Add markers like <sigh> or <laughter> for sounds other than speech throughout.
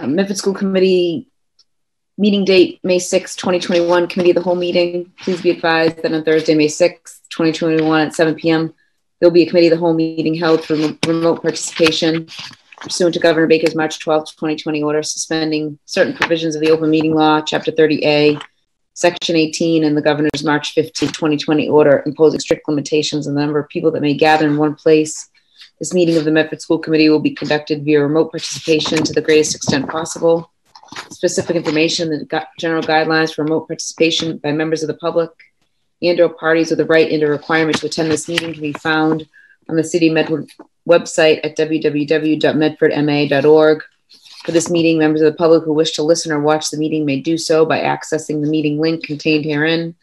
Um, Medford School Committee meeting date, May sixth, 2021, committee of the whole meeting. Please be advised that on Thursday, May 6th, 2021 at 7 p.m., there'll be a committee of the whole meeting held for remote participation pursuant to Governor Baker's March 12th, 2020 order suspending certain provisions of the open meeting law, Chapter 30A, Section 18, and the Governor's March 15, 2020 order imposing strict limitations on the number of people that may gather in one place. This meeting of the Medford School Committee will be conducted via remote participation to the greatest extent possible. Specific information, the general guidelines for remote participation by members of the public and or parties with a right and a requirement to attend this meeting can be found on the City Medford website at www.medfordma.org. For this meeting, members of the public who wish to listen or watch the meeting may do so by accessing the meeting link contained herein.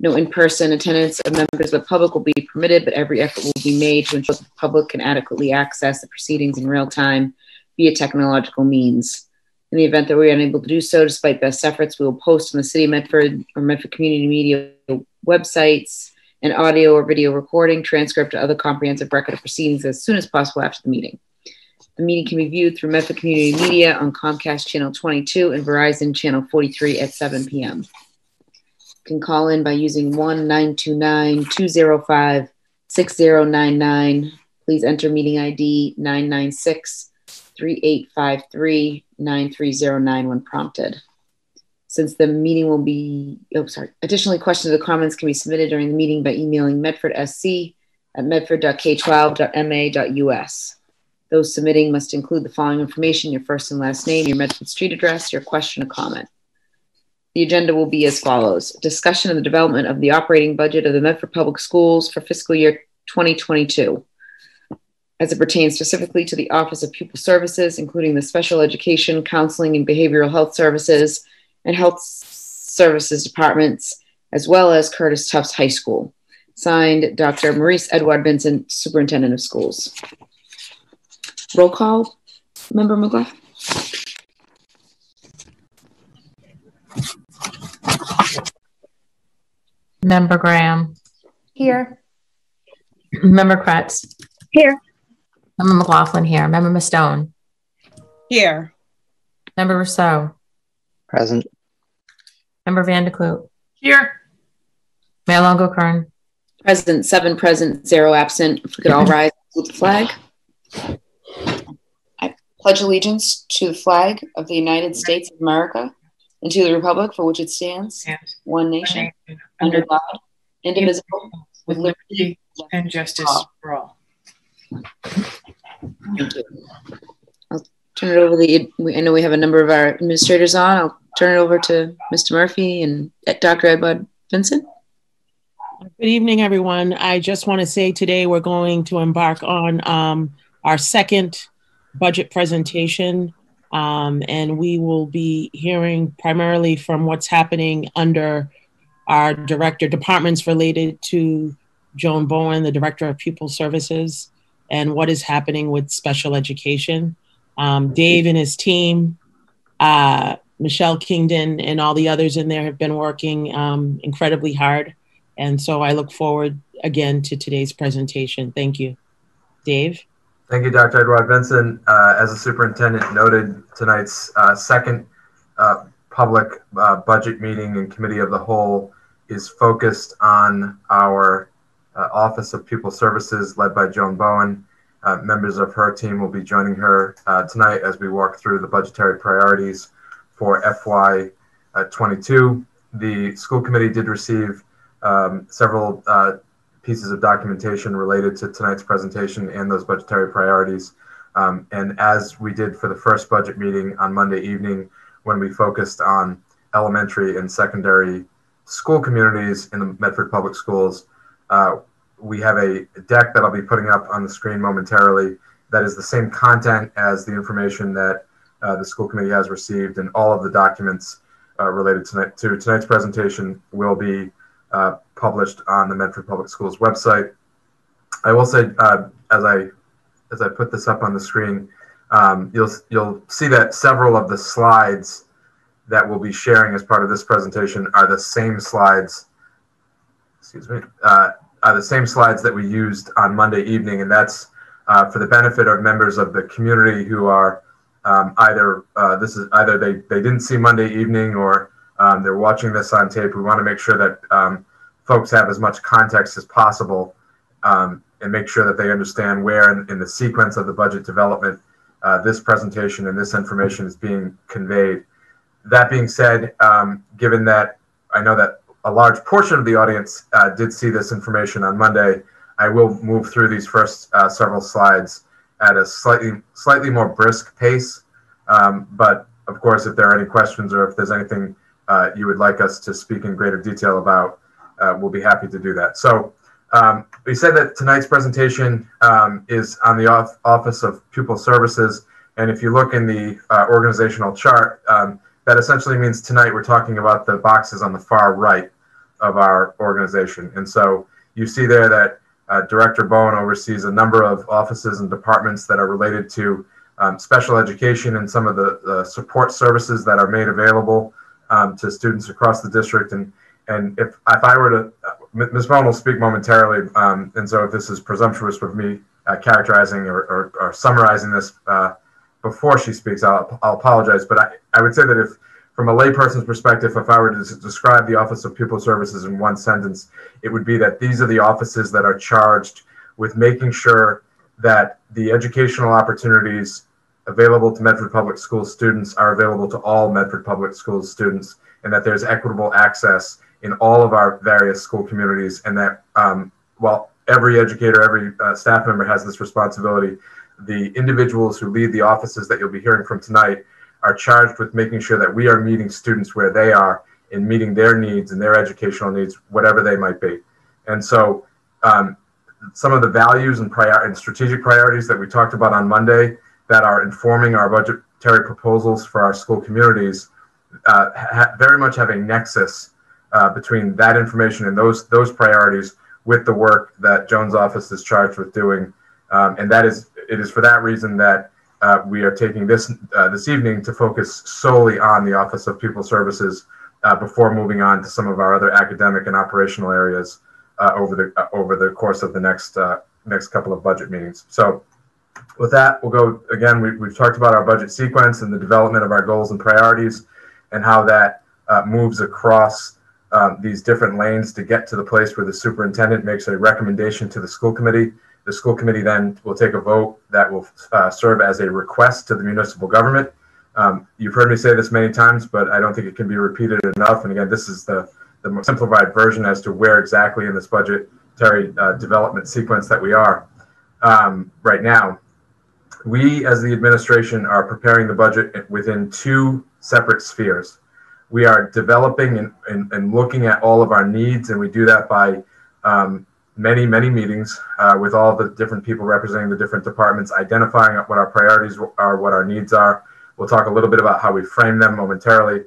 No in-person attendance of members of the public will be permitted, but every effort will be made to ensure the public can adequately access the proceedings in real time via technological means. In the event that we are unable to do so, despite best efforts, we will post on the City of Medford or Medford Community Media websites an audio or video recording, transcript, or other comprehensive record of proceedings as soon as possible after the meeting. The meeting can be viewed through Medford Community Media on Comcast Channel 22 and Verizon Channel 43 at 7 p.m. Can call in by using 1 929 205 6099. Please enter meeting ID 996 3853 9309 when prompted. Since the meeting will be, oh, sorry. Additionally, questions or comments can be submitted during the meeting by emailing medfordsc at medford.k12.ma.us. Those submitting must include the following information, your first and last name, your Medford street address, your question or comment. The agenda will be as follows. Discussion of the development of the operating budget of the Medford Public Schools for fiscal year 2022 as it pertains specifically to the Office of Pupil Services, including the Special Education, Counseling, and Behavioral Health Services and Health Services Departments, as well as Curtis Tufts High School. Signed, Dr. Marice Edouard-Vincent, Superintendent of Schools. Roll call, Member McGrath? Member Graham. Here. Member Kreatz. Here. Member McLaughlin here. Member Mustone. Here. Member Ruseau. Present. Member Van der Kloot. Here. Mayor Lungo-Koehn. Present, seven present, zero absent. If we could all rise with the flag. I pledge allegiance to the flag of the United States of America and to the republic for which it stands, one nation, under God, indivisible, with liberty and justice for all. Thank you. I'll turn it over to the, I know we have a number of our administrators on. I'll turn it over to Mr. Murphy and Dr. Edward Vincent. Good evening, everyone. I just want to say today we're going to embark on um, our second budget presentation. Um, and we will be hearing primarily from what's happening under our director departments related to Joan Bowen, the director of pupil services, and what is happening with special education. Um, Dave and his team, uh, Michelle Kingdon, and all the others in there have been working um, incredibly hard. And so I look forward again to today's presentation. Thank you. Dave? Thank you, Dr. Edouard-Vincent. Uh, as the superintendent noted, tonight's uh, second uh, public uh, budget meeting and committee of the whole is focused on our uh, Office of Pupil Services led by Joan Bowen. Uh, members of her team will be joining her tonight as we walk through the budgetary priorities for FY22. The school committee did receive um, several pieces of documentation related to tonight's presentation and those budgetary priorities. Um, and as we did for the first budget meeting on Monday evening, when we focused on elementary and secondary school communities in the Medford Public Schools, uh, we have a deck that I'll be putting up on the screen momentarily that is the same content as the information that uh, the school committee has received, and all of the documents uh, related tonight, to tonight's presentation will be uh, published on the Medford Public Schools website. I will say, uh, as I as I put this up on the screen, um, you'll you'll see that several of the slides that we'll be sharing as part of this presentation are the same slides. Excuse me, uh, are the same slides that we used on Monday evening, and that's uh, for the benefit of members of the community who are um, either uh, this is either they, they didn't see Monday evening or um, they're watching this on tape. We want to make sure that um, folks have as much context as possible um, and make sure that they understand where in, in the sequence of the budget development uh, this presentation and this information is being conveyed. That being said, um, given that I know that a large portion of the audience uh, did see this information on Monday, I will move through these first uh, several slides at a slightly slightly more brisk pace. Um, but of course, if there are any questions or if there's anything uh, you would like us to speak in greater detail about, uh, we'll be happy to do that. So um, we said that tonight's presentation um, is on the off Office of Pupil Services. And if you look in the uh, organizational chart, um, that essentially means tonight we're talking about the boxes on the far right of our organization. And so you see there that uh, Director Bowen oversees a number of offices and departments that are related to um, special education and some of the, the, support services that are made available um, to students across the district. And and if if I were to, uh, Ms. Bowen will speak momentarily. Um, and so if this is presumptuous with me uh, characterizing or, or, or, summarizing this uh, before she speaks, I'll, I'll apologize. But I, I would say that if from a layperson's perspective, if I were to describe the Office of Pupil Services in one sentence, it would be that these are the offices that are charged with making sure that the educational opportunities available to Medford Public Schools students are available to all Medford Public Schools students, and that there's equitable access in all of our various school communities, and that um, while every educator, every uh, staff member has this responsibility, the individuals who lead the offices that you'll be hearing from tonight are charged with making sure that we are meeting students where they are and meeting their needs and their educational needs, whatever they might be. And so, um, some of the values and, prior- and strategic priorities that we talked about on Monday that are informing our budgetary proposals for our school communities uh, ha- very much have a nexus uh, between that information and those those priorities with the work that Joan's office is charged with doing. Um, and that is it is for that reason that uh, we are taking this uh, this evening to focus solely on the Office of Pupil Services uh, before moving on to some of our other academic and operational areas uh, over the uh, over the course of the next next couple of budget meetings. So, with that, we'll go again. We, we've talked about our budget sequence and the development of our goals and priorities, and how that moves across um, these different lanes to get to the place where the superintendent makes a recommendation to the school committee the school committee then will take a vote that will uh, serve as a request to the municipal government. Um, you've heard me say this many times, but I don't think it can be repeated enough. And again, this is the, the simplified version as to where exactly in this budgetary uh, development sequence that we are um, right now. We, as the administration, are preparing the budget within two separate spheres. We are developing and, and, and looking at all of our needs, and we do that by um, many, many meetings uh, with all the different people representing the different departments, identifying what our priorities are, what our needs are. We'll talk a little bit about how we frame them momentarily.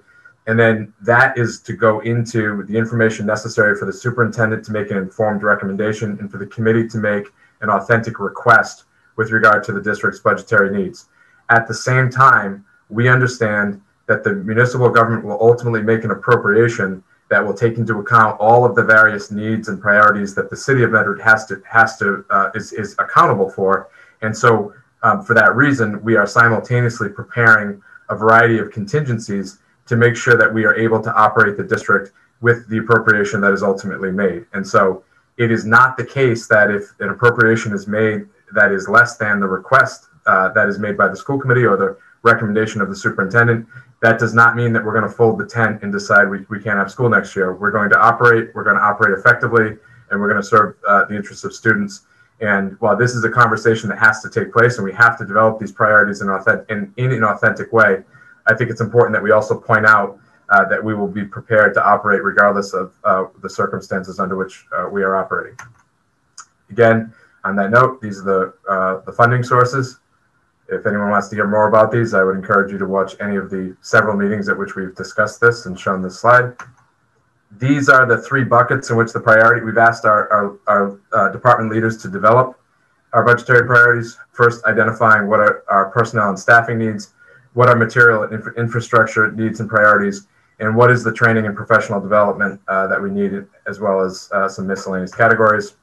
And then that is to go into the information necessary for the superintendent to make an informed recommendation and for the committee to make an authentic request with regard to the district's budgetary needs. At the same time, we understand that the municipal government will ultimately make an appropriation that will take into account all of the various needs and priorities that the city of Medford has to has to uh, is is accountable for. And so, um, for that reason, we are simultaneously preparing a variety of contingencies to make sure that we are able to operate the district with the appropriation that is ultimately made. And so, it is not the case that if an appropriation is made that is less than the request uh, that is made by the school committee or the recommendation of the superintendent, that does not mean that we're going to fold the tent and decide we, we can't have school next year. We're going to operate, we're going to operate effectively, and we're going to serve uh, the interests of students. And while this is a conversation that has to take place and we have to develop these priorities in, authentic, in, in an authentic way, I think it's important that we also point out uh, that we will be prepared to operate regardless of uh, the circumstances under which uh, we are operating. Again, on that note, these are the, uh, the funding sources. If anyone wants to hear more about these, I would encourage you to watch any of the several meetings at which we've discussed this and shown this slide. These are the three buckets in which the priority, we've asked our, our, our uh, department leaders to develop our budgetary priorities. First, identifying what are our personnel and staffing needs, what are material and infra infrastructure needs and priorities, and what is the training and professional development uh, that we need, as well as uh, some miscellaneous categories.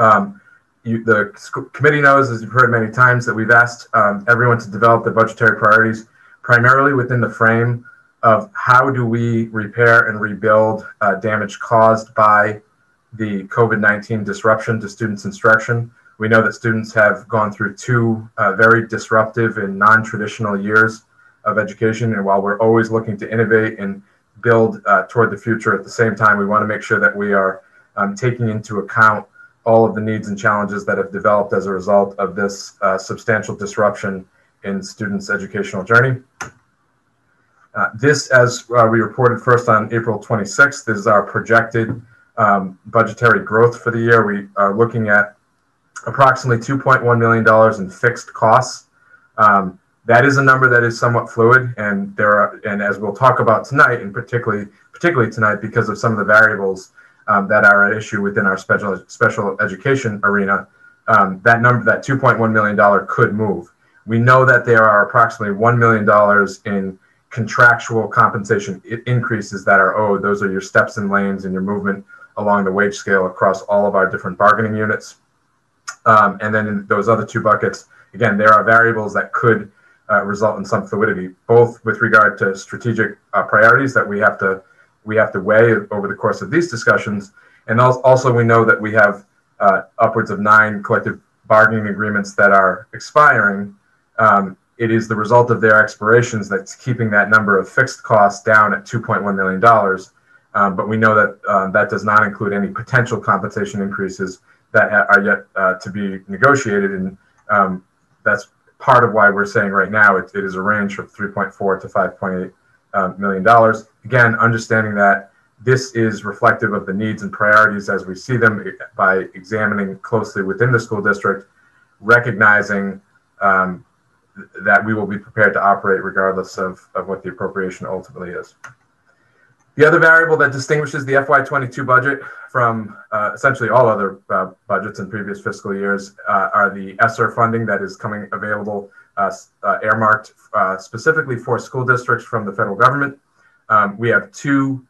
Um, you, the committee knows, as you've heard many times, that we've asked um, everyone to develop their budgetary priorities primarily within the frame of how do we repair and rebuild uh, damage caused by the COVID 19 disruption to students' instruction. We know that students have gone through two uh, very disruptive and non traditional years of education. And while we're always looking to innovate and build uh, toward the future, at the same time, we want to make sure that we are um, taking into account all of the needs and challenges that have developed as a result of this uh, substantial disruption in students' educational journey. Uh, this, as uh, we reported first on April 26th, is our projected um, budgetary growth for the year. We are looking at approximately $2.1 million in fixed costs. Um, that is a number that is somewhat fluid, and there are, and as we'll talk about tonight, and particularly particularly tonight because of some of the variables um, that are at issue within our special special education arena, um, that number, that 2.1 million dollar, could move. We know that there are approximately one million dollars in contractual compensation increases that are owed. Those are your steps and lanes and your movement along the wage scale across all of our different bargaining units. Um, and then in those other two buckets, again, there are variables that could uh, result in some fluidity, both with regard to strategic uh, priorities that we have to we have to weigh over the course of these discussions, and also we know that we have uh, upwards of nine collective bargaining agreements that are expiring. Um, it is the result of their expirations that's keeping that number of fixed costs down at $2.1 million. Um, but we know that uh, that does not include any potential compensation increases that ha- are yet uh, to be negotiated. And um, that's part of why we're saying right now it, it is a range of 3.4 to 5.8 um, million dollars. Again, understanding that this is reflective of the needs and priorities as we see them by examining closely within the school district, recognizing um, that we will be prepared to operate regardless of, of what the appropriation ultimately is. The other variable that distinguishes the FY22 budget from uh, essentially all other uh, budgets in previous fiscal years uh, are the ESSER funding that is coming available, earmarked uh, specifically for school districts from the federal government. Um, we have two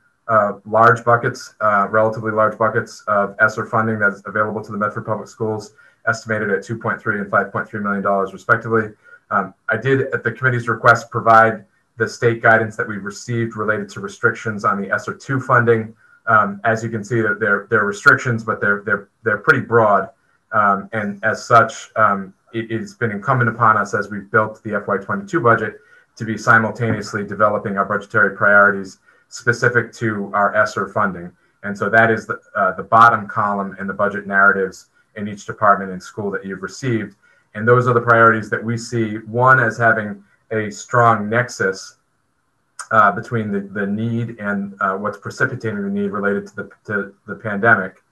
large buckets, relatively large buckets of ESSER funding that's available to the Medford Public Schools, estimated at 2.3 and 5.3 million dollars respectively. Um, I did, at the committee's request, provide the state guidance that we've received related to restrictions on the ESSER two funding. Um, as you can see, there there are restrictions, but they're they're they're pretty broad, um, and as such, um, it, has been incumbent upon us as we've built the FY22 budget to be simultaneously developing our budgetary priorities specific to our ESSER funding. And so that is the uh, the bottom column in the budget narratives in each department and school that you've received, and those are the priorities that we see. One as having a strong nexus uh, between the, the need and uh, what's precipitating the need related to the, to the pandemic.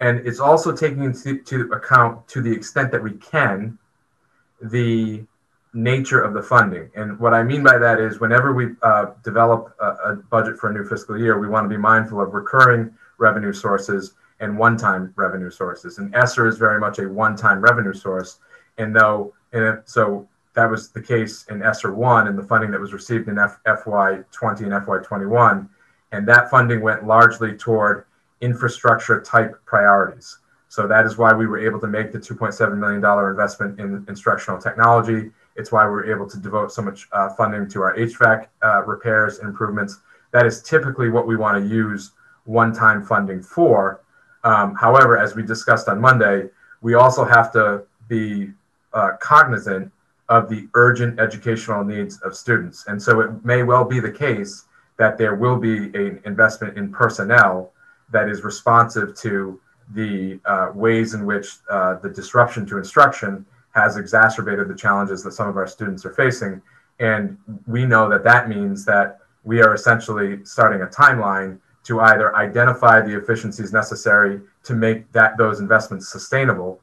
And it's also taking into account, to the extent that we can, the nature of the funding. And what I mean by that is whenever we uh, develop a, a, budget for a new fiscal year, we want to be mindful of recurring revenue sources and one time revenue sources. And ESSER is very much a one time revenue source. And though, and so that was the case in ESSER 1 and the funding that was received in F- FY20 and FY21. And that funding went largely toward infrastructure type priorities. So that is why we were able to make the $2.7 million investment in instructional technology. It's why we were able to devote so much uh, funding to our HVAC uh, repairs and improvements. That is typically what we want to use one time funding for. Um, however, as we discussed on Monday, we also have to be uh, cognizant of the urgent educational needs of students. And so it may well be the case that there will be an investment in personnel that is responsive to the uh, ways in which uh, the disruption to instruction has exacerbated the challenges that some of our students are facing. And we know that that means that we are essentially starting a timeline to either identify the efficiencies necessary to make that those investments sustainable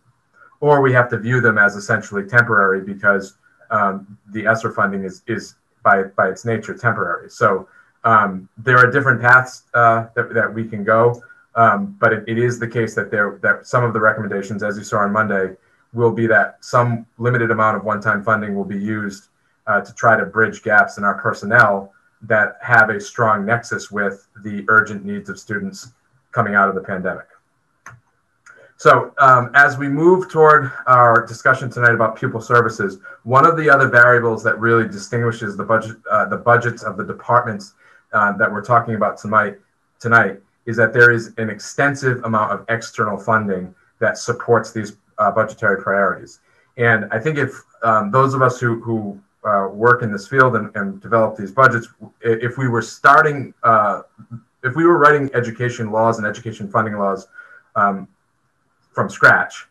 or we have to view them as essentially temporary because um, the ESSER funding is is by by its nature temporary. So um, there are different paths uh, that, that we can go, um, but it, it is the case that there that some of the recommendations, as you saw on Monday, will be that some limited amount of one-time funding will be used uh, to try to bridge gaps in our personnel that have a strong nexus with the urgent needs of students coming out of the pandemic. So um, as we move toward our discussion tonight about pupil services, one of the other variables that really distinguishes the budget, uh, the budgets of the departments uh, that we're talking about tonight, tonight is that there is an extensive amount of external funding that supports these uh, budgetary priorities. And I think if um, those of us who, who uh, work in this field and, and, develop these budgets, if we were starting, uh, if we were writing education laws and education funding laws um, from scratch,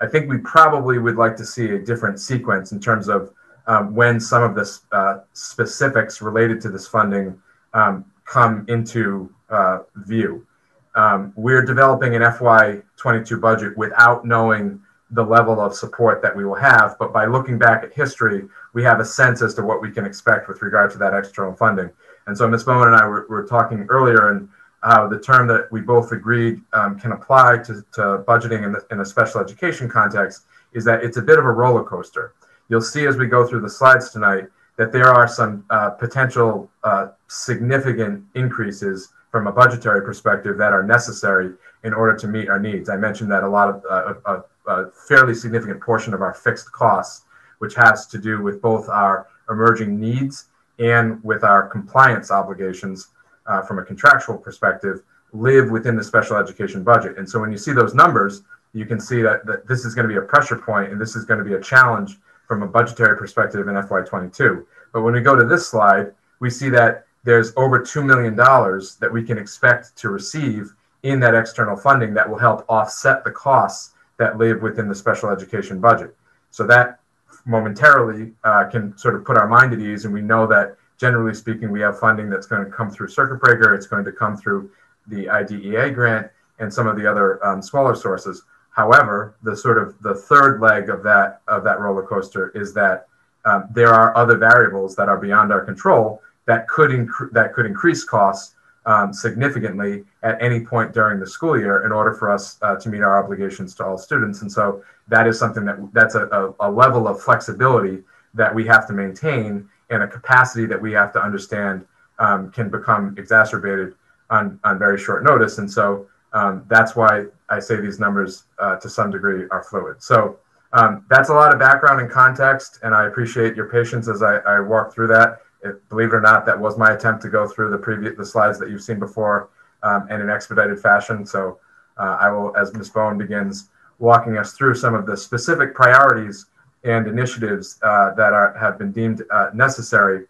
I think we probably would like to see a different sequence in terms of um, when some of the uh, specifics related to this funding um, come into uh, view. Um, we're developing an FY22 budget without knowing the level of support that we will have, but by looking back at history, we have a sense as to what we can expect with regard to that external funding. And so Ms. Bowen and I were, were talking earlier, and uh, the term that we both agreed um, can apply to, to budgeting in, the, in a special education context is that it's a bit of a roller coaster. You'll see as we go through the slides tonight that there are some uh, potential uh, significant increases from a budgetary perspective that are necessary in order to meet our needs. I mentioned that a lot of uh, a, a, fairly significant portion of our fixed costs, which has to do with both our emerging needs and with our compliance obligations uh, from a contractual perspective, live within the special education budget. And so when you see those numbers, you can see that, that this is going to be a pressure point and this is going to be a challenge from a budgetary perspective in FY22. But when we go to this slide, we see that there's over $2 million that we can expect to receive in that external funding that will help offset the costs that live within the special education budget. So that momentarily uh, can sort of put our mind at ease, and we know that generally speaking, we have funding that's going to come through circuit breaker, it's going to come through the IDEA grant, and some of the other um, smaller sources. However, the sort of the third leg of that of that roller coaster is that um, there are other variables that are beyond our control that could that could increase costs um, significantly at any point during the school year in order for us uh, to meet our obligations to all students. And so that is something that that's a, a, a level of flexibility that we have to maintain and a capacity that we have to understand um, can become exacerbated on, on very short notice. And so um, that's why I say these numbers uh, to some degree are fluid. So um, that's a lot of background and context, and I appreciate your patience as I, I walk through that. It, believe it or not, that was my attempt to go through the previous the slides that you've seen before um, in an expedited fashion. So uh, I will, as Ms. Bowen begins walking us through some of the specific priorities and initiatives uh, that are have been deemed uh, necessary,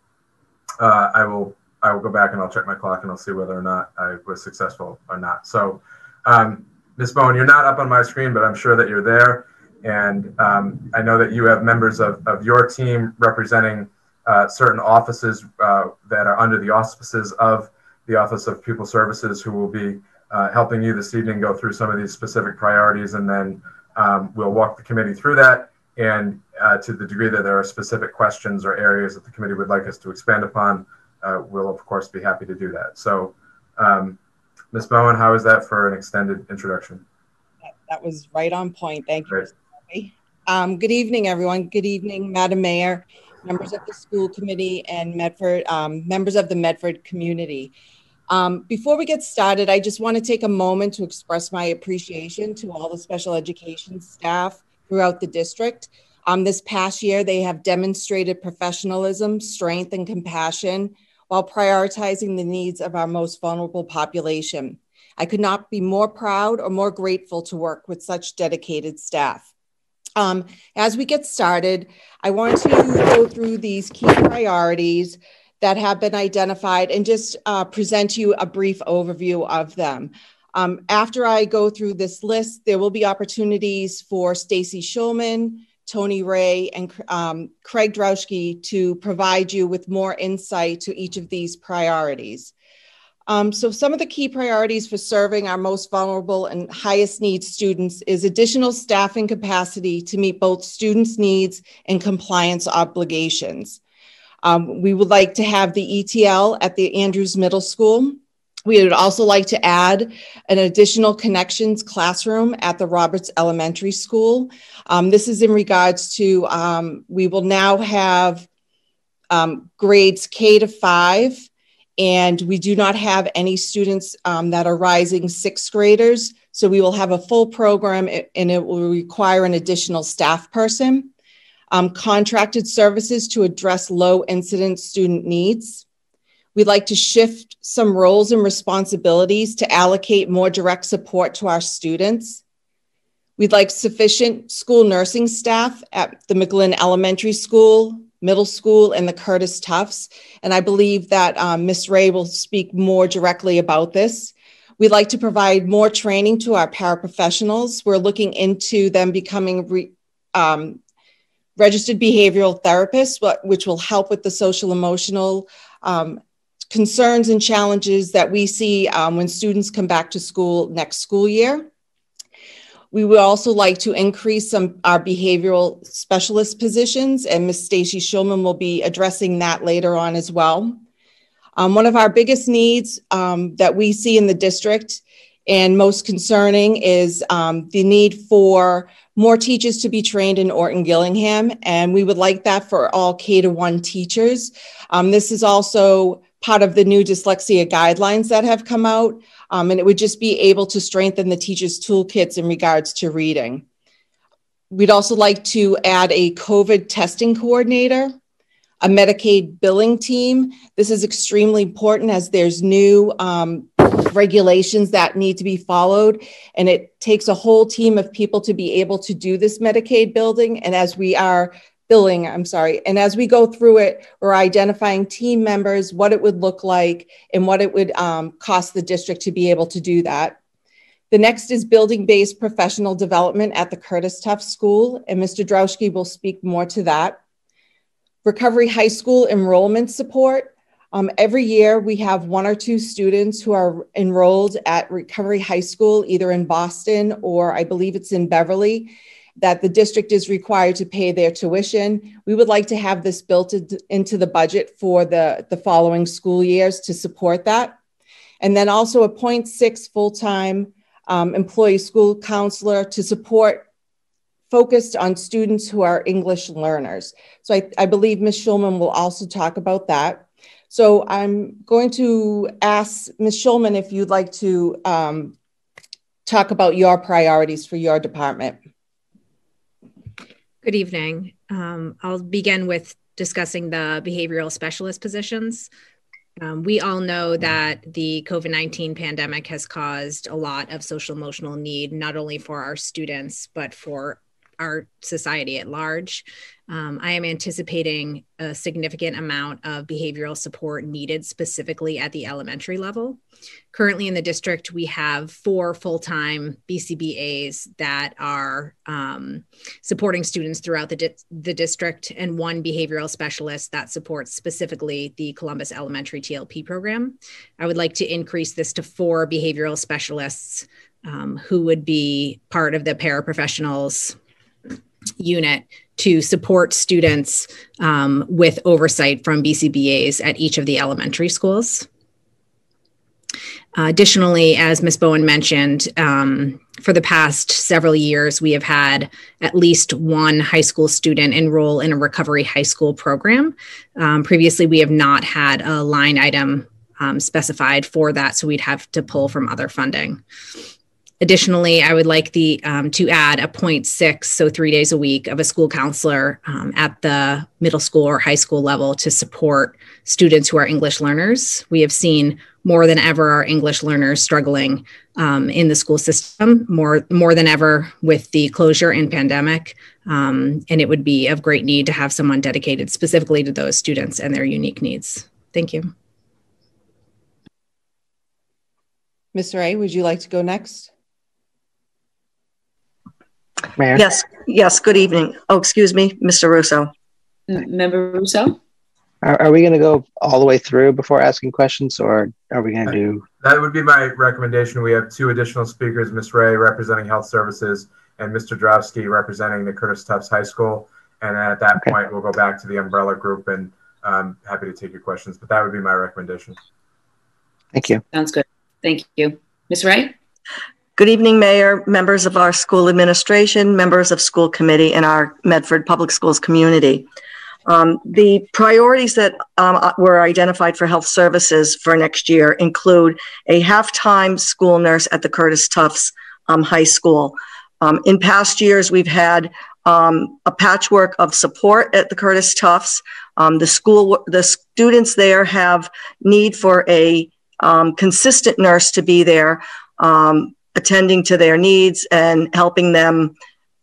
uh, I will I will go back and I'll check my clock and I'll see whether or not I was successful or not. So, um, Ms. Bowen, you're not up on my screen, but I'm sure that you're there. And um, I know that you have members of, of your team representing certain offices uh, that are under the auspices of the Office of Pupil Services who will be uh, helping you this evening go through some of these specific priorities. And then um, we'll walk the committee through that. And uh, to the degree that there are specific questions or areas that the committee would like us to expand upon, uh, we'll of course be happy to do that. So, um, Ms. Bowen, how is that for an extended introduction? That, that was right on point. Thank you. Um, good evening, everyone. Good evening, Madam Mayor, members of the school committee, and Medford um, members of the Medford community. Um, before we get started, I just want to take a moment to express my appreciation to all the special education staff throughout the district. Um, this past year, they have demonstrated professionalism, strength, and compassion while prioritizing the needs of our most vulnerable population. I could not be more proud or more grateful to work with such dedicated staff. Um, as we get started, I want to go through these key priorities that have been identified and just uh, present you a brief overview of them. Um, after I go through this list, there will be opportunities for Stacy Schulman, Tony Ray, and um, Craig Drowski to provide you with more insight to each of these priorities. Um, so some of the key priorities for serving our most vulnerable and highest needs students is additional staffing capacity to meet both students' needs and compliance obligations. Um, we would like to have the ETL at the Andrews Middle School we would also like to add an additional connections classroom at the Roberts Elementary School. Um, this is in regards to, um, we will now have um, grades K to five, and we do not have any students um, that are rising sixth graders. So we will have a full program and it will require an additional staff person. Um, contracted services to address low incidence student needs. We'd like to shift some roles and responsibilities to allocate more direct support to our students. We'd like sufficient school nursing staff at the McGlynn Elementary School, Middle School, and the Curtis Tufts. And I believe that um, Ms. Ray will speak more directly about this. We'd like to provide more training to our paraprofessionals. We're looking into them becoming re, um, registered behavioral therapists, which will help with the social emotional um, concerns and challenges that we see um, when students come back to school next school year. We would also like to increase some our behavioral specialist positions, and Ms. Stacy Schulman will be addressing that later on as well. Um, one of our biggest needs um, that we see in the district and most concerning is um, the need for more teachers to be trained in Orton Gillingham, and we would like that for all K to one teachers. Um, this is also part of the new dyslexia guidelines that have come out. Um, and it would just be able to strengthen the teachers' toolkits in regards to reading. We'd also like to add a COVID testing coordinator, a Medicaid billing team. This is extremely important as there's new um, regulations that need to be followed. And it takes a whole team of people to be able to do this Medicaid building. And as we are billing, I'm sorry. And as we go through it, we're identifying team members, what it would look like, and what it would um, cost the district to be able to do that. The next is building based professional development at the Curtis Tufts School, and Mr. Drowski will speak more to that. Recovery High School enrollment support. Um, every year, we have one or two students who are enrolled at Recovery High School, either in Boston or I believe it's in Beverly that the district is required to pay their tuition. We would like to have this built into the budget for the, the following school years to support that. And then also a 0.6 full-time um, employee school counselor to support focused on students who are English learners. So I, I believe Ms. Schulman will also talk about that. So I'm going to ask Ms. Schulman if you'd like to um, talk about your priorities for your department. Good evening. Um, I'll begin with discussing the behavioral specialist positions. Um, we all know that the COVID 19 pandemic has caused a lot of social emotional need, not only for our students, but for our society at large. Um, I am anticipating a significant amount of behavioral support needed specifically at the elementary level. Currently in the district, we have four full time BCBAs that are um, supporting students throughout the, di- the district, and one behavioral specialist that supports specifically the Columbus Elementary TLP program. I would like to increase this to four behavioral specialists um, who would be part of the paraprofessionals unit to support students um, with oversight from BCBAs at each of the elementary schools. Uh, additionally, as Ms. Bowen mentioned, um, for the past several years, we have had at least one high school student enroll in a recovery high school program. Um, previously, we have not had a line item um, specified for that, so we'd have to pull from other funding. Additionally, I would like the um, to add a 0.6, so three days a week of a school counselor um, at the middle school or high school level to support students who are English learners. We have seen more than ever our English learners struggling um, in the school system, more more than ever with the closure and pandemic. Um, and it would be of great need to have someone dedicated specifically to those students and their unique needs. Thank you. Mr. A, would you like to go next? Mayor? Yes, yes, good evening. Oh, excuse me, Mr. Ruseau. Member Ruseau? Are, are we going to go all the way through before asking questions, or are we going to do? That would be my recommendation. We have two additional speakers, Ms. Ray representing Health Services and Mr. Drowski representing the Curtis Tufts High School. And at that okay. point, we'll go back to the umbrella group and I'm happy to take your questions, but that would be my recommendation. Thank you. Sounds good. Thank you. Ms. Ray? Good evening, Mayor, members of our school administration, members of school committee, and our Medford Public Schools community. Um, the priorities that um, uh, were identified for health services for next year include a half-time school nurse at the Curtis Tufts um, High School. Um, in past years, we've had um, a patchwork of support at the Curtis Tufts. Um, the school, the students there have need for a consistent nurse to be there, um, attending to their needs and helping them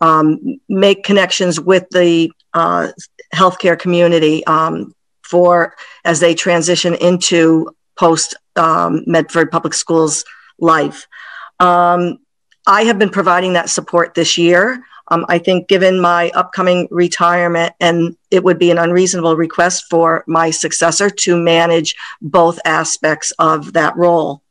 um, make connections with the uh, healthcare community um, for as they transition into post Medford Public Schools life. I have been providing that support this year. Um, I think, given my upcoming retirement, and it would be an unreasonable request for my successor to manage both aspects of that role.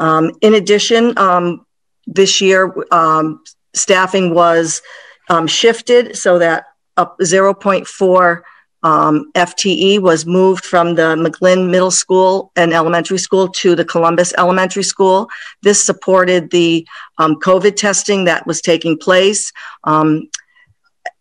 Um, in addition, um, this year, um, staffing was um, shifted so that up 0.4 um, FTE was moved from the McGlynn Middle School and Elementary School to the Columbus Elementary School. This supported the COVID testing that was taking place.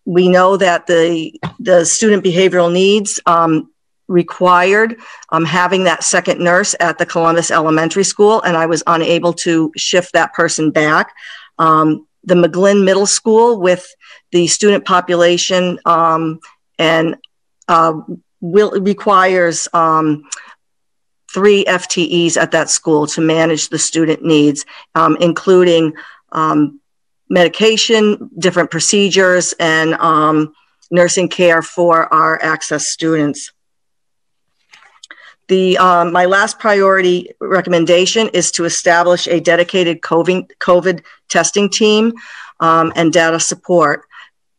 We know that the, the student behavioral needs um, required um, having that second nurse at the Columbus Elementary School, and I was unable to shift that person back. Um, the McGlynn Middle School with the student population and uh, will requires um, three FTEs at that school to manage the student needs, um, including um, medication, different procedures, and um, nursing care for our access students. The, um, my last priority recommendation is to establish a dedicated COVID, COVID testing team um, and data support.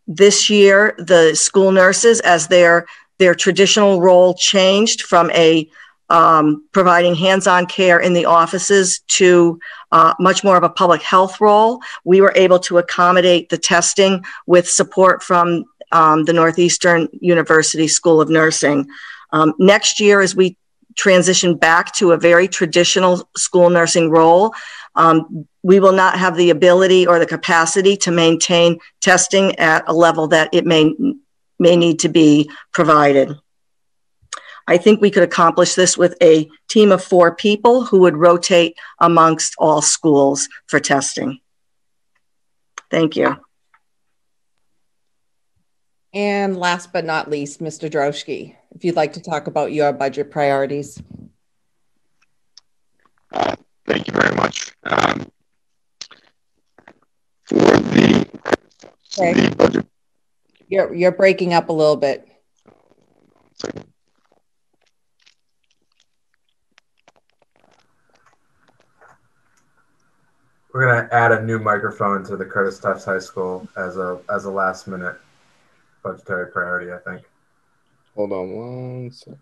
This year, the school nurses, as their their traditional role changed from a um, providing hands-on care in the offices to uh, much more of a public health role. We were able to accommodate the testing with support from um, the Northeastern University School of Nursing. Um, next year, as we transition back to a very traditional school nursing role, um, we will not have the ability or the capacity to maintain testing at a level that it may may need to be provided. I think we could accomplish this with a team of four people who would rotate amongst all schools for testing. Thank you. And last but not least, Mr. Droshky, if you'd like to talk about your budget priorities. Uh, thank you very much. Um, for the, okay. the budget you're you're breaking up a little bit. We're gonna add a new microphone to the Curtis Tufts High School as a as a last minute budgetary priority. I think. Hold on one second.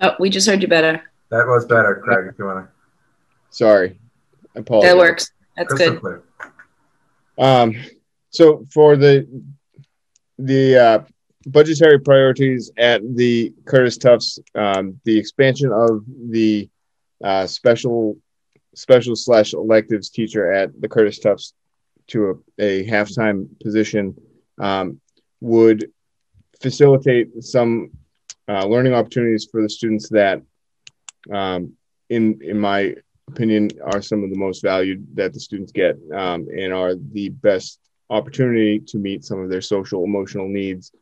Oh, we just heard you better. That was better, Craig. If you wanna. Sorry, I apologize. That works. That's Crystal good. Clear. Um, so for the the uh, budgetary priorities at the Curtis Tufts, um, the expansion of the uh, special special slash electives teacher at the Curtis Tufts to a, a half-time position um, would facilitate some uh, learning opportunities for the students that, um, in in my opinion, are some of the most valued that the students get um, and are the best opportunity to meet some of their social emotional needs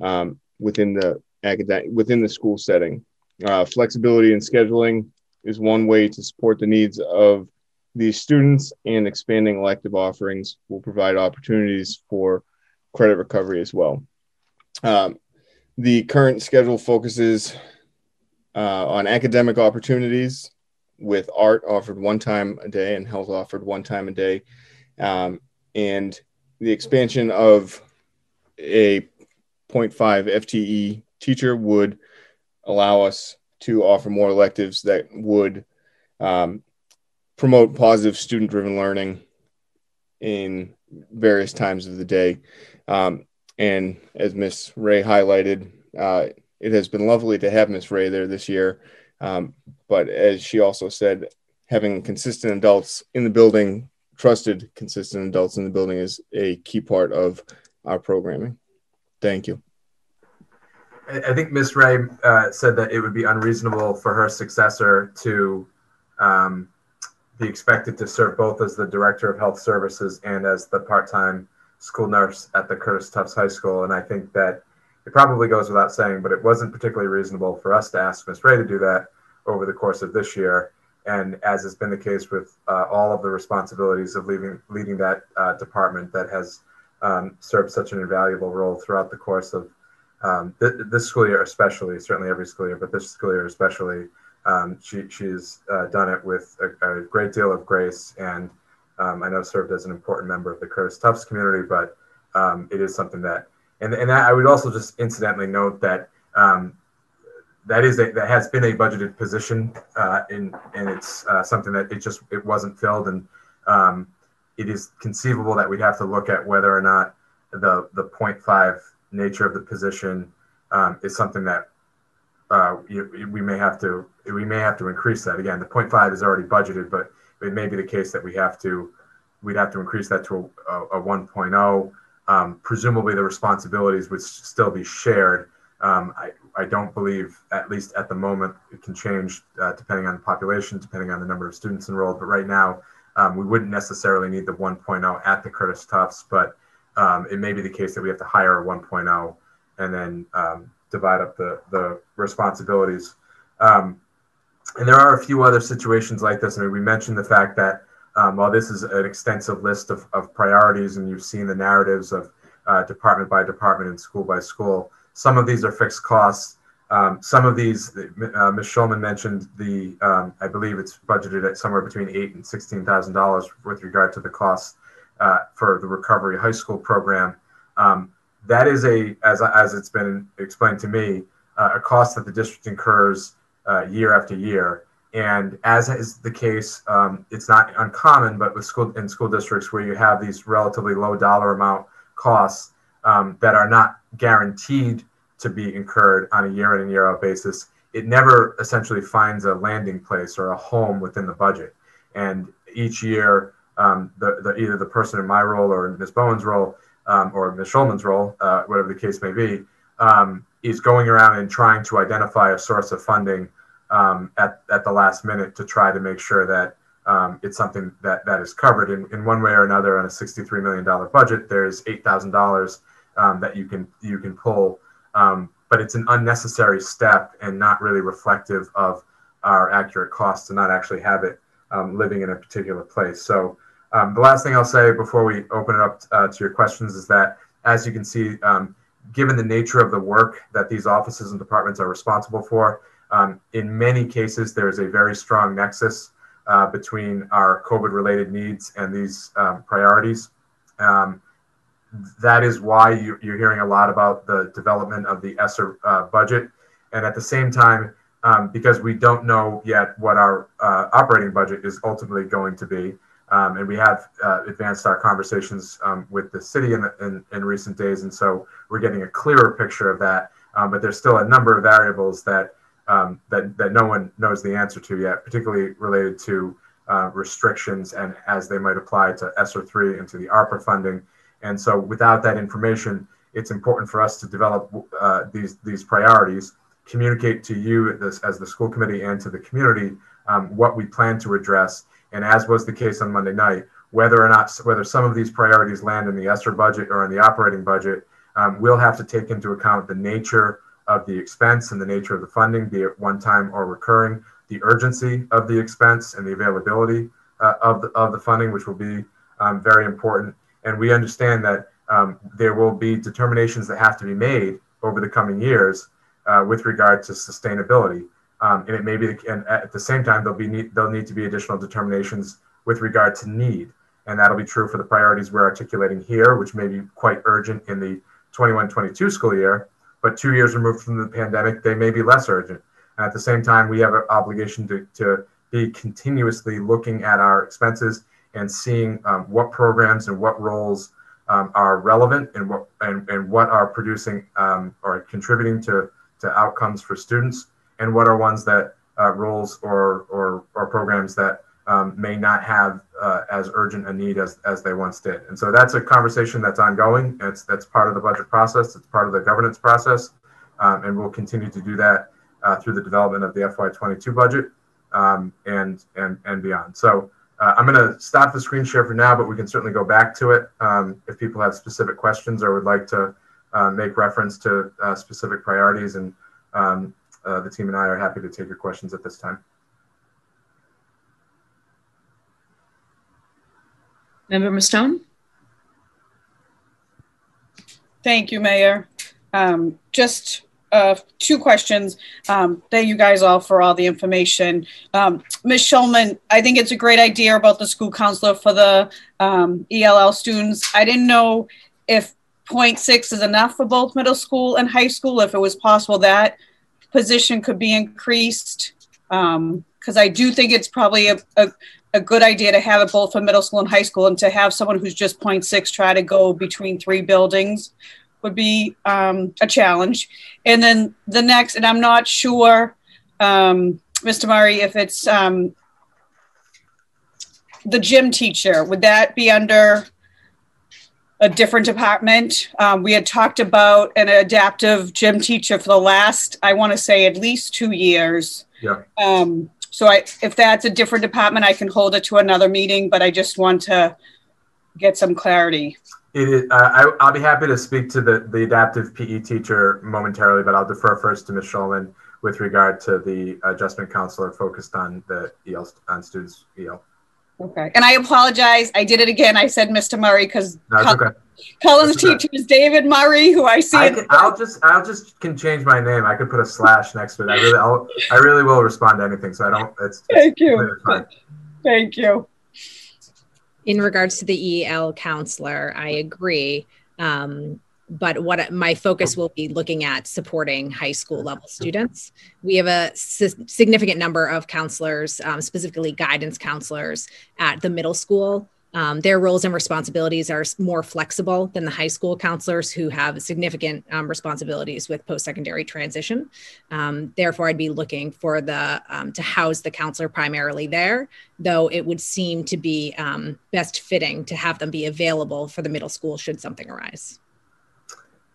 um, within the academic within the school setting. Uh, flexibility in scheduling is one way to support the needs of these students, and expanding elective offerings will provide opportunities for credit recovery as well. Um, the current schedule focuses uh, on academic opportunities with art offered one time a day and health offered one time a day. Um, and the expansion of a 0.5 FTE teacher would allow us to offer more electives that would um, promote positive student driven learning in various times of the day. Um, and as Miss Ray highlighted, uh, it has been lovely to have Miss Ray there this year. Um, but as she also said, having consistent adults in the building trusted, consistent adults in the building is a key part of our programming. Thank you. I think Ms. Ray uh, said that it would be unreasonable for her successor to um, be expected to serve both as the director of health services and as the part-time school nurse at the Curtis Tufts High School. And I think that it probably goes without saying, but it wasn't particularly reasonable for us to ask Ms. Ray to do that over the course of this year. And as has been the case with uh, all of the responsibilities of leaving, leading that uh, department that has um, served such an invaluable role throughout the course of um, th- this school year, especially, certainly every school year, but this school year especially, um, she, she's uh, done it with a, a, great deal of grace and um, I know served as an important member of the Curtis Tufts community, but um, it is something that, and, and I would also just incidentally note that um, that is a, that has been a budgeted position uh, in, and it's uh, something that it just, it wasn't filled. And um, it is conceivable that we'd have to look at whether or not the, the 0.5 nature of the position um, is something that uh, we may have to we may have to increase that again. The 0.5 is already budgeted, but it may be the case that we have to we'd have to increase that to a, a 1.0. Um, presumably, the responsibilities would still be shared. Um, I, I don't believe, at least at the moment, it can change uh, depending on the population, depending on the number of students enrolled. But right now, um, we wouldn't necessarily need the 1.0 at the Curtis Tufts, but um, it may be the case that we have to hire a 1.0 and then um, divide up the, the responsibilities. Um, and there are a few other situations like this. I mean, we mentioned the fact that um, while this is an extensive list of, of priorities and you've seen the narratives of uh, department by department and school by school, some of these are fixed costs. Um, some of these, uh, Ms. Schulman mentioned the, um, I believe it's budgeted at somewhere between eight and sixteen thousand dollars with regard to the costs uh, for the recovery high school program. Um, that is a, as, as it's been explained to me, uh, a cost that the district incurs uh, year after year. And as is the case, um, it's not uncommon, but with school in school districts where you have these relatively low dollar amount costs um, that are not guaranteed to be incurred on a year in and year out basis, it never essentially finds a landing place or a home within the budget. And each year, um, the, the, either the person in my role or in Ms. Bowen's role um, or Ms. Schulman's role, uh, whatever the case may be, um, is going around and trying to identify a source of funding um, at, at the last minute to try to make sure that um, it's something that, that is covered in, in one way or another on a $63 million budget. There's $8,000 um, that you can, you can pull, um, but it's an unnecessary step and not really reflective of our accurate costs to not actually have it um, living in a particular place. So um, the last thing I'll say before we open it up uh, to your questions is that, as you can see, given the nature of the work that these offices and departments are responsible for, um, in many cases, there is a very strong nexus uh, between our COVID related needs and these um, priorities. Um, that is why you, are hearing a lot about the development of the ESSER uh, budget. And at the same time, um, because we don't know yet what our uh, operating budget is ultimately going to be, um, and we have uh, advanced our conversations um, with the city in, in, in, recent days, and so we're getting a clearer picture of that. Um, but there's still a number of variables that um, that, that no one knows the answer to yet, particularly related to uh, restrictions and as they might apply to ESSER 3 and to the ARPA funding. And so without that information, it's important for us to develop uh, these, these priorities, communicate to you as, as the school committee and to the community um, what we plan to address. And as was the case on Monday night, whether or not, whether some of these priorities land in the ESSER budget or in the operating budget, um, we'll have to take into account the nature of the expense and the nature of the funding, be it one time or recurring, the urgency of the expense and the availability uh, of, the, of the funding, which will be um, very important. And we understand that um, there will be determinations that have to be made over the coming years uh, with regard to sustainability. Um, and it may be, and at the same time, there'll be need, there'll need to be additional determinations with regard to need, and that'll be true for the priorities we're articulating here, which may be quite urgent in the 21-22 school year, but two years removed from the pandemic, they may be less urgent. At the same time, we have an obligation to, to be continuously looking at our expenses and seeing um, what programs and what roles um, are relevant and what and, and what are producing um, or contributing to, to outcomes for students and what are ones that uh, roles or, or, or programs that um, may not have uh, as urgent a need as, as they once did. And so that's a conversation that's ongoing. It's, that's part of the budget process. It's part of the governance process. Um, and we'll continue to do that uh, through the development of the FY22 budget um, and, and, and beyond. So uh, I'm going to stop the screen share for now, but we can certainly go back to it um, if people have specific questions or would like to uh, make reference to uh, specific priorities. And um, uh, the team and I are happy to take your questions at this time. Member Mustone? Thank you, Mayor. Um, just uh, two questions. Um, thank you guys all for all the information. Um, Ms. Schulman, I think it's a great idea about the school counselor for the um, ELL students. I didn't know if 0.6 is enough for both middle school and high school, if it was possible that position could be increased. Because um, I do think it's probably a, a, a good idea to have it both for middle school and high school and to have someone who's just 0.6 try to go between three buildings would be um, a challenge. And then the next, and I'm not sure, um, Mr. Murray, if it's um, the gym teacher, would that be under a different department? Um, we had talked about an adaptive gym teacher for the last, I want to say, at least two years. Yeah. Um, so I, if that's a different department, I can hold it to another meeting, but I just want to get some clarity. It is, uh, I, will be happy to speak to the, the adaptive PE teacher momentarily, but I'll defer first to Ms. Schulman with regard to the adjustment counselor focused on the EL on students EL. Okay, and I apologize. I did it again. I said Mr. Murray because no, okay. Cullen's teacher is David Murray, who I see. I will just I'll just can change my name. I could put a slash next to it. I really I'll, I really will respond to anything. So I don't. It's, it's thank you. Thank you in regards to the EL counselor, I agree. Um, but what my focus will be looking at supporting high school level students. We have a significant number of counselors, um, specifically guidance counselors at the middle school um, their roles and responsibilities are more flexible than the high school counselors who have significant um, responsibilities with post-secondary transition. Um, therefore, I'd be looking for the um, to house the counselor primarily there, though it would seem to be um, best fitting to have them be available for the middle school should something arise.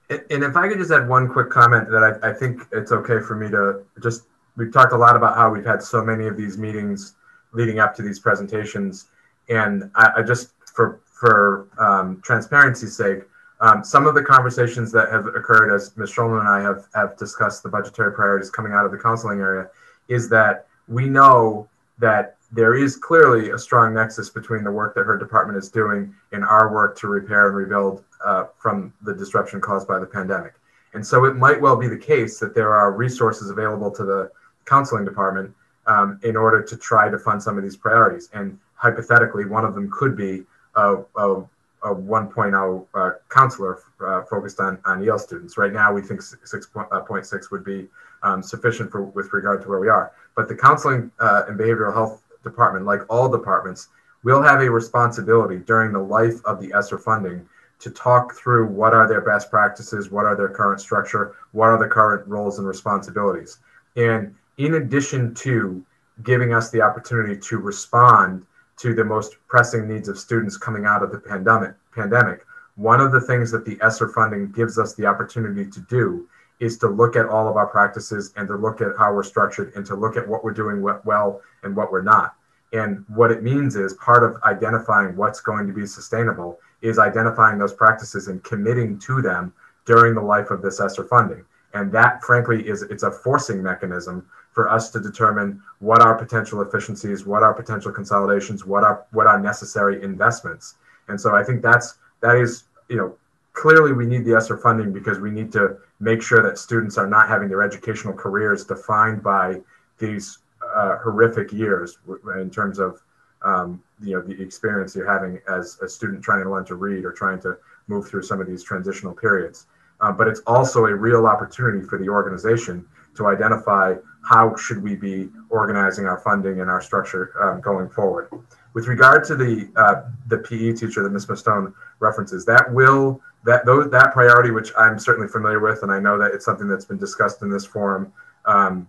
And if I could just add one quick comment that I, I think it's okay for me to just, we've talked a lot about how we've had so many of these meetings leading up to these presentations and I, I just for for um, transparency's sake, um, some of the conversations that have occurred as Ms. Schulman and I have have discussed the budgetary priorities coming out of the counseling area, is that we know that there is clearly a strong nexus between the work that her department is doing and our work to repair and rebuild uh, from the disruption caused by the pandemic. And so it might well be the case that there are resources available to the counseling department um, in order to try to fund some of these priorities. And hypothetically, one of them could be a, a, a 1.0 uh, counselor uh, focused on, on EL students. Right now, we think 6.6 uh, would be um, sufficient for with regard to where we are. But the counseling uh, and behavioral health department, like all departments, will have a responsibility during the life of the ESSER funding to talk through what are their best practices, what are their current structure, what are the current roles and responsibilities. And in addition to giving us the opportunity to respond to the most pressing needs of students coming out of the pandemic. Pandemic. One of the things that the ESSER funding gives us the opportunity to do is to look at all of our practices and to look at how we're structured and to look at what we're doing well and what we're not. And what it means is part of identifying what's going to be sustainable is identifying those practices and committing to them during the life of this ESSER funding. And that, frankly, is it's a forcing mechanism for us to determine what are potential efficiencies, what are potential consolidations, what are what are necessary investments. And so I think that's that is you know clearly we need the ESSER funding because we need to make sure that students are not having their educational careers defined by these uh, horrific years in terms of um, you know the experience you're having as a student trying to learn to read or trying to move through some of these transitional periods. Uh, but it's also a real opportunity for the organization to identify how should we be organizing our funding and our structure um, going forward. With regard to the uh, the PE teacher that Ms. Mustone references, that will that those, that priority, which I'm certainly familiar with, and I know that it's something that's been discussed in this forum um,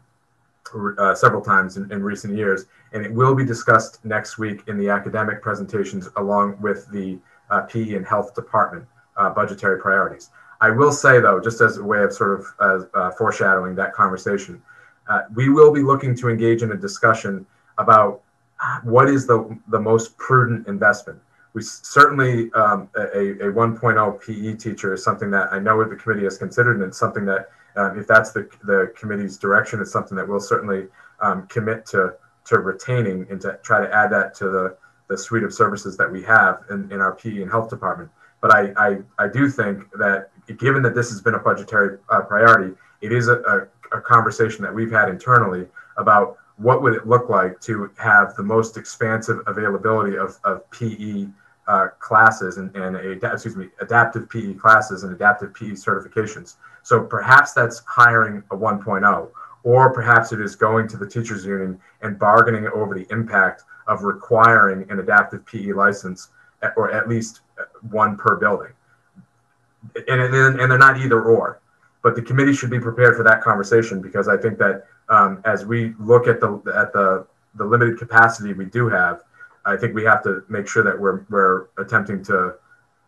uh, several times in, in, recent years, and it will be discussed next week in the academic presentations along with the uh, PE and health department uh, budgetary priorities. I will say though, just as a way of sort of uh, uh, foreshadowing that conversation, we will be looking to engage in a discussion about what is the, the most prudent investment? We certainly, um, a, a 1.0 PE teacher is something that I know the committee has considered, and it's something that, um, if that's the, the committee's direction, it's something that we'll certainly um, commit to, to retaining and to try to add that to the, the suite of services that we have in, in our PE and health department. But I, I, I do think that given that this has been a budgetary uh, priority, it is a, a, a conversation that we've had internally about what would it look like to have the most expansive availability of, of PE uh, classes and, and a, excuse me, adaptive PE classes and adaptive PE certifications. So perhaps that's hiring a 1.0, or perhaps it is going to the teachers union and bargaining over the impact of requiring an adaptive PE license, or at least one per building. And, and, and they're not either or, but the committee should be prepared for that conversation because I think that um, as we look at the at the the limited capacity we do have, I think we have to make sure that we're we're attempting to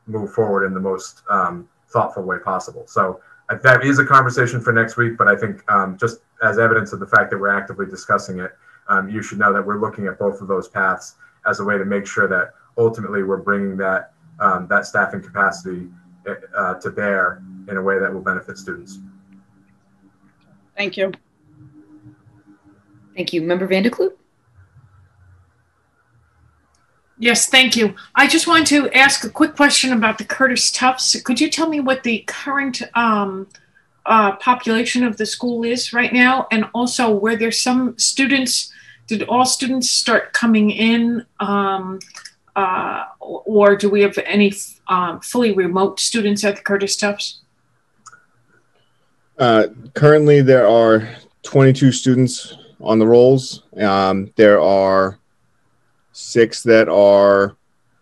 move forward in the most um, thoughtful way possible. So uh, that is a conversation for next week, but I think um, just as evidence of the fact that we're actively discussing it, um, you should know that we're looking at both of those paths as a way to make sure that ultimately we're bringing that um, that staffing capacity uh, to bear in a way that will benefit students. Thank you. Thank you. Member Van der Kloot? Yes, thank you. I just wanted to ask a quick question about the Curtis Tufts. Could you tell me what the current um, uh, population of the school is right now? And also, were there some students, did all students start coming in? Um, uh, or do we have any um, fully remote students at the Curtis Tufts? Uh, currently, there are 22 students on the rolls. Um, there are six that are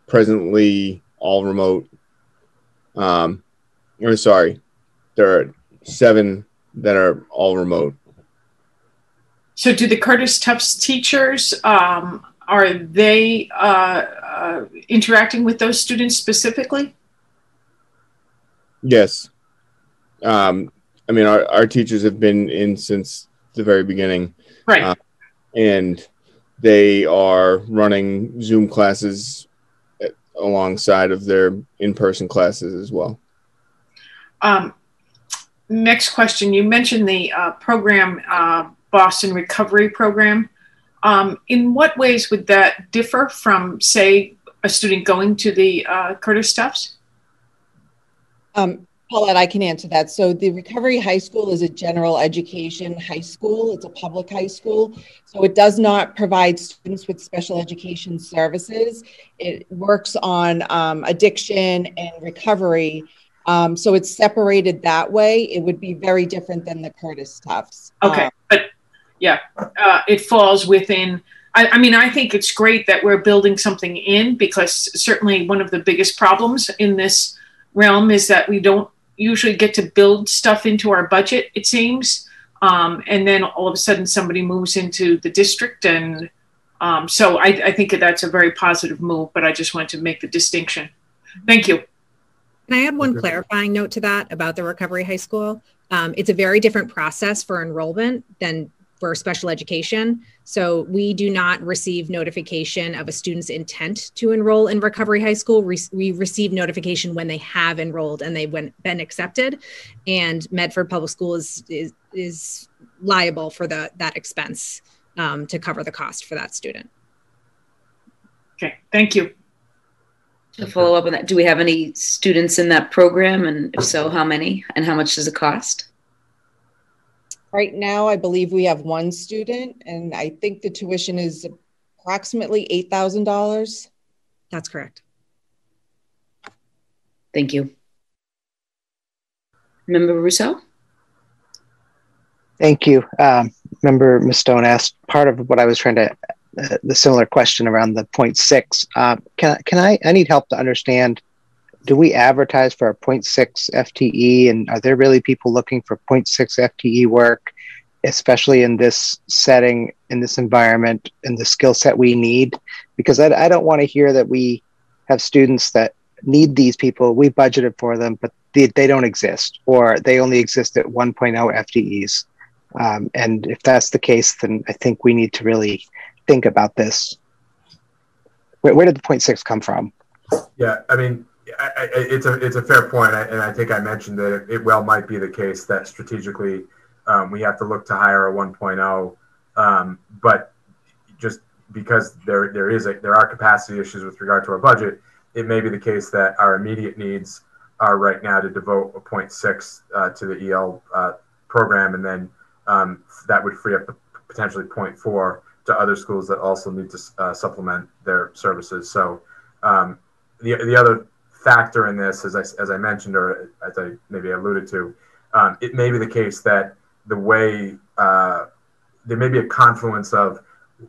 presently all remote. Um, or sorry, there are seven that are all remote. So, do the Curtis Tufts teachers um, are they uh, uh, interacting with those students specifically? Yes. Um, I mean, our, our teachers have been in since the very beginning. Right. Uh, and they are running Zoom classes alongside of their in person classes as well. Um, next question. You mentioned the uh, program, uh, Boston Recovery Program. Um, in what ways would that differ from, say, a student going to the uh, Curtis Tufts? Um, Paulette, I can answer that. So the Recovery High School is a general education high school. It's a public high school. So it does not provide students with special education services. It works on um, addiction and recovery. Um, so it's separated that way. It would be very different than the Curtis Tufts. Okay, um, but yeah, uh, it falls within. I, I mean, I think it's great that we're building something in because certainly one of the biggest problems in this realm is that we don't usually get to build stuff into our budget, it seems. Um, and then all of a sudden somebody moves into the district. And um, so I, I, think that's a very positive move, but I just wanted to make the distinction. Thank you. Can I add one clarifying note to that about the Recovery High School? Um, it's a very different process for enrollment than for special education. So we do not receive notification of a student's intent to enroll in Recovery High School. We receive notification when they have enrolled and they've been accepted, and Medford Public School is is, is liable for the that expense um, to cover the cost for that student. Okay, thank you. To follow up on that, do we have any students in that program, and if so, how many, and how much does it cost? Right now, I believe we have one student, and I think the tuition is approximately $8,000. That's correct. Thank you. Member Ruseau? Thank you. Um, Member Mustone asked part of what I was trying to, uh, the similar question around the six. Uh, can, can I, I need help to understand do we advertise for a 0.6 FTE and are there really people looking for 0.6 FTE work, especially in this setting, in this environment, and the skill set we need? Because I, I don't want to hear that we have students that need these people, we budgeted for them, but they, they don't exist or they only exist at 1.0 FTEs. Um, and if that's the case, then I think we need to really think about this Where, where did the 0.6 come from? Yeah, I mean, I, I, it's a it's a fair point, and I think I mentioned that it, well might be the case that strategically um, we have to look to hire a 1.0, um, but just because there there is a there are capacity issues with regard to our budget, it may be the case that our immediate needs are right now to devote a 0.6 uh, to the EL uh, program, and then um, that would free up potentially 0.4 to other schools that also need to uh, supplement their services. So um, the the other factor in this, as I as I mentioned or as I maybe alluded to, um, it may be the case that the way uh, there may be a confluence of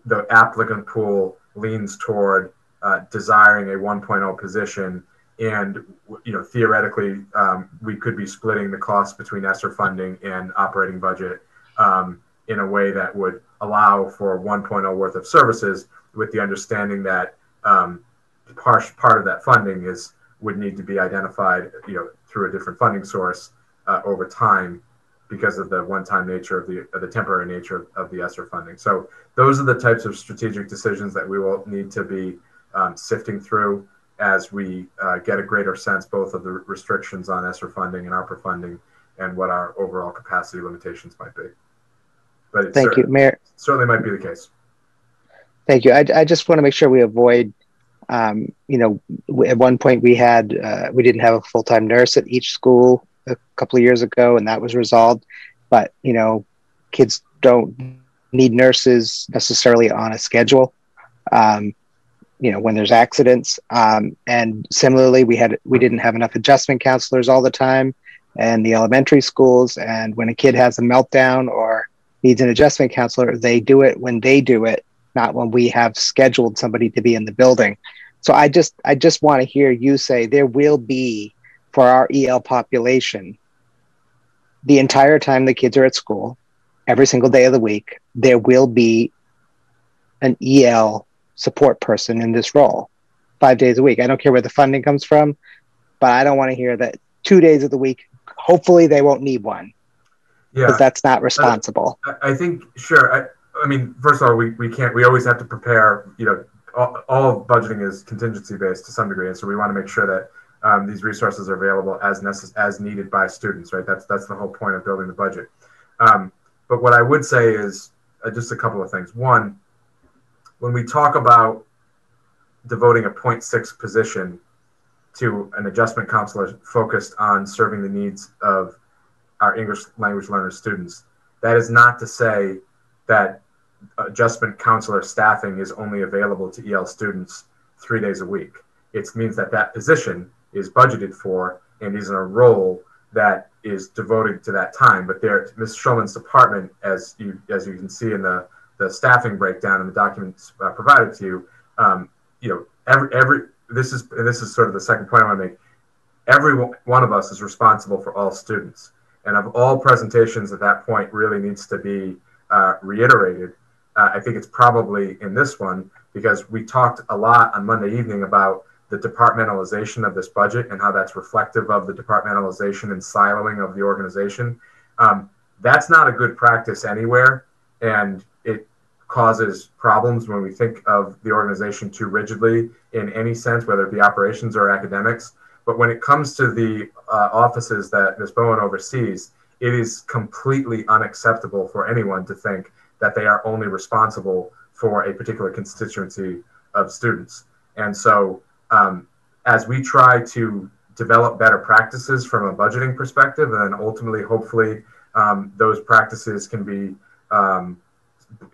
the applicant pool leans toward uh, desiring a 1.0 position and you know theoretically um, we could be splitting the cost between ESSER funding and operating budget um, in a way that would allow for 1.0 worth of services with the understanding that um, part, part of that funding is would need to be identified you know through a different funding source uh, over time because of the one-time nature of the of the temporary nature of, of the ESSER funding. So those are the types of strategic decisions that we will need to be um, sifting through as we uh, get a greater sense both of the restrictions on ESSER funding and ARPA funding and what our overall capacity limitations might be. But thank you, Mayor. Certainly might be the case. Thank you. I, I just want to make sure we avoid, um, you know, at one point we had uh, we didn't have a full time nurse at each school a couple of years ago, and that was resolved. But you know, kids don't need nurses necessarily on a schedule. Um, you know, when there's accidents, um, and similarly, we had we didn't have enough adjustment counselors all the time, and the elementary schools. And when a kid has a meltdown or needs an adjustment counselor, they do it when they do it, not when we have scheduled somebody to be in the building. So I just I just want to hear you say there will be for our EL population the entire time the kids are at school, every single day of the week, there will be an EL support person in this role five days a week. I don't care where the funding comes from, but I don't want to hear that two days of the week. Hopefully, they won't need one. Yeah, because that's not responsible. I, I think sure. I, I, mean, first of all, we, we can't. We always have to prepare. You know, all, all budgeting is contingency based to some degree, and so we want to make sure that um, these resources are available as necess- as needed by students, right? That's that's the whole point of building the budget. Um, but what I would say is uh, just a couple of things. One, when we talk about devoting a 0.6 position to an adjustment counselor focused on serving the needs of our English language learner students, that is not to say that adjustment counselor staffing is only available to EL students three days a week. It means that that position is budgeted for and is in a role that is devoted to that time. But there, Ms. Schulman's department, as you as you can see in the the staffing breakdown in the documents uh, provided to you, um, you know, every every this is this is sort of the second point I want to make. Every one of us is responsible for all students, and of all presentations at that point really needs to be uh, reiterated. Uh, I think it's probably in this one because we talked a lot on Monday evening about the departmentalization of this budget and how that's reflective of the departmentalization and siloing of the organization. Um, that's not a good practice anywhere, and it causes problems when we think of the organization too rigidly in any sense, whether it be operations or academics. But when it comes to the uh, offices that Ms. Bowen oversees, it is completely unacceptable for anyone to think that they are only responsible for a particular constituency of students. And so um, as we try to develop better practices from a budgeting perspective, and then ultimately, hopefully, um, those practices can be um,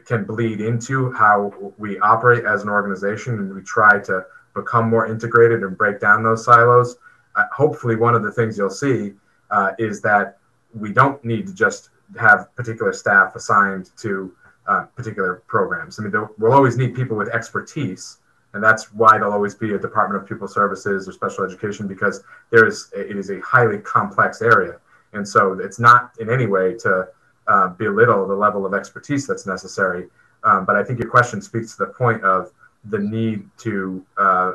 can bleed into how we operate as an organization, and we try to become more integrated and break down those silos. Uh, hopefully, one of the things you'll see uh, is that we don't need to just have particular staff assigned to uh, particular programs. I mean, we'll always need people with expertise and that's why there'll always be a Department of Pupil Services or Special Education because there is it is a highly complex area, and so it's not in any way to uh, belittle the level of expertise that's necessary. Um, but I think your question speaks to the point of the need to uh,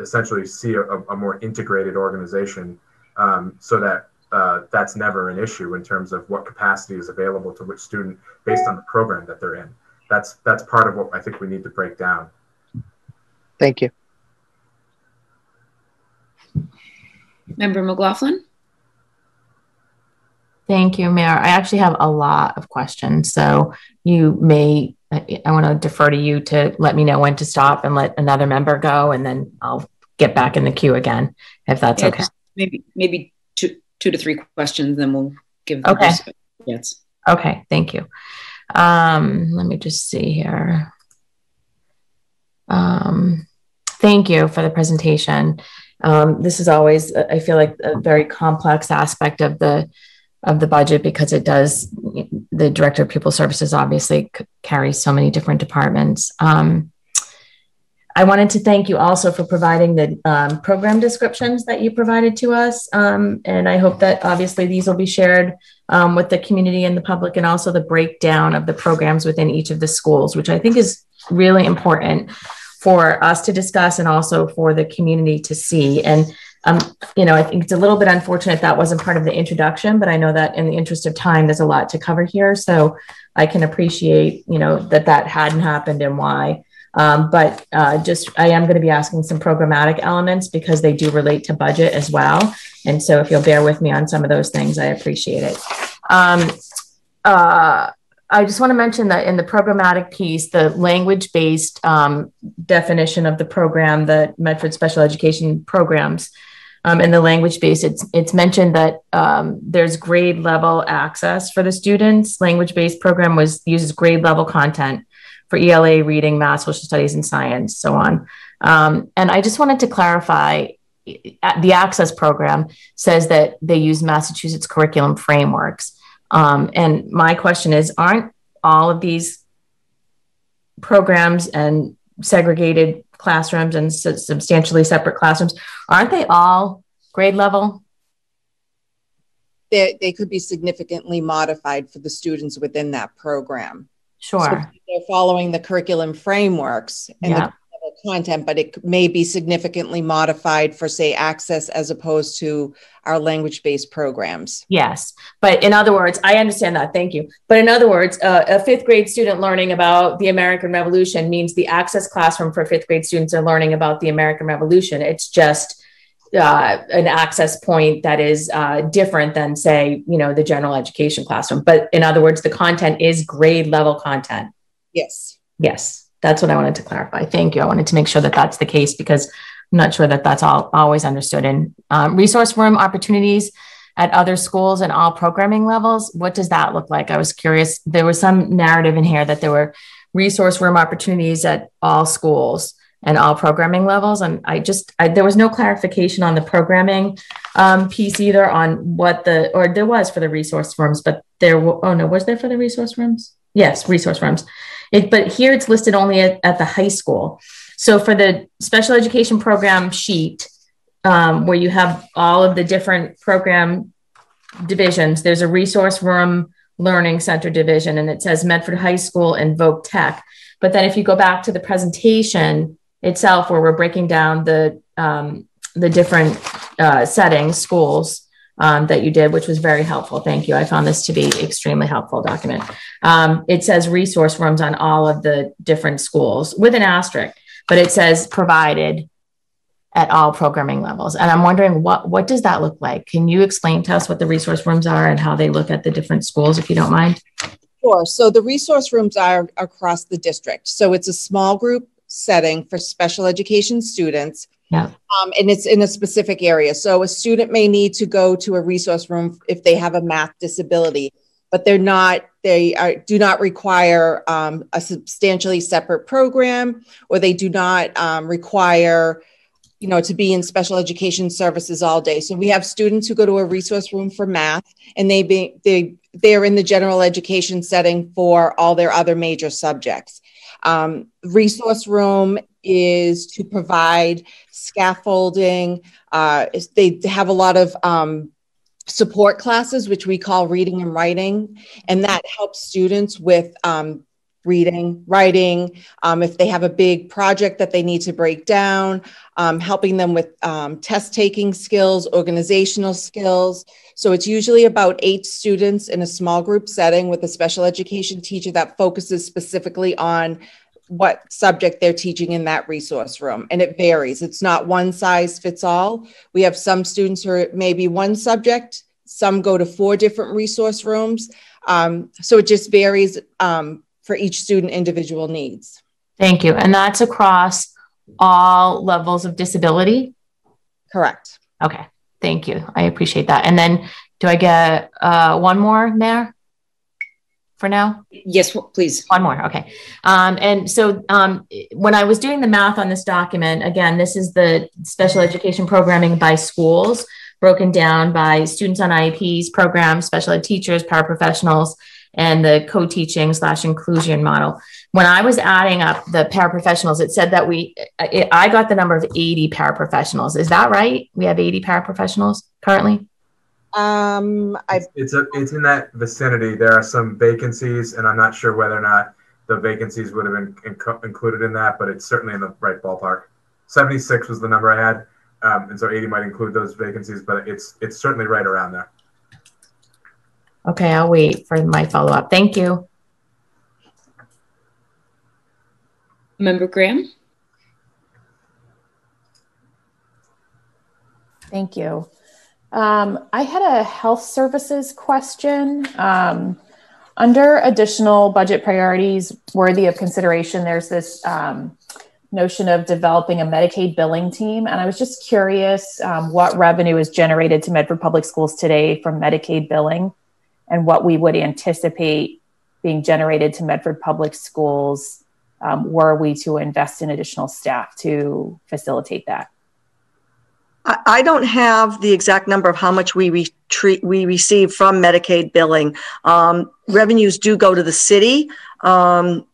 essentially see a, a, more integrated organization, um, so that uh, that's never an issue in terms of what capacity is available to which student based on the program that they're in. That's that's part of what I think we need to break down. Thank you. Member McLaughlin? Thank you, Mayor. I actually have a lot of questions, so you may, I want to defer to you to let me know when to stop and let another member go, and then I'll get back in the queue again, if that's Yeah, okay. Maybe, maybe two, to three questions, then we'll give. Okay. Yes. Okay, thank you. Um, let me just see here. Um, thank you for the presentation. Um, this is always, I feel like, a very complex aspect of the of the budget because it does. The director of pupil services obviously c- carries so many different departments. Um, I wanted to thank you also for providing the um, program descriptions that you provided to us, um, and I hope that obviously these will be shared um, with the community and the public, and also the breakdown of the programs within each of the schools, which I think is really important for us to discuss and also for the community to see. And um, you know, I think it's a little bit unfortunate that wasn't part of the introduction, but I know that in the interest of time, there's a lot to cover here, so I can appreciate you know that that hadn't happened and why. Um, but uh, just I am going to be asking some programmatic elements because they do relate to budget as well. And so if you'll bear with me on some of those things, I appreciate it. Um, uh, I just want to mention that in the programmatic piece, the language based um, definition of the program, the Medford Special Education programs, um, in the language based, it's, it's mentioned that um, there's grade level access for the students. Language based program was uses grade level content for ELA, reading, math, social studies, and science, so on. Um, and I just wanted to clarify uh, the access program says that they use Massachusetts curriculum frameworks. Um, and my question is aren't all of these programs and segregated classrooms and su- substantially separate classrooms, aren't they all grade level? They, they could be significantly modified for the students within that program. So Sure. they're following the curriculum frameworks and Yeah. the content, but it may be significantly modified for, say, access as opposed to our language-based programs. Yes. But in other words, I understand that. Thank you. But in other words, uh, a fifth grade student learning about the American Revolution means the access classroom for fifth grade students are learning about the American Revolution. It's just uh, an access point that is uh, different than, say, you know, the general education classroom. But in other words, the content is grade level content. Yes. Yes, that's what I wanted to clarify. Thank you. I wanted to make sure that that's the case because I'm not sure that that's all always understood. in um, resource room opportunities at other schools and all programming levels. What does that look like? I was curious. There was some narrative in here that there were resource room opportunities at all schools and all programming levels. And I just, I, there was no clarification on the programming um, piece either on what the, or there was for the resource rooms, but there, w- oh no, was there for the resource rooms? Yes, resource rooms. It, but here it's listed only at, at the high school. So for the special education program sheet, um, where you have all of the different program divisions, there's a resource room learning center division, and it says Medford High School and Voc Tech. But then if you go back to the presentation itself, where we're breaking down the um, the different uh, settings, schools um, that you did, which was very helpful. Thank you. I found this to be extremely helpful document. Um, it says resource rooms on all of the different schools with an asterisk, but it says provided at all programming levels. And I'm wondering what what does that look like? Can you explain to us what the resource rooms are and how they look at the different schools, if you don't mind? Sure. So the resource rooms are across the district. So it's a small group setting for special education students. Yeah. Um, and it's in a specific area. So a student may need to go to a resource room if they have a math disability, but they're not, they are, do not require um, a substantially separate program or they do not um, require you know, to be in special education services all day. So we have students who go to a resource room for math and they be they they're in the general education setting for all their other major subjects. Um, resource room is to provide scaffolding. Uh, they have a lot of um, support classes, which we call reading and writing, and that helps students with um, reading, writing, um, if they have a big project that they need to break down, um, helping them with um, test taking skills, organizational skills. So it's usually about eight students in a small group setting with a special education teacher that focuses specifically on what subject they're teaching in that resource room. And it varies. It's not one size fits all. We have some students who are maybe one subject, some go to four different resource rooms. Um, so it just varies um, for each student individual needs. Thank you. And that's across all levels of disability? Correct. Okay. Thank you. I appreciate that. And then do I get uh, one more, Mayor? For now? Yes, please. One more. Okay. Um, and so um, when I was doing the math on this document, again, this is the special education programming by schools broken down by students on IEPs, programs, special ed teachers, paraprofessionals, and the co-teaching slash inclusion model. When I was adding up the paraprofessionals, it said that we, it, I got the number of 80 paraprofessionals. Is that right? We have 80 paraprofessionals currently? Um, I, it's, it's, a, it's in that vicinity. There are some vacancies, and I'm not sure whether or not the vacancies would have been inc- included in that, but it's certainly in the right ballpark. 76 was the number I had, um, and so 80 might include those vacancies, but it's it's certainly right around there. Okay, I'll wait for my follow up. Thank you. Member Graham? Thank you. Um, I had a health services question. Um, under additional budget priorities worthy of consideration, there's this um, notion of developing a Medicaid billing team. And I was just curious um, what revenue is generated to Medford Public Schools today from Medicaid billing and what we would anticipate being generated to Medford Public Schools um, were we to invest in additional staff to facilitate that. I don't have the exact number of how much we retreat, we receive from Medicaid billing. Um, revenues do go to the city. Um,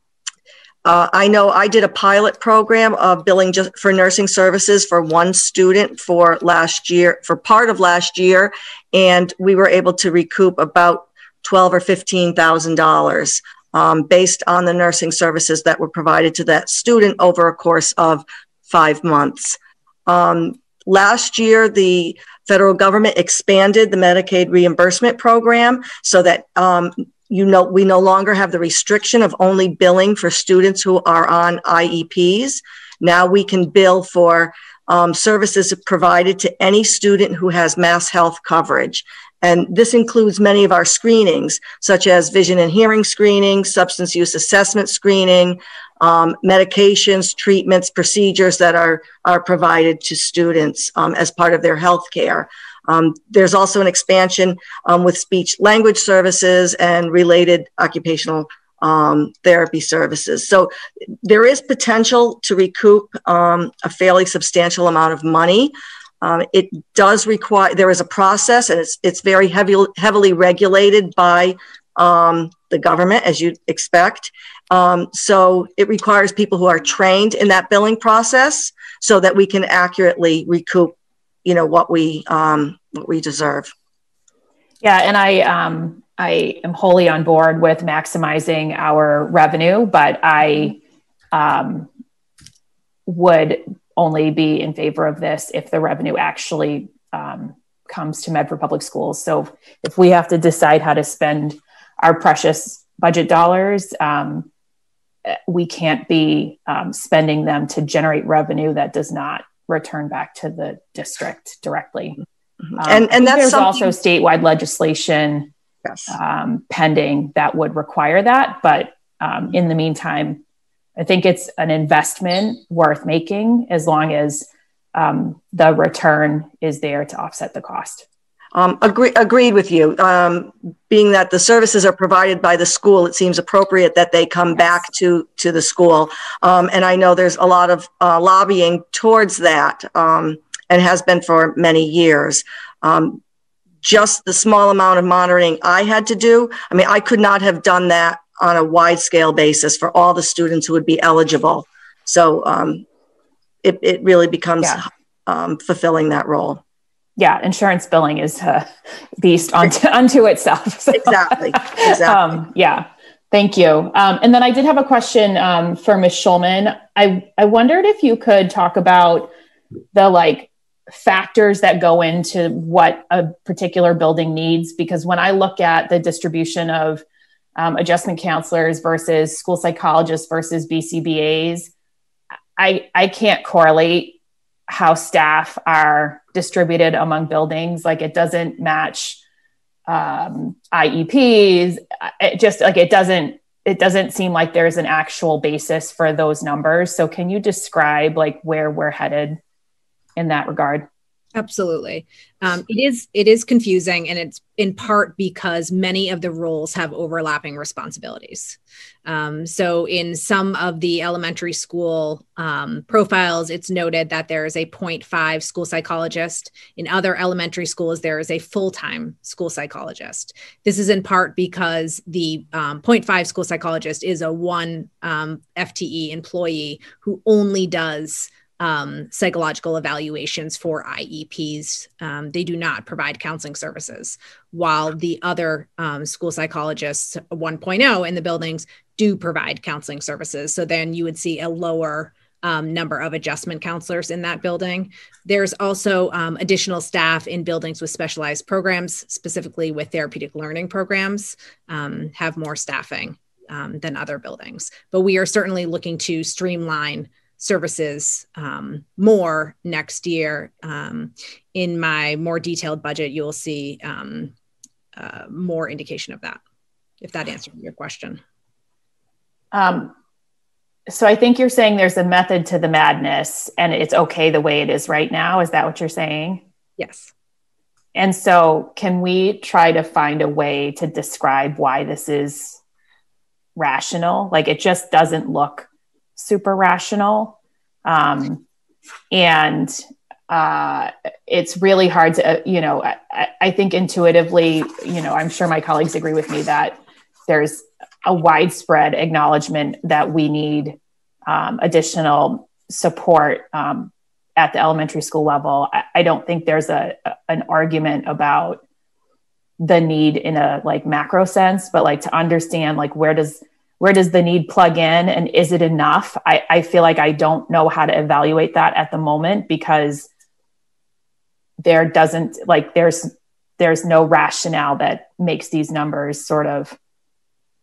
uh, I know I did a pilot program of billing just for nursing services for one student for last year, for part of last year, and we were able to recoup about twelve or fifteen thousand dollars um, based on the nursing services that were provided to that student over a course of five months. Um, last year, the federal government expanded the Medicaid reimbursement program so that um, you know we no longer have the restriction of only billing for students who are on IEPs. Now we can bill for um, services provided to any student who has MassHealth coverage. And this includes many of our screenings, such as vision and hearing screening, substance use assessment screening, um, medications, treatments, procedures that are, are provided to students um, as part of their health care. Um, there's also an expansion um, with speech language services and related occupational um, therapy services. So there is potential to recoup um, a fairly substantial amount of money. Um, it does require, there is a process and it's, it's very heavy, heavily regulated by um, the government, as you'd expect. Um, so it requires people who are trained in that billing process so that we can accurately recoup, you know, what we, um, what we deserve. Yeah, and I, um, I am wholly on board with maximizing our revenue, but I um, would only be in favor of this if the revenue actually um, comes to Medford Public Schools. So if we have to decide how to spend our precious budget dollars, um, we can't be um, spending them to generate revenue that does not return back to the district directly. Mm-hmm. and and that's there's also statewide legislation yes. Um, pending that would require that. But um, in the meantime, I think it's an investment worth making as long as um, the return is there to offset the cost. Um, agree, agreed with you. Um, being that the services are provided by the school, it seems appropriate that they come yes. back to to the school. Um, and I know there's a lot of uh, lobbying towards that, um, and has been for many years. Um, just the small amount of monitoring I had to do. I mean, I could not have done that on a wide scale basis for all the students who would be eligible. So um, it, it really becomes yeah. um, fulfilling that role. Yeah, insurance billing is a beast unto, <laughs> unto itself. So, exactly. <laughs> Exactly. Um, yeah. Thank you. Um, and then I did have a question um, for Ms. Schulman. I, I wondered if you could talk about the like factors that go into what a particular building needs because when I look at the distribution of um, adjustment counselors versus school psychologists versus BCBAs. I, I can't correlate how staff are distributed among buildings. Like it doesn't match um, IEPs. It just like it doesn't it doesn't seem like there's an actual basis for those numbers. So can you describe like where we're headed in that regard? Absolutely. Um, it is it is confusing, and it's in part because many of the roles have overlapping responsibilities. Um, so, in some of the elementary school um, profiles, it's noted that there is a 0.5 school psychologist. In other elementary schools, there is a full time school psychologist. This is in part because the um, 0.5 school psychologist is a one um, FTE employee who only does um, psychological evaluations for IEPs. Um, they do not provide counseling services, while the other um, school psychologists 1.0 in the buildings do provide counseling services. So then you would see a lower um, number of adjustment counselors in that building. There's also um, additional staff in buildings with specialized programs, specifically with therapeutic learning programs, um, have more staffing than other buildings. But we are certainly looking to streamline services um, more next year. Um, in my more detailed budget, you'll see um, uh, more indication of that, if that answered your question. Um, so I think you're saying there's a method to the madness and it's okay the way it is right now. Is that what you're saying? Yes. And so, can we try to find a way to describe why this is rational? Like, it just doesn't look super rational. Um, and uh, it's really hard to, uh, you know, I, I think intuitively, you know, I'm sure my colleagues agree with me that there's a widespread acknowledgement that we need um, additional support um, at the elementary school level. I, I don't think there's a, a, an argument about the need in a like macro sense, but like to understand like where does where does the need plug in and is it enough? I, I feel like i don't know how to evaluate that at the moment because there doesn't like there's there's no rationale that makes these numbers sort of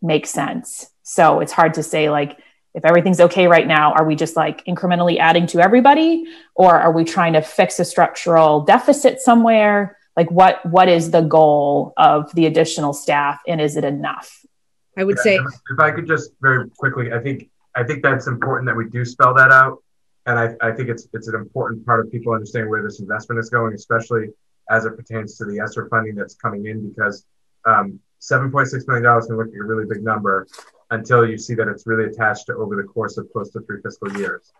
make sense. So it's hard to say like if everything's okay right now are we just like incrementally adding to everybody or are we trying to fix a structural deficit somewhere? Like what what is the goal of the additional staff and is it enough I would yeah, say if I could just very quickly, I think I think that's important that we do spell that out. And I, I think it's it's an important part of people understanding where this investment is going, especially as it pertains to the ESSER funding that's coming in, because um, $7.6 million can look like a really big number until you see that it's really attached to over the course of close to three fiscal years.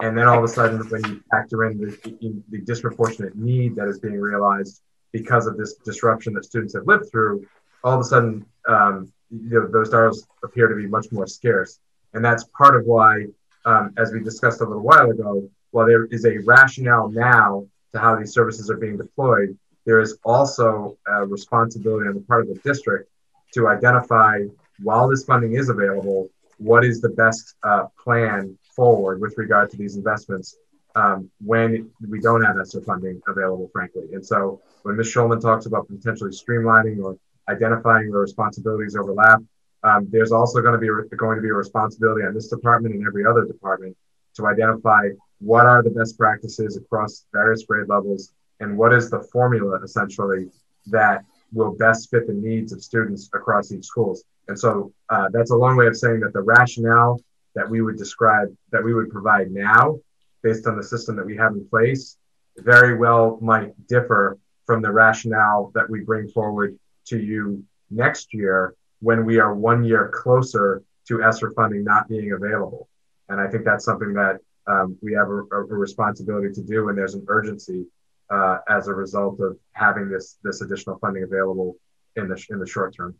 And then all of a sudden, when you factor in the, the disproportionate need that is being realized because of this disruption that students have lived through, all of a sudden, um, you know, those dollars appear to be much more scarce. And that's part of why, um, as we discussed a little while ago, while there is a rationale now to how these services are being deployed, there is also a responsibility on the part of the district to identify, while this funding is available, what is the best uh, plan forward with regard to these investments um, when we don't have ESSER funding available, frankly. And so when Ms. Schulman talks about potentially streamlining or identifying the responsibilities overlap. Um, there's also going to be re- going to be a responsibility on this department and every other department to identify what are the best practices across various grade levels and what is the formula essentially that will best fit the needs of students across each schools. And so uh, that's a long way of saying that the rationale that we would describe that we would provide now based on the system that we have in place very well might differ from the rationale that we bring forward to you next year when we are one year closer to ESSER funding not being available. And I think that's something that um, we have a, a, responsibility to do, and there's an urgency uh, as a result of having this this additional funding available in the in the short term.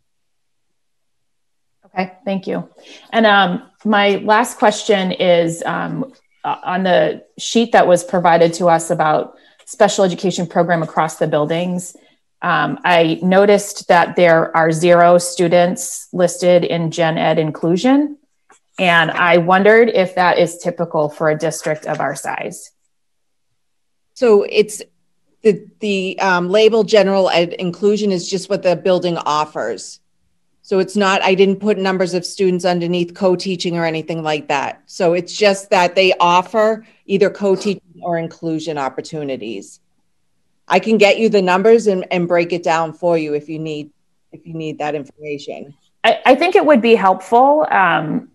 Okay, thank you. And um, my last question is um, on the sheet that was provided to us about special education program across the buildings. Um, I noticed that there are zero students listed in Gen Ed inclusion. And I wondered if that is typical for a district of our size. So it's the, the um, label general ed inclusion is just what the building offers. So it's not, I didn't put numbers of students underneath co-teaching or anything like that. So it's just that they offer either co-teaching or inclusion opportunities. I can get you the numbers and, and break it down for you if you need if you need that information. I, I think it would be helpful um,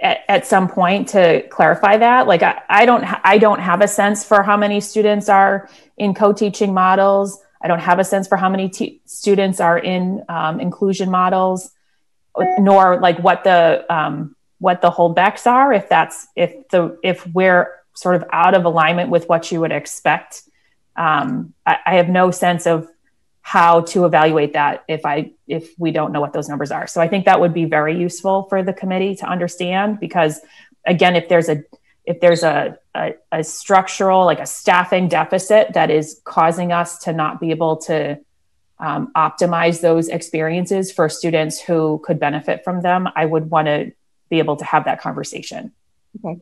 at, at, some point to clarify that. Like I, I don't I don't have a sense for how many students are in co-teaching models. I don't have a sense for how many students are in um, inclusion models, nor like what the um, what the holdbacks are. If that's if the if we're sort of out of alignment with what you would expect, um, I, I have no sense of how to evaluate that if I if we don't know what those numbers are. So I think that would be very useful for the committee to understand because again, if there's a if there's a, a, a, structural, like a staffing deficit that is causing us to not be able to um, optimize those experiences for students who could benefit from them, I would want to be able to have that conversation. Okay.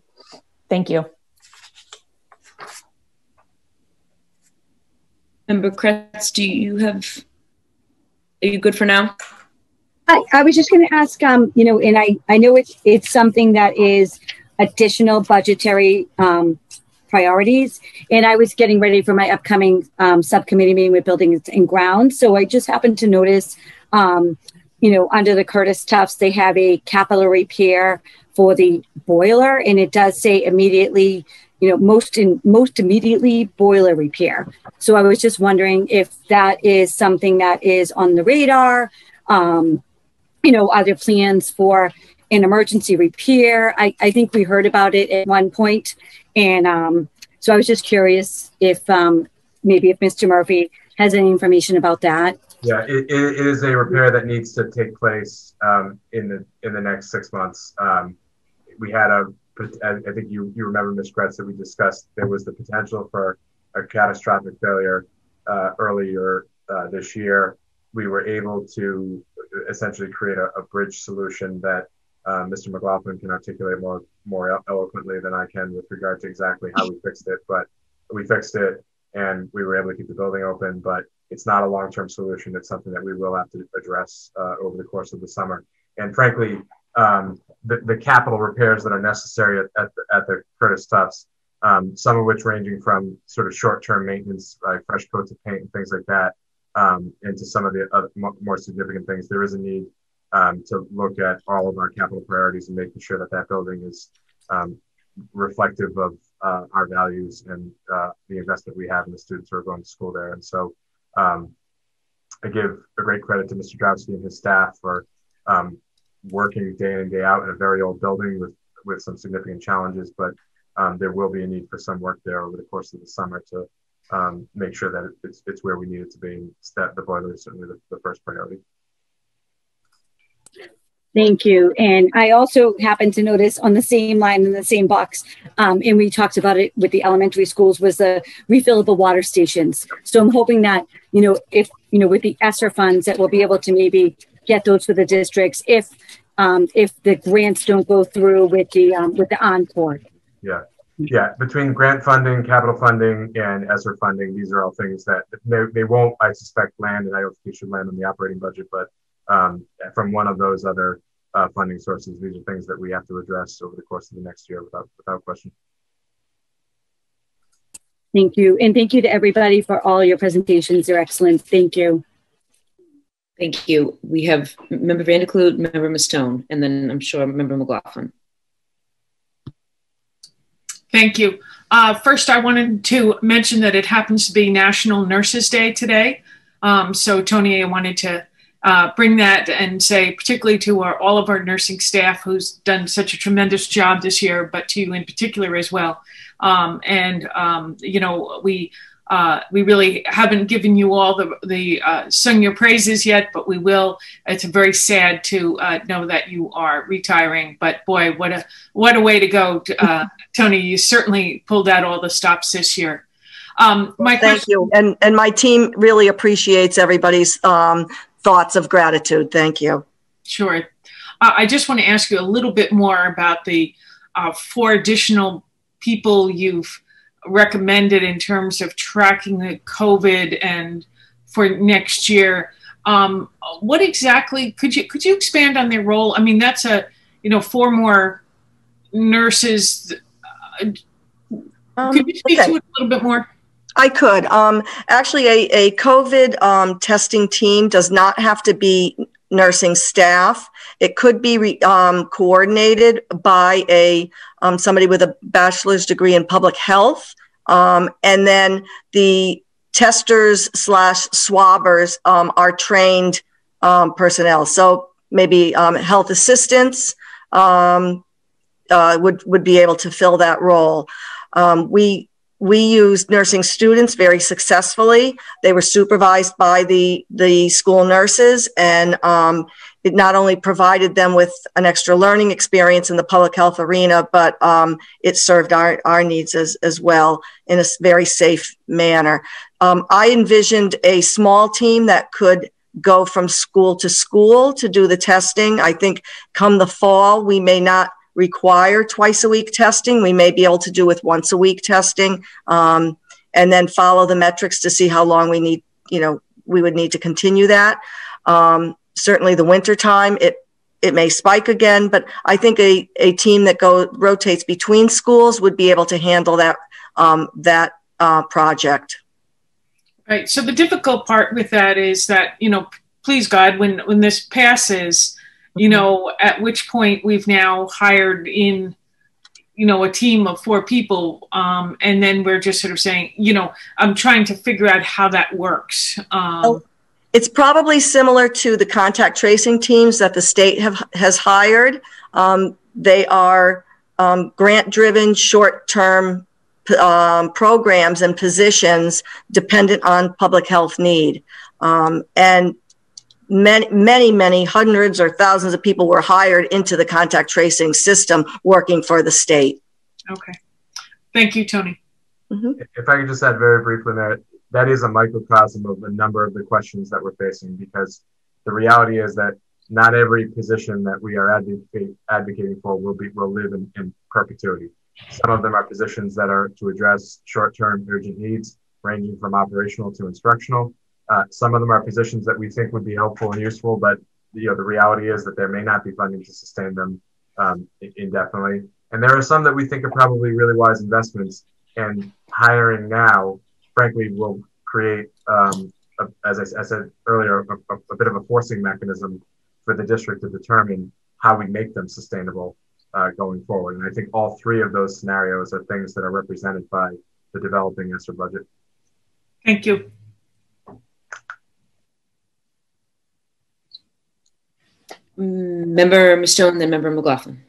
Thank you. Member Kreatz, do you have, are you good for now? I, I was just going to ask, um, you know, and I, I know it's, it's something that is additional budgetary um, priorities. And I was getting ready for my upcoming um, subcommittee meeting with buildings and grounds. So I just happened to notice, um, you know, under the Curtis Tufts, they have a capital repair for the boiler, and it does say immediately, you know, most in most immediately boiler repair. So I was just wondering if that is something that is on the radar. Um, you know, are there plans for an emergency repair. I, I think we heard about it at one point, and um, so I was just curious if um, maybe if Mr. Murphy has any information about that. Yeah, it, it is a repair that needs to take place um, in the in the next six months. Um, we had a, I think you you remember Ms. Kreatz that we discussed. There was the potential for a catastrophic failure uh, earlier uh, this year. We were able to essentially create a, a bridge solution that uh, Mr. McLaughlin can articulate more more eloquently than I can with regard to exactly how we fixed it. But we fixed it, and we were able to keep the building open. But it's not a long term solution. It's something that we will have to address uh, over the course of the summer. And frankly, um, the, the capital repairs that are necessary at, at, the, at the Curtis Tufts, um, some of which ranging from sort of short term maintenance, like fresh coats of paint and things like that, um, into some of the other more significant things. There is a need um, to look at all of our capital priorities and making sure that that building is um, reflective of uh, our values and uh, the investment we have in the students who are going to school there. And so um, I give a great credit to Mr. Drowsky and his staff for um, working day in and day out in a very old building with, with some significant challenges, but um, there will be a need for some work there over the course of the summer to um, make sure that it's, it's where we need it to be. That the boiler is certainly the, the first priority. Thank you. And I also happened to notice on the same line in the same box, um, and we talked about it with the elementary schools, was the refillable water stations. So I'm hoping that, you know, if, you know, with the ESSER funds that we'll be able to maybe get those for the districts if um, if the grants don't go through with the um, with the encore. Yeah. Yeah, between grant funding, capital funding, and ESSER funding, these are all things that they, they won't, I suspect, land, and I don't think should land on the operating budget, but um, from one of those other uh, funding sources. These are things that we have to address over the course of the next year without, without question. Thank you. And thank you to everybody for all your presentations. They're excellent. Thank you. Thank you. We have Member Van der Kloot, Member Mustone, and then I'm sure Member McLaughlin. Thank you. Uh, first, I wanted to mention that it happens to be National Nurses Day today. Um, so, Tony, I wanted to uh, bring that and say, particularly to our, all of our nursing staff who's done such a tremendous job this year, but to you in particular as well. Um, and um, you know, we uh, we really haven't given you all the the uh, sung your praises yet, but we will. It's very sad to uh, know that you are retiring, but boy, what a what a way to go, uh, <laughs> Tony! You certainly pulled out all the stops this year. Um, my thank question- you, and and my team really appreciates everybody's um, thoughts of gratitude. Thank you. Sure. Uh, I just want to ask you a little bit more about the uh, four additional people you've recommended in terms of tracking the COVID and for next year. Um, what exactly could you could you expand on their role? I mean, that's a you know four more nurses. Um, could you speak okay. to it a little bit more? I could. Um, actually, a, a COVID um, testing team does not have to be nursing staff. It could be re, um, coordinated by a um, somebody with a bachelor's degree in public health, um, and then the testers slash swabbers um, are trained um, personnel. So maybe um, health assistants um, uh, would would be able to fill that role. Um, we we used nursing students very successfully. They were supervised by the the school nurses, and um, it not only provided them with an extra learning experience in the public health arena, but um, it served our, our needs as, as well in a very safe manner. Um, I envisioned a small team that could go from school to school to do the testing. I think come the fall, we may not require twice a week testing. We may be able to do with once a week testing um, and then follow the metrics to see how long we need, you know, we would need to continue that. Um, certainly the winter time, it it may spike again, but I think a, a team that go rotates between schools would be able to handle that um, that uh, project. Right. So the difficult part with that is that, you know, please God, when when this passes, you know, at which point we've now hired in, you know, a team of four people, um, and then we're just sort of saying, you know, I'm trying to figure out how that works. Um, It's probably similar to the contact tracing teams that the state have, has hired. Um, they are um, grant-driven, short-term um, programs and positions dependent on public health need. Um, and many, many, many hundreds or thousands of people were hired into the contact tracing system working for the state. Okay. Thank you, Tony. If I could just add very briefly there, that is a microcosm of a number of the questions that we're facing because the reality is that not every position that we are advocate, advocating for will be will live in, in perpetuity. Some of them are positions that are to address short-term urgent needs, ranging from operational to instructional. Uh, some of them are positions that we think would be helpful and useful, but you know the reality is that there may not be funding to sustain them um, indefinitely. And there are some that we think are probably really wise investments. And hiring now, frankly, will create, um, a, as I, I said earlier, a, a, a bit of a forcing mechanism for the district to determine how we make them sustainable uh, going forward. And I think all three of those scenarios are things that are represented by the developing ESSER budget. Thank you. Member Mustone, then Member McLaughlin.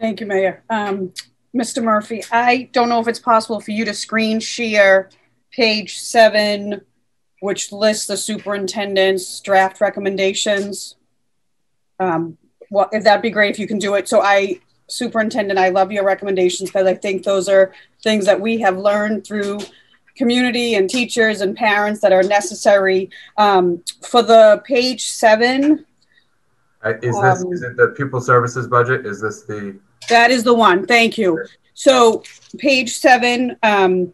Thank you, Mayor. Um, Mr. Murphy, I don't know if it's possible for you to screen share page seven, which lists the superintendent's draft recommendations. Um, well, if that'd be great if you can do it. So I, superintendent, I love your recommendations because I think those are things that we have learned through community and teachers and parents that are necessary. Um, for the page seven, Uh, is this Um, is it the pupil services budget? Is this the That is the one. Thank you. So page seven, um,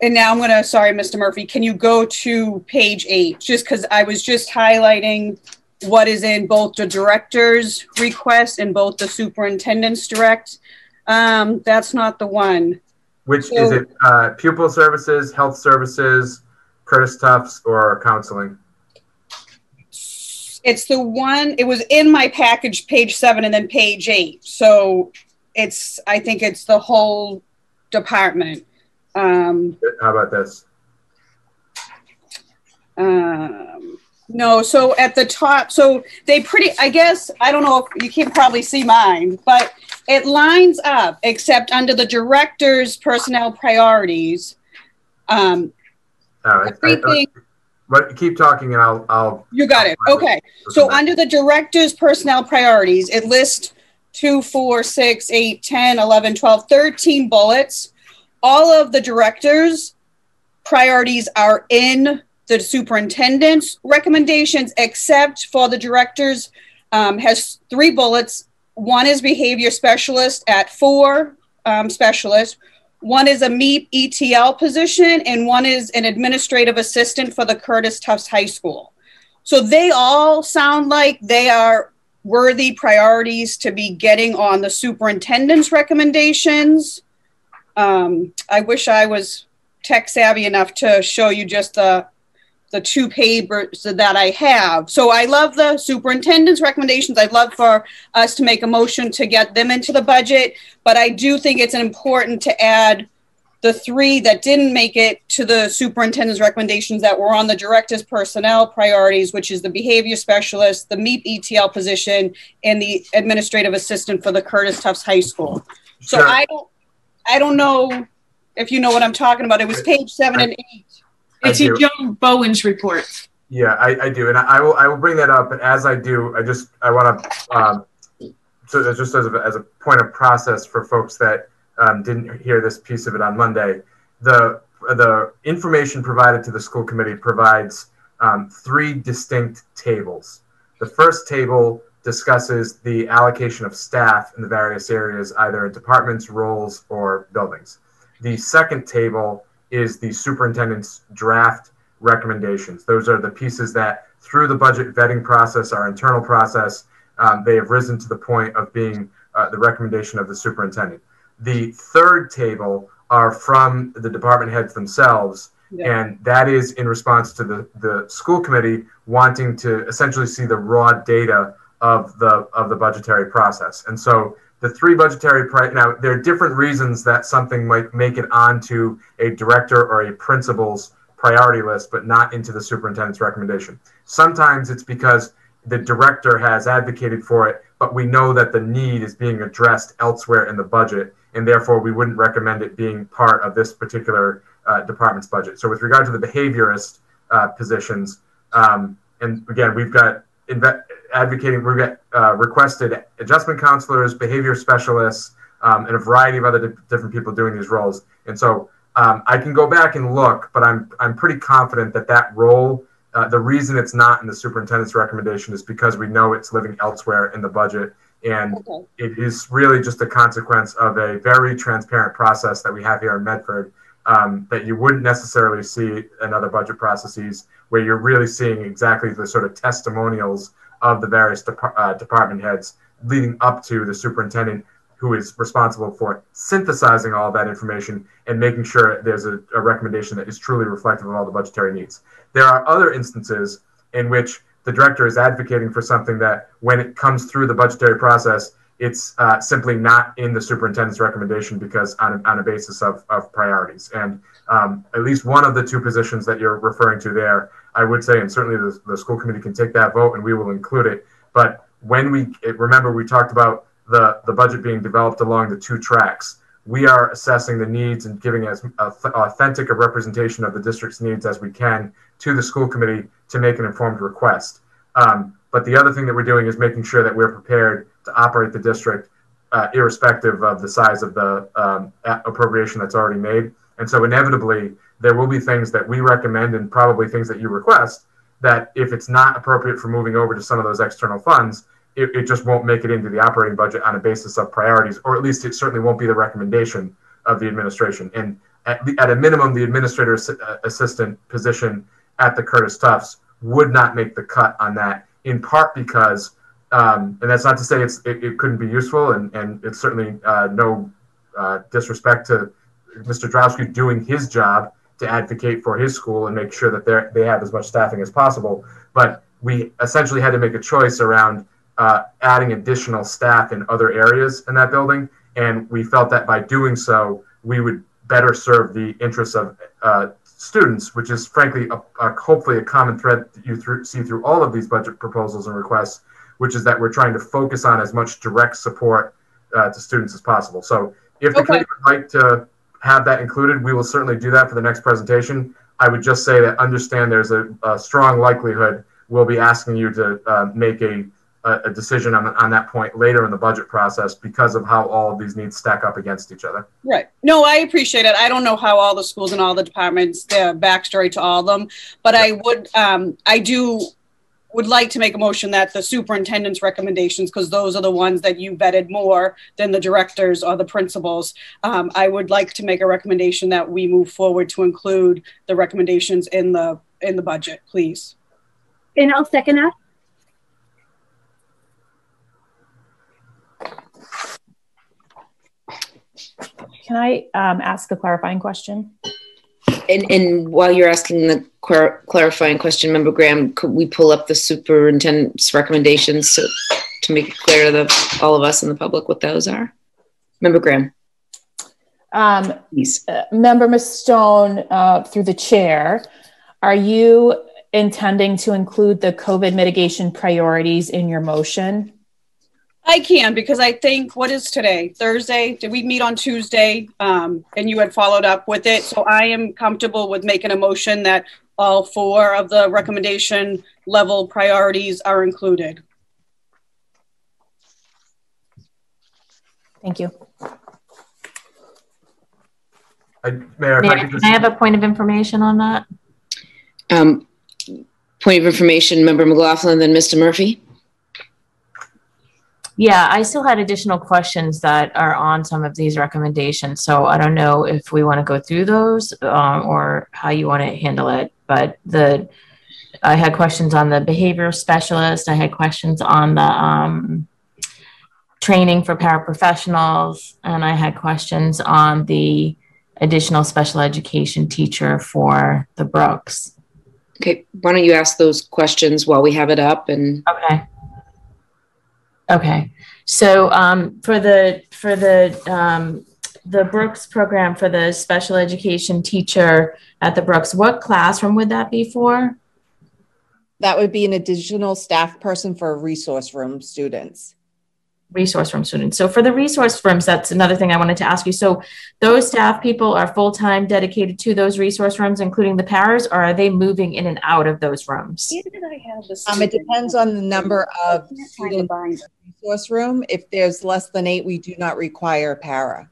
and now I'm gonna, sorry, Mr. Murphy, can you go to page eight? Just because I was just highlighting what is in both the director's request and both the superintendent's direct. Um, that's not the one. which is it uh, pupil services, health services, Curtis Tufts, or counseling? It's the one, it was in my package, page seven and then page eight. So it's, I think it's the whole department. Um, How about this? Um, no, so at the top, so they pretty, I guess, I don't know if you can probably see mine, but it lines up except under the director's personnel priorities. Um, All right. I- everything, but keep talking, and I'll I'll. you got it. Okay. So under the director's personnel priorities, it lists two, four, six, eight, 10, 11, 12, 13 bullets. All of the directors' priorities are in the superintendent's recommendations, except for the directors um, has three bullets. One is behavior specialist at four um, specialists. One is a MEEP ETL position, and one is an administrative assistant for the Curtis Tufts High School. So they all sound like they are worthy priorities to be getting on the superintendent's recommendations. Um, I wish I was tech savvy enough to show you just the the two papers that I have. So I love the superintendent's recommendations. I'd love for us to make a motion to get them into the budget, but I do think it's important to add the three that didn't make it to the superintendent's recommendations that were on the director's personnel priorities, which is the behavior specialist, the MEEP ETL position, and the administrative assistant for the Curtis Tufts High School. So Sure. I don't, I don't know if you know what I'm talking about. It was page seven and eight. I It's do. Joan Bowen's report. Yeah, I, I do, and I will I will bring that up. But as I do, I just I want to um, so just as a, as a point of process for folks that um, didn't hear this piece of it on Monday. The the information provided to the school committee provides um, three distinct tables. The first table discusses the allocation of staff in the various areas, either in departments, roles, or buildings. The second table is the superintendent's draft recommendations. Those are the pieces that, through the budget vetting process, our internal process, um, they have risen to the point of being uh, the recommendation of the superintendent. The third table are from the department heads themselves, and that is in response to the, the school committee wanting to essentially see the raw data of the of the budgetary process. And so the three budgetary pri- now there are different reasons that something might make it onto a director or a principal's priority list, but not into the superintendent's recommendation. Sometimes it's because the director has advocated for it, but we know that the need is being addressed elsewhere in the budget, and therefore we wouldn't recommend it being part of this particular uh, department's budget. So, with regard to the behaviorist uh, positions, um, and again, we've got inve- advocating, we've got uh, requested adjustment counselors, behavior specialists, um, and a variety of other di- different people doing these roles. And so, um, I can go back and look, but I'm I'm pretty confident that that role. Uh, the reason it's not in the superintendent's recommendation is because we know it's living elsewhere in the budget, and Okay. it is really just a consequence of a very transparent process that we have here in Medford um, that you wouldn't necessarily see in other budget processes, where you're really seeing exactly the sort of testimonials of the various depar- uh, department heads leading up to the superintendent who is responsible for synthesizing all that information and making sure there's a, a recommendation that is truly reflective of all the budgetary needs. There are other instances in which the director is advocating for something that, when it comes through the budgetary process, it's uh, simply not in the superintendent's recommendation because on a, on a basis of, of priorities. And um, at least one of the two positions that you're referring to there, I would say, and certainly the, the school committee can take that vote and we will include it. But when we remember, we talked about the, the budget being developed along the two tracks. We are assessing the needs and giving as authentic a representation of the district's needs as we can to the school committee to make an informed request. Um, but the other thing that we're doing is making sure that we're prepared to operate the district uh, irrespective of the size of the um, appropriation that's already made. And so inevitably, there will be things that we recommend and probably things that you request that if it's not appropriate for moving over to some of those external funds, it, it just won't make it into the operating budget on a basis of priorities, or at least it certainly won't be the recommendation of the administration. And at, the, at a minimum, the administrator uh, assistant position at the Curtis Tufts would not make the cut on that, in part because, um, and that's not to say it's, it, it couldn't be useful, and, and it's certainly uh, no uh, disrespect to Mr. Drowsky doing his job to advocate for his school and make sure that they they have as much staffing as possible. But we essentially had to make a choice around uh, adding additional staff in other areas in that building, and we felt that by doing so, we would better serve the interests of uh, students, which is frankly a, a, hopefully a common thread that you through, see through all of these budget proposals and requests, which is that we're trying to focus on as much direct support uh, to students as possible. So if the Okay. committee would like to have that included, we will certainly do that for the next presentation. I would just say that understand there's a, a strong likelihood we'll be asking you to uh, make a, a decision on, on that point later in the budget process because of how all of these needs stack up against each other. Right. No, I appreciate it. I don't know how all the schools and all the departments, the backstory to all of them, but I would, um, I do would like to make a motion that the superintendent's recommendations, because those are the ones that you vetted more than the directors or the principals. Um, I would like to make a recommendation that we move forward to include the recommendations in the in the budget, please. And I'll second that. Can I um, ask a clarifying question? And, and while you're asking the clar- clarifying question, Member Graham, could we pull up the superintendent's recommendations so, to make it clear to the, all of us and the public what those are? Member Graham. Um, uh, Member Mustone, uh, through the chair, are you intending to include the COVID mitigation priorities in your motion? I can because I think what is today? Thursday? Did we meet on Tuesday? Um, and you had followed up with it. So I am comfortable with making a motion that all four of the recommendation level priorities are included. Thank you. I, Mayor, if I can just, I have a point of information on that? Um, point of information, Member McLaughlin, then Mr. Murphy. Yeah, I still had additional questions that are on some of these recommendations. So I don't know if we want to go through those um, or how you want to handle it. But the I had questions on the behavioral specialist. I had questions on the um, training for paraprofessionals, and I had questions on the additional special education teacher for the Brooks. Okay, why don't you ask those questions while we have it up and Okay. Okay. So um, for the for the um, the Brooks program for the special education teacher at the Brooks, what classroom would that be for? That would be an additional staff person for resource room students. Resource room students. So for the resource rooms, that's another thing I wanted to ask you. So those staff people are full-time dedicated to those resource rooms, including the paras, or are they moving in and out of those rooms? Um, it depends on the number of students in the resource room. If there's less than eight, we do not require para.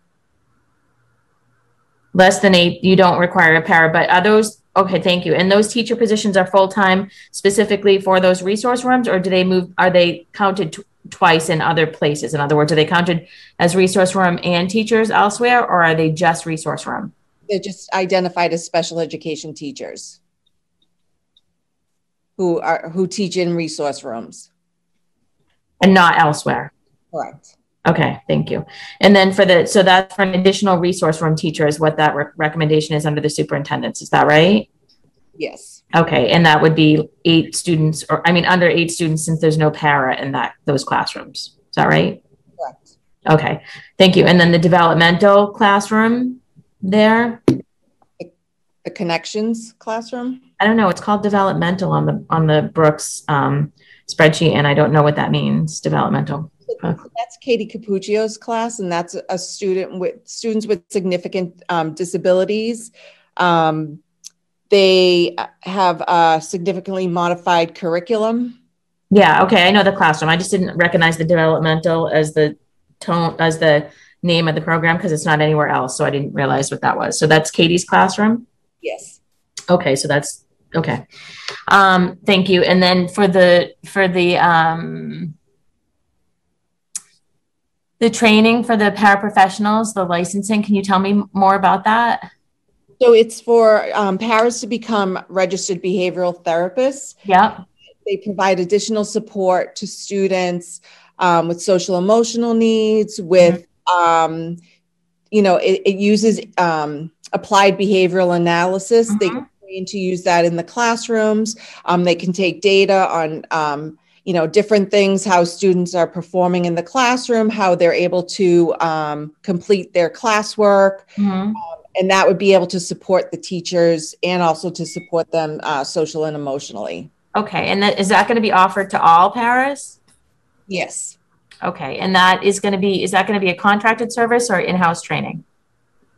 Less than eight, you don't require a para, but are those, okay, thank you. And those teacher positions are full-time specifically for those resource rooms, or do they move, are they counted tw- twice in other places? In other words, are they counted as resource room and teachers elsewhere, or are they just resource room? They're just identified as special education teachers who are who teach in resource rooms. And not elsewhere? Correct. Okay, thank you. And then for the, so that's for an additional resource room teacher is what that re- recommendation is under the superintendents, is that right? Yes. Okay, and that would be eight students, or I mean, under eight students, since there's no para in that, those classrooms. Is that right? Correct. Okay, thank you. And then the developmental classroom there? The connections classroom. I don't know, it's called developmental on the, on the Brooks um, spreadsheet, and I don't know what that means, developmental. That's Katie Capuccio's class, and that's a student with students with significant um, disabilities. Um, they have a significantly modified curriculum. Yeah, okay, I know the classroom. I just didn't recognize the developmental as the tone, as the name of the program because it's not anywhere else. So I didn't realize what that was. So that's Katie's classroom? Yes. Okay, so that's okay. Um, thank you. And then for the for the um the training for the paraprofessionals, the licensing, can you tell me more about that? So it's for um, paras to become registered behavioral therapists. Yep. They provide additional support to students um, with social emotional needs, with, um, you know, it, it uses um, applied behavioral analysis. They can train to use that in the classrooms. Um, they can take data on, um, you know, different things, how students are performing in the classroom, how they're able to um, complete their classwork. Mhm. And that would be able to support the teachers and also to support them uh, social and emotionally. Okay, and that, is that going to be offered to all paras? Yes. Okay, and that is going to be, is that going to be a contracted service or in-house training?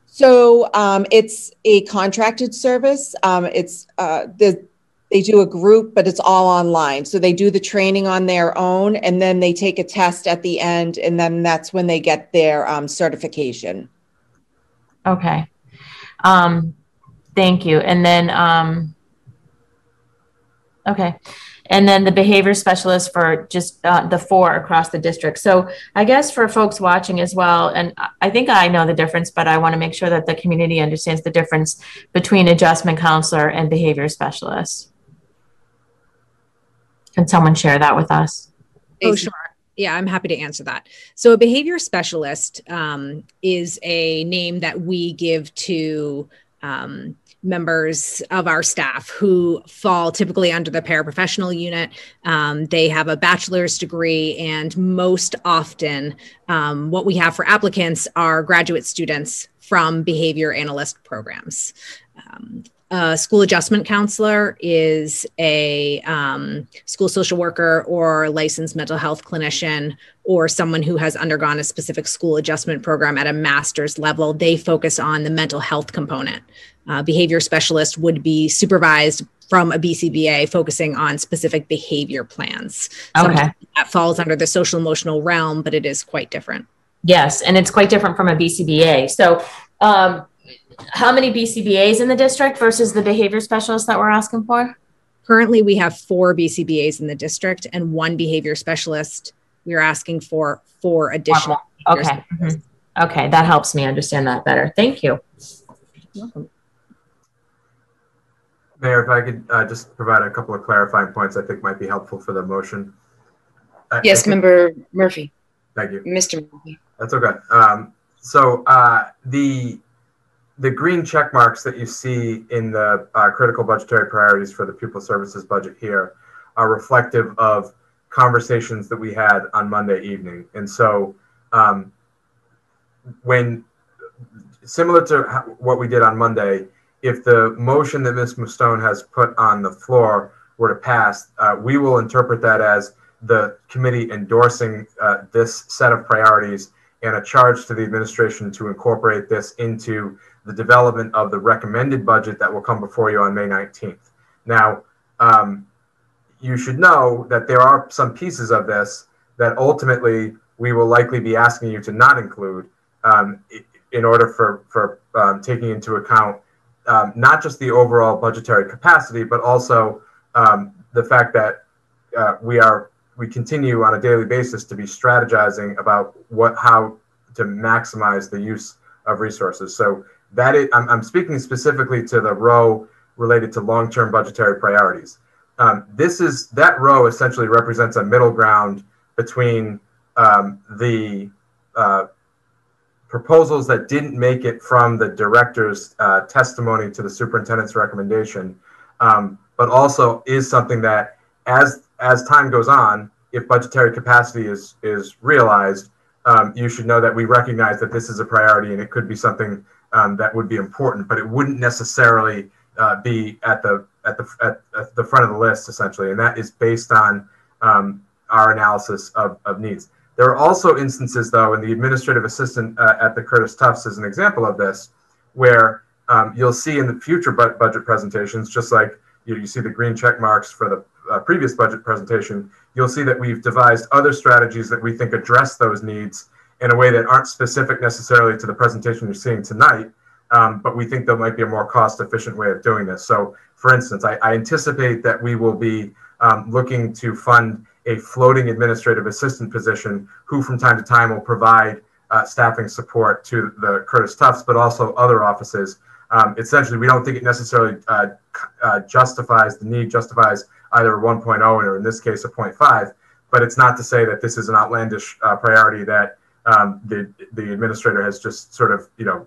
So um, it's a contracted service. Um, it's uh, the, they do a group, but it's all online. So they do the training on their own, and then they take a test at the end, and then that's when they get their um, certification. Okay. Um, thank you. And then, um, okay. and then the behavior specialist for just uh, the four across the district. So I guess for folks watching as well, and I think I know the difference, but I want to make sure that the community understands the difference between adjustment counselor and behavior specialist. Can someone share that with us? Oh, sure. Yeah, I'm happy to answer that. So, a behavior specialist um, is a name that we give to um, members of our staff who fall typically under the paraprofessional unit. Um, they have a bachelor's degree, and most often, um, what we have for applicants are graduate students from behavior analyst programs. Um, a school adjustment counselor is a um, school social worker or licensed mental health clinician or someone who has undergone a specific school adjustment program at a master's level. They focus on the mental health component. Uh, behavior specialist would be supervised from a BCBA focusing on specific behavior plans. Okay. that falls under the social emotional realm, but it is quite different. Yes, and it's quite different from a BCBA. So, um, how many BCBAs in the district versus the behavior specialists that we're asking for? Currently, we have four BCBAs in the district and one behavior specialist. We're asking for four additional. Okay. Mhm. Okay, that helps me understand that better. Thank you. Mayor, if I could uh, just provide a couple of clarifying points I think might be helpful for the motion. I- I Yes, think- Member Murphy, Thank you. Mr. Murphy. That's okay. Um, so uh, the the green check marks that you see in the uh, critical budgetary priorities for the pupil services budget here are reflective of conversations that we had on Monday evening. And so um, when similar to what we did on Monday, if the motion that Ms. Mustone has put on the floor were to pass, uh, we will interpret that as the committee endorsing uh, this set of priorities and a charge to the administration to incorporate this into the development of the recommended budget that will come before you on May 19th. Now, um, you should know that there are some pieces of this that ultimately we will likely be asking you to not include um, in order for, for um, taking into account um, not just the overall budgetary capacity, but also um, the fact that uh, we are we continue on a daily basis to be strategizing about what how to maximize the use of resources. So that is, I'm, I'm speaking specifically to the row related to long-term budgetary priorities. Um, this is that row essentially represents a middle ground between um, the uh, proposals that didn't make it from the director's uh, testimony to the superintendent's recommendation, um, but also is something that as as time goes on, if budgetary capacity is is realized, um, you should know that we recognize that this is a priority and it could be something um, that would be important, but it wouldn't necessarily uh, be at the at the at, at the front of the list essentially, and that is based on um, our analysis of, of needs. There are also instances, though, and the administrative assistant uh, at the Curtis Tufts is an example of this, where um, you'll see in the future bu- budget presentations, just like you, you see the green check marks for the uh, previous budget presentation, you'll see that we've devised other strategies that we think address those needs in a way that aren't specific necessarily to the presentation you're seeing tonight, um, but we think there might be a more cost efficient way of doing this. So, for instance, I, I anticipate that we will be um, looking to fund a floating administrative assistant position who from time to time will provide uh, staffing support to the Curtis Tufts, but also other offices. Um, essentially, we don't think it necessarily uh, uh, justifies the need, justifies either a 1.0 or in this case a 0.5, but it's not to say that this is an outlandish uh, priority that um, the, the administrator has just sort of, you know,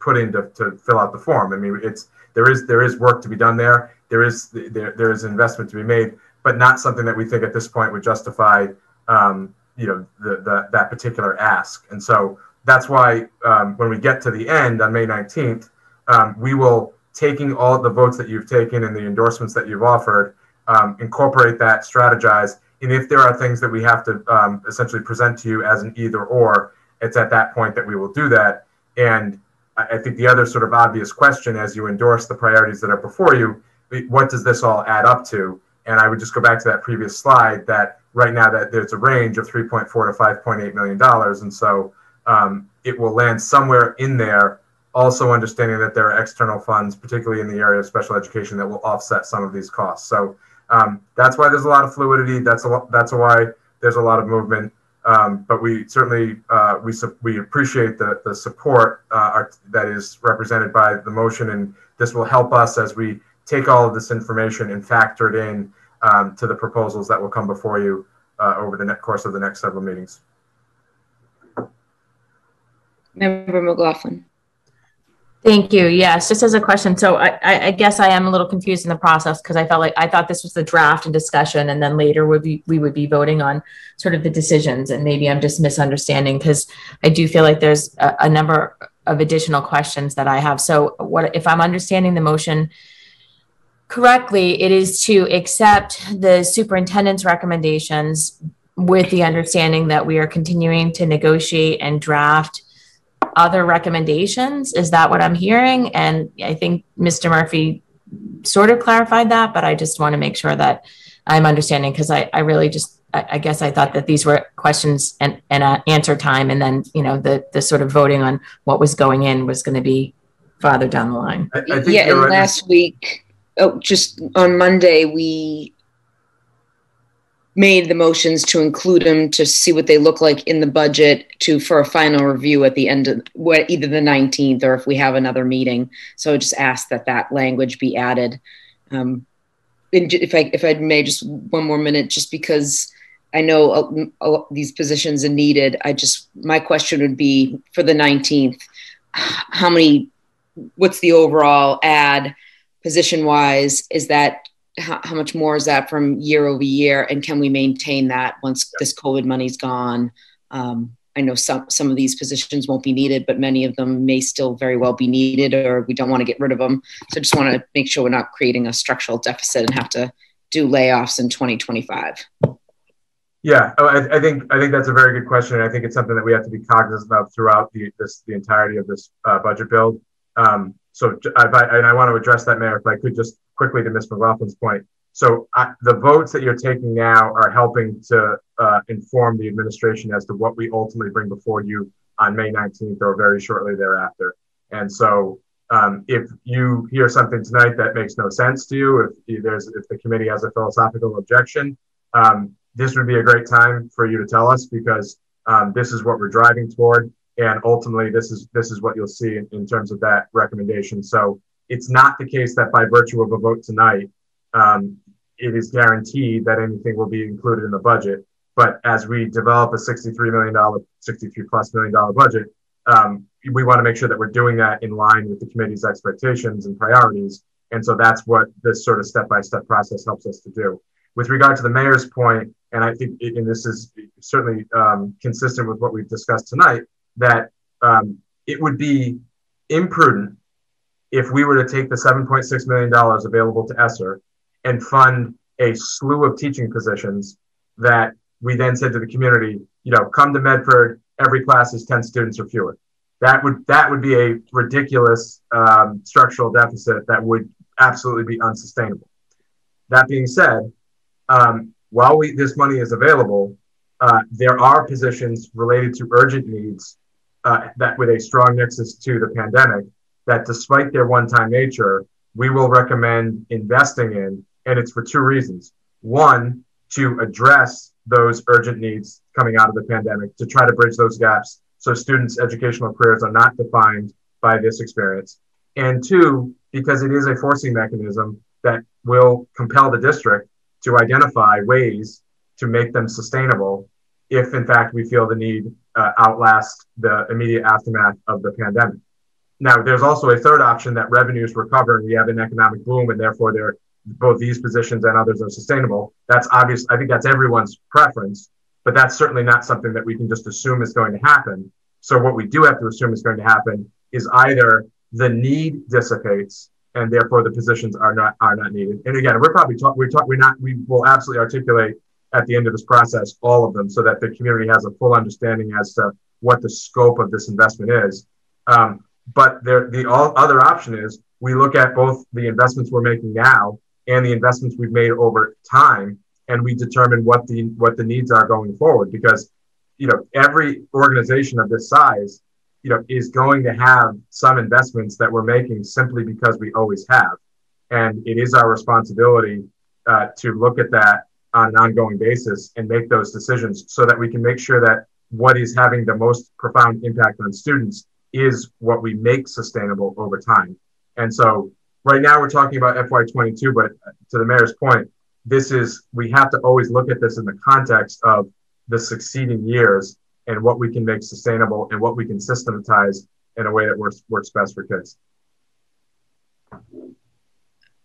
put in to, to fill out the form. I mean, it's there is there is work to be done there. There is there, there is investment to be made, but not something that we think at this point would justify um, you know the, the that particular ask. And so that's why um, when we get to the end on May 19th, um, we will taking all the votes that you've taken and the endorsements that you've offered, um, incorporate that, strategize, and if there are things that we have to um, essentially present to you as an either or, it's at that point that we will do that. And I think the other sort of obvious question as you endorse the priorities that are before you, what does this all add up to? And I would just go back to that previous slide that right now that there's a range of 3.4 to 5.8 million dollars, and so um, it will land somewhere in there. Also understanding that there are external funds, particularly in the area of special education, that will offset some of these costs. So Um, that's why there's a lot of fluidity. That's a lot, that's why there's a lot of movement. Um, but we certainly uh, we we appreciate the the support uh, our, that is represented by the motion, and this will help us as we take all of this information and factor it in um, to the proposals that will come before you uh, over the course of the next several meetings. Member McLaughlin. Thank you. Yes, just as a question. So I, I guess I am a little confused in the process because I felt like I thought this was the draft and discussion, and then later would be we would be voting on sort of the decisions. And maybe I'm just misunderstanding because I do feel like there's a, a number of additional questions that I have. So what if I'm understanding the motion correctly? It is to accept the superintendent's recommendations with the understanding that we are continuing to negotiate and draft other recommendations. Is that what I'm hearing? And I think Mr. Murphy sort of clarified that, but I just want to make sure that I'm understanding because I, I really just, I, I, guess I thought that these were questions and, and uh, answer time. And then, you know, the, the sort of voting on what was going in was going to be farther down the line. I, I yeah. And right. last week, oh, just on Monday, we made the motions to include them to see what they look like in the budget to for a final review at the end of what either the 19th or if we have another meeting. So I just ask that that language be added. Um, if i if i may just one more minute just because i know these positions are needed. I just my question would be for the 19th how many what's the overall ad position wise is that how, how, much more is that from year over year? And can we maintain that once this covid money's gone? Um, i know some some of these positions won't be needed but many of them may still very well be needed or we don't want to get rid of them so just want to make sure we're not creating a structural deficit and have to do layoffs in 2025 yeah oh, I, I, think i think that's a very good question and i think it's something that we have to be cognizant of throughout the this the entirety of this uh, budget build. Um, so I, and I want to address that, Mayor, if I could just quickly to Ms. McLaughlin's point. So I, the votes that you're taking now are helping to uh, inform the administration as to what we ultimately bring before you on May 19th or very shortly thereafter. And so um, if you hear something tonight that makes no sense to you, if there's if the committee has a philosophical objection, um, this would be a great time for you to tell us because um, this is what we're driving toward and ultimately this is this is what you'll see in, in, terms of that recommendation so it's not the case that by virtue of a vote tonight um, it is guaranteed that anything will be included in the budget. But as we develop a 63 million dollar 63 plus million dollar budget um, we want to make sure that we're doing that in line with the committee's expectations and priorities. And so that's what this sort of step-by-step process helps us to do. With regard to the mayor's point and i think and this is certainly um, consistent with what we've discussed tonight that um, it would be imprudent if we were to take the $7.6 million available to ESSER and fund a slew of teaching positions that we then said to the community, you know, come to Medford, every class is 10 students or fewer. That would that would be a ridiculous um, structural deficit that would absolutely be unsustainable. That being said, um, while we, this money is available, uh, there are positions related to urgent needs uh, that with a strong nexus to the pandemic, that despite their one-time nature, we will recommend investing in, and it's for two reasons. One, to address those urgent needs coming out of the pandemic, to try to bridge those gaps so students' educational careers are not defined by this experience. And two, because it is a forcing mechanism that will compel the district to identify ways to make them sustainable if, in fact, we feel the need uh, outlast the immediate aftermath of the pandemic. Now, there's also a third option that revenues recover and we have an economic boom, and therefore they're both these positions and others are sustainable. That's obvious. I think that's everyone's preference, but that's certainly not something that we can just assume is going to happen. So what we do have to assume is going to happen is either the need dissipates and therefore the positions are not are not needed. And again, we're probably talk, we're talk, we're not we will absolutely articulate at the end of this process, all of them, so that the community has a full understanding as to what the scope of this investment is. Um, but there, the all other option is we look at both the investments we're making now and the investments we've made over time, and we determine what the what the needs are going forward. Because you know every organization of this size, you know, is going to have some investments that we're making simply because we always have, and it is our responsibility uh, to look at that on an ongoing basis and make those decisions so that we can make sure that what is having the most profound impact on students is what we make sustainable over time. And so right now we're talking about FY22, but to the mayor's point, this is, we have to always look at this in the context of the succeeding years and what we can make sustainable and what we can systematize in a way that works, works best for kids.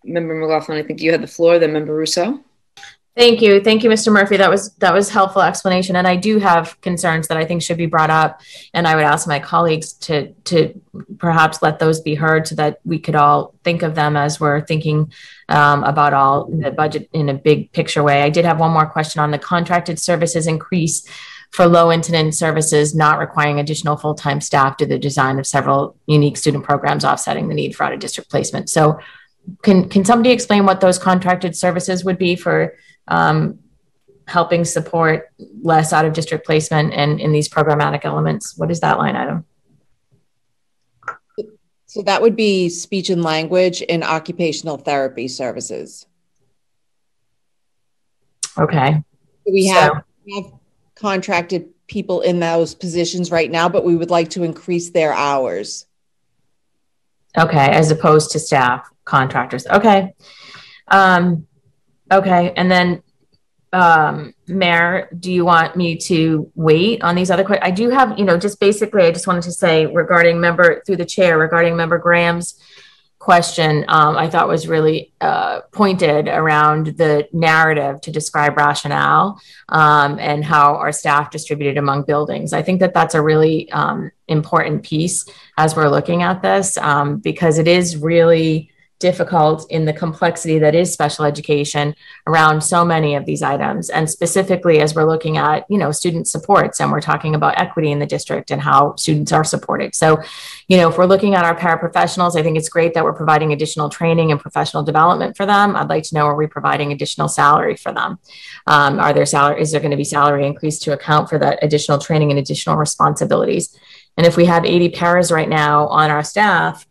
Member McLaughlin, I think you had the floor, then Member Ruseau. Thank you. Thank you, Mr. Murphy. That was that was helpful explanation. And I do have concerns that I think should be brought up. And I would ask my colleagues to to perhaps let those be heard so that we could all think of them as we're thinking um, about all the budget in a big picture way. I did have one more question on the contracted services increase for low incident services not requiring additional full-time staff to the design of several unique student programs offsetting the need for out of district placement. So can can somebody explain what those contracted services would be for um, helping support less out of district placement and in these programmatic elements? What is that line item? So that would be speech and language and occupational therapy services. Okay. We have, so. we have contracted people in those positions right now, but we would like to increase their hours. Okay, as opposed to staff contractors. Okay. Um, okay, and then um, Mayor, do you want me to wait on these other questions? I do have, you know, just basically, I just wanted to say regarding member through the chair regarding member Graham's question, um, I thought was really uh, pointed around the narrative to describe rationale um, and how our staff distributed among buildings. I think that that's a really um, important piece as we're looking at this um, because it is really difficult in the complexity that is special education around so many of these items. And specifically as we're looking at you know student supports and we're talking about equity in the district and how students are supported. So you know if we're looking at our paraprofessionals i think it's great that we're providing additional training and professional development for them. I'd like to know are we providing additional salary for them? Um, are there salary is there going to be salary increase to account for that additional training and additional responsibilities? And if we have 80 paras right now on our staff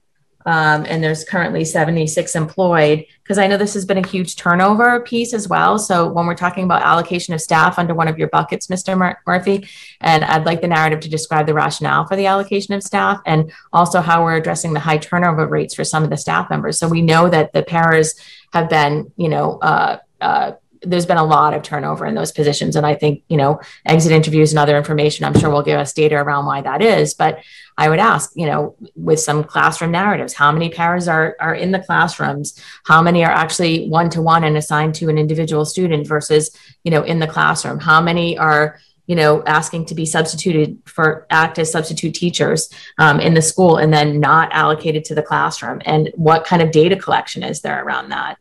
um, and there's currently 76 employed because I know this has been a huge turnover piece as well. So when we're talking about allocation of staff under one of your buckets, Mr. Mur- Murphy, and I'd like the narrative to describe the rationale for the allocation of staff and also how we're addressing the high turnover rates for some of the staff members. So we know that the paras have been, you know, uh, uh, there's been a lot of turnover in those positions. And I think, you know, exit interviews and other information, I'm sure will give us data around why that is. But I would ask, you know, with some classroom narratives, how many paras are, are in the classrooms? How many are actually one to one and assigned to an individual student versus, you know, in the classroom? How many are, you know, asking to be substituted for act as substitute teachers um, in the school and then not allocated to the classroom? And what kind of data collection is there around that?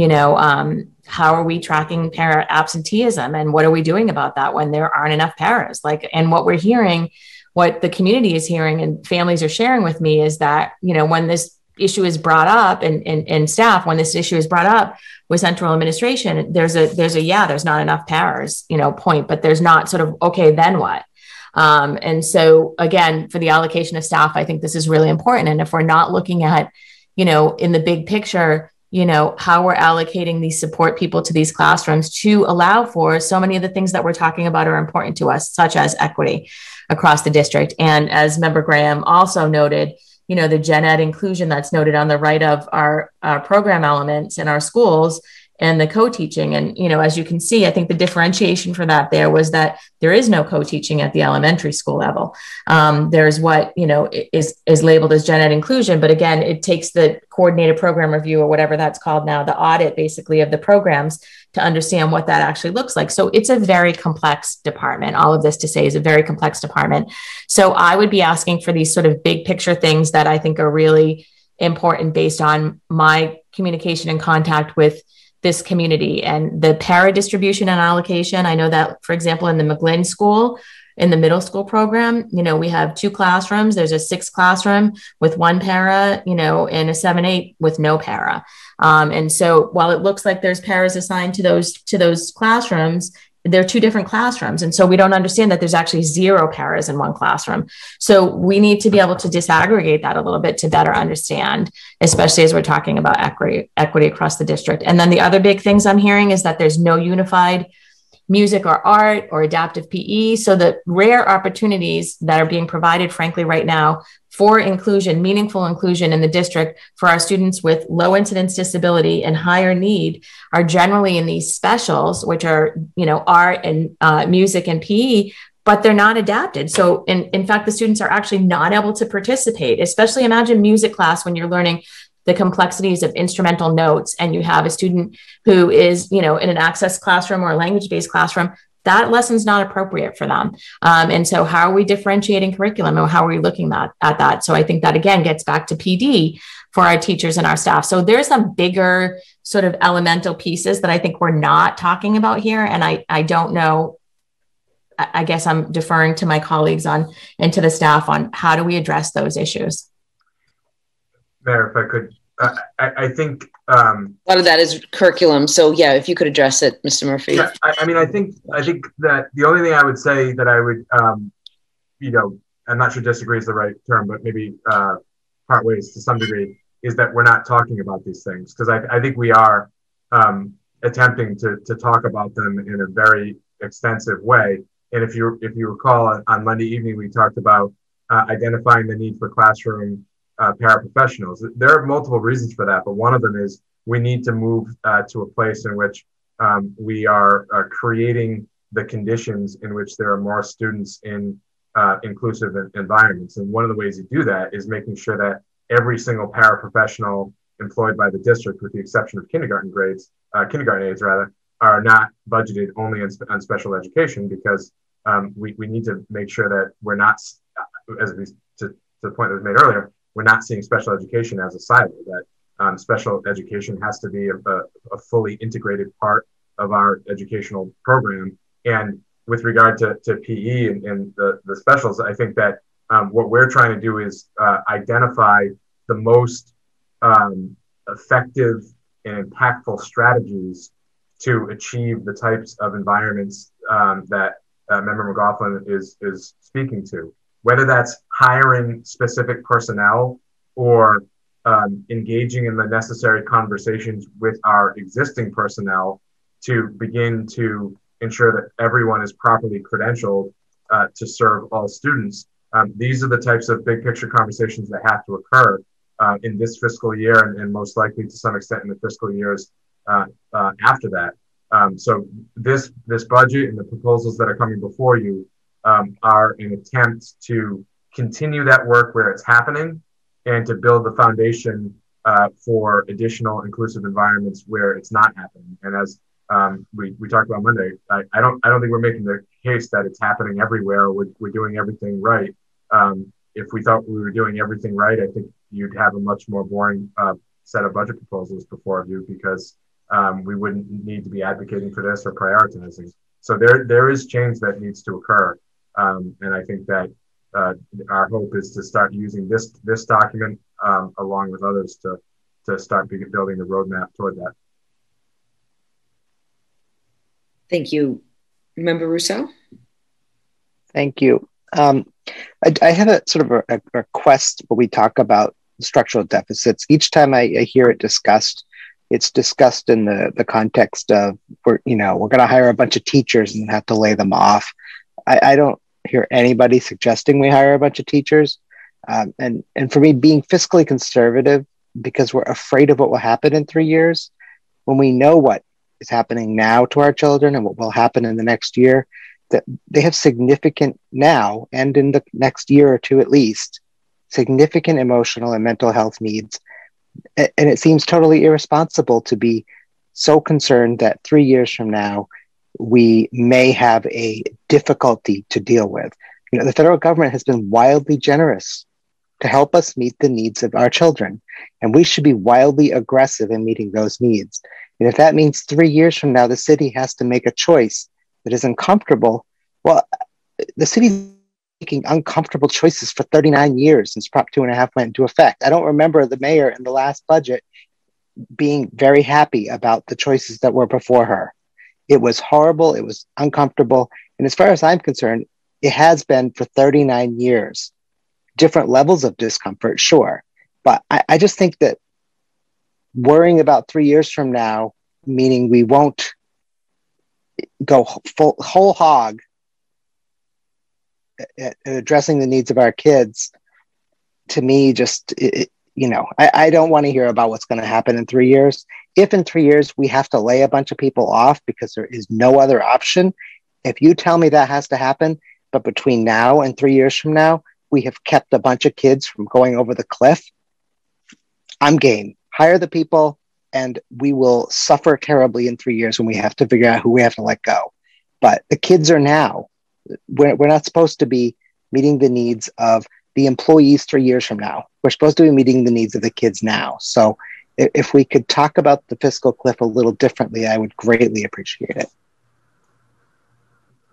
You know, um, how are we tracking parent absenteeism and what are we doing about that when there aren't enough paras? Like and what we're hearing what the community is hearing and families are sharing with me is that you know when this issue is brought up and, and, and staff when this issue is brought up with central administration there's a there's a yeah there's not enough paras you know point but there's not sort of okay then what? Um, and so again for the allocation of staff i think this is really important. And if we're not looking at you know in the big picture you know how we're allocating these support people to these classrooms to allow for so many of the things that we're talking about are important to us such as equity across the district. And as member graham also noted you know the gen ed inclusion that's noted on the right of our, our program elements in our schools and the co-teaching. And you know as you can see i think the differentiation for that there was that there is no co-teaching at the elementary school level. Um, there's what you know is is labeled as gen ed inclusion but again it takes the coordinated program review or whatever that's called now the audit basically of the programs to understand what that actually looks like. So it's a very complex department. All of this to say is a very complex department. So i would be asking for these sort of big picture things that i think are really important based on my communication and contact with this community and the para distribution and allocation. I know that, for example, in the McGlynn School, in the middle school program, you know, we have two classrooms. There's a six classroom with one para, you know, and a seven eight with no para. Um, and so while it looks like there's paras assigned to those to those classrooms, they're two different classrooms. And so we don't understand that there's actually zero paras in one classroom. So we need to be able to disaggregate that a little bit to better understand, especially as we're talking about equity, equity across the district. And then the other big things I'm hearing is that there's no unified music or art or adaptive PE. So the rare opportunities that are being provided, frankly, right now for inclusion, meaningful inclusion in the district for our students with low incidence disability and higher need are generally in these specials, which are, you know, art and uh, music and PE, but they're not adapted. So in, in fact, the students are actually not able to participate, especially imagine music class when you're learning the complexities of instrumental notes and you have a student who is you know in an access classroom or a language based classroom that lesson's not appropriate for them. Um, and so how are we differentiating curriculum and how are we looking at, at that? So i think that again gets back to pd for our teachers and our staff. So there's some bigger sort of elemental pieces that i think we're not talking about here. And i i don't know I guess I'm deferring to my colleagues on and to the staff on how do we address those issues. Mayor, if I could, I, I, think um, a lot of that is curriculum. So yeah, if you could address it, Mr. Murphy. Yeah, I, I, mean, I think I think that the only thing I would say that I would, um, you know, I'm not sure disagree is the right term, but maybe uh, part ways to some degree is that we're not talking about these things because I, I think we are um, attempting to to talk about them in a very extensive way. And if you if you recall on Monday evening, we talked about uh, identifying the need for classroom uh, paraprofessionals. There are multiple reasons for that, but one of them is we need to move uh, to a place in which um, we are uh, creating the conditions in which there are more students in uh, inclusive environments. And one of the ways you do that is making sure that every single paraprofessional employed by the district, with the exception of kindergarten grades, uh, kindergarten aides rather, are not budgeted only on, on special education because um, we, we need to make sure that we're not, as we to, to the point that was made earlier, we're not seeing special education as a silo, that um, special education has to be a, a, a, fully integrated part of our educational program. And with regard to, to PE and, and the, the specials, I think that um, what we're trying to do is uh, identify the most um, effective and impactful strategies to achieve the types of environments um, that uh, Member McLaughlin is, is speaking to whether that's hiring specific personnel or um, engaging in the necessary conversations with our existing personnel to begin to ensure that everyone is properly credentialed uh, to serve all students. Um, these are the types of big picture conversations that have to occur uh, in this fiscal year and, and, most likely to some extent in the fiscal years uh, uh after that. Um, so this this budget and the proposals that are coming before you um, are an attempt to continue that work where it's happening and to build the foundation uh, for additional inclusive environments where it's not happening. And as um, we, we talked about Monday, I, I, don't I don't think we're making the case that it's happening everywhere. We're, we're doing everything right. Um, if we thought we were doing everything right, I think you'd have a much more boring uh, set of budget proposals before you because um, we wouldn't need to be advocating for this or prioritizing. So there there is change that needs to occur. Um, and I think that uh, our hope is to start using this this document um, along with others to to start building the roadmap toward that. Thank you, Member Ruseau. Thank you. Um, I, I, have a sort of a, a request when we talk about structural deficits. Each time I, I hear it discussed, it's discussed in the the context of we're you know we're going to hire a bunch of teachers and have to lay them off I, I don't hear anybody suggesting we hire a bunch of teachers. Um, and and for me, being fiscally conservative because we're afraid of what will happen in three years, when we know what is happening now to our children and what will happen in the next year, that they have significant now and in the next year or two at least significant emotional and mental health needs. And it seems totally irresponsible to be so concerned that three years from now we may have a difficulty to deal with. You know, the federal government has been wildly generous to help us meet the needs of our children, and we should be wildly aggressive in meeting those needs. And if that means three years from now, the city has to make a choice that is uncomfortable, well, the city's making uncomfortable choices for 39 years since Prop two and a half went into effect. I don't remember the mayor in the last budget being very happy about the choices that were before her It was horrible. It was uncomfortable. And as far as I'm concerned, it has been for 39 years. Different levels of discomfort, sure. But I, I just think that worrying about three years from now, meaning we won't go full, whole hog at, at addressing the needs of our kids, to me, just, it, you know, I, I don't want to hear about what's going to happen in three years. If in three years we have to lay a bunch of people off because there is no other option, if you tell me that has to happen, but between now and three years from now, we have kept a bunch of kids from going over the cliff, I'm game. Hire the people, and we will suffer terribly in three years when we have to figure out who we have to let go. But the kids are now. We're, we're not supposed to be meeting the needs of the employees three years from now. We're supposed to be meeting the needs of the kids now. So if, we could talk about the fiscal cliff a little differently, I would greatly appreciate it.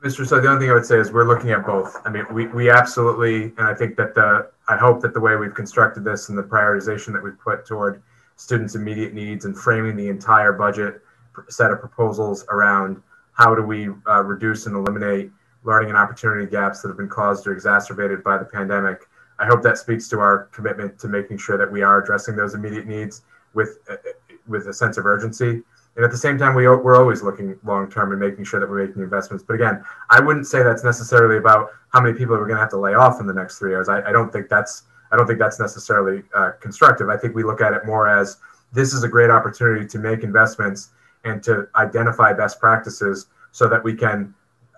Mr. So the only thing I would say is we're looking at both. I mean, we, we absolutely, and I think that the, I hope that the way we've constructed this and the prioritization that we've put toward students' immediate needs and framing the entire budget set of proposals around how do we uh, reduce and eliminate learning and opportunity gaps that have been caused or exacerbated by the pandemic. I hope that speaks to our commitment to making sure that we are addressing those immediate needs with, uh, with a sense of urgency. And at the same time, we, we're always looking long term and making sure that we're making investments. But again, I wouldn't say that's necessarily about how many people we're going to have to lay off in the next three years. I, I don't think that's I don't think that's necessarily uh, constructive. I think we look at it more as this is a great opportunity to make investments and to identify best practices so that we can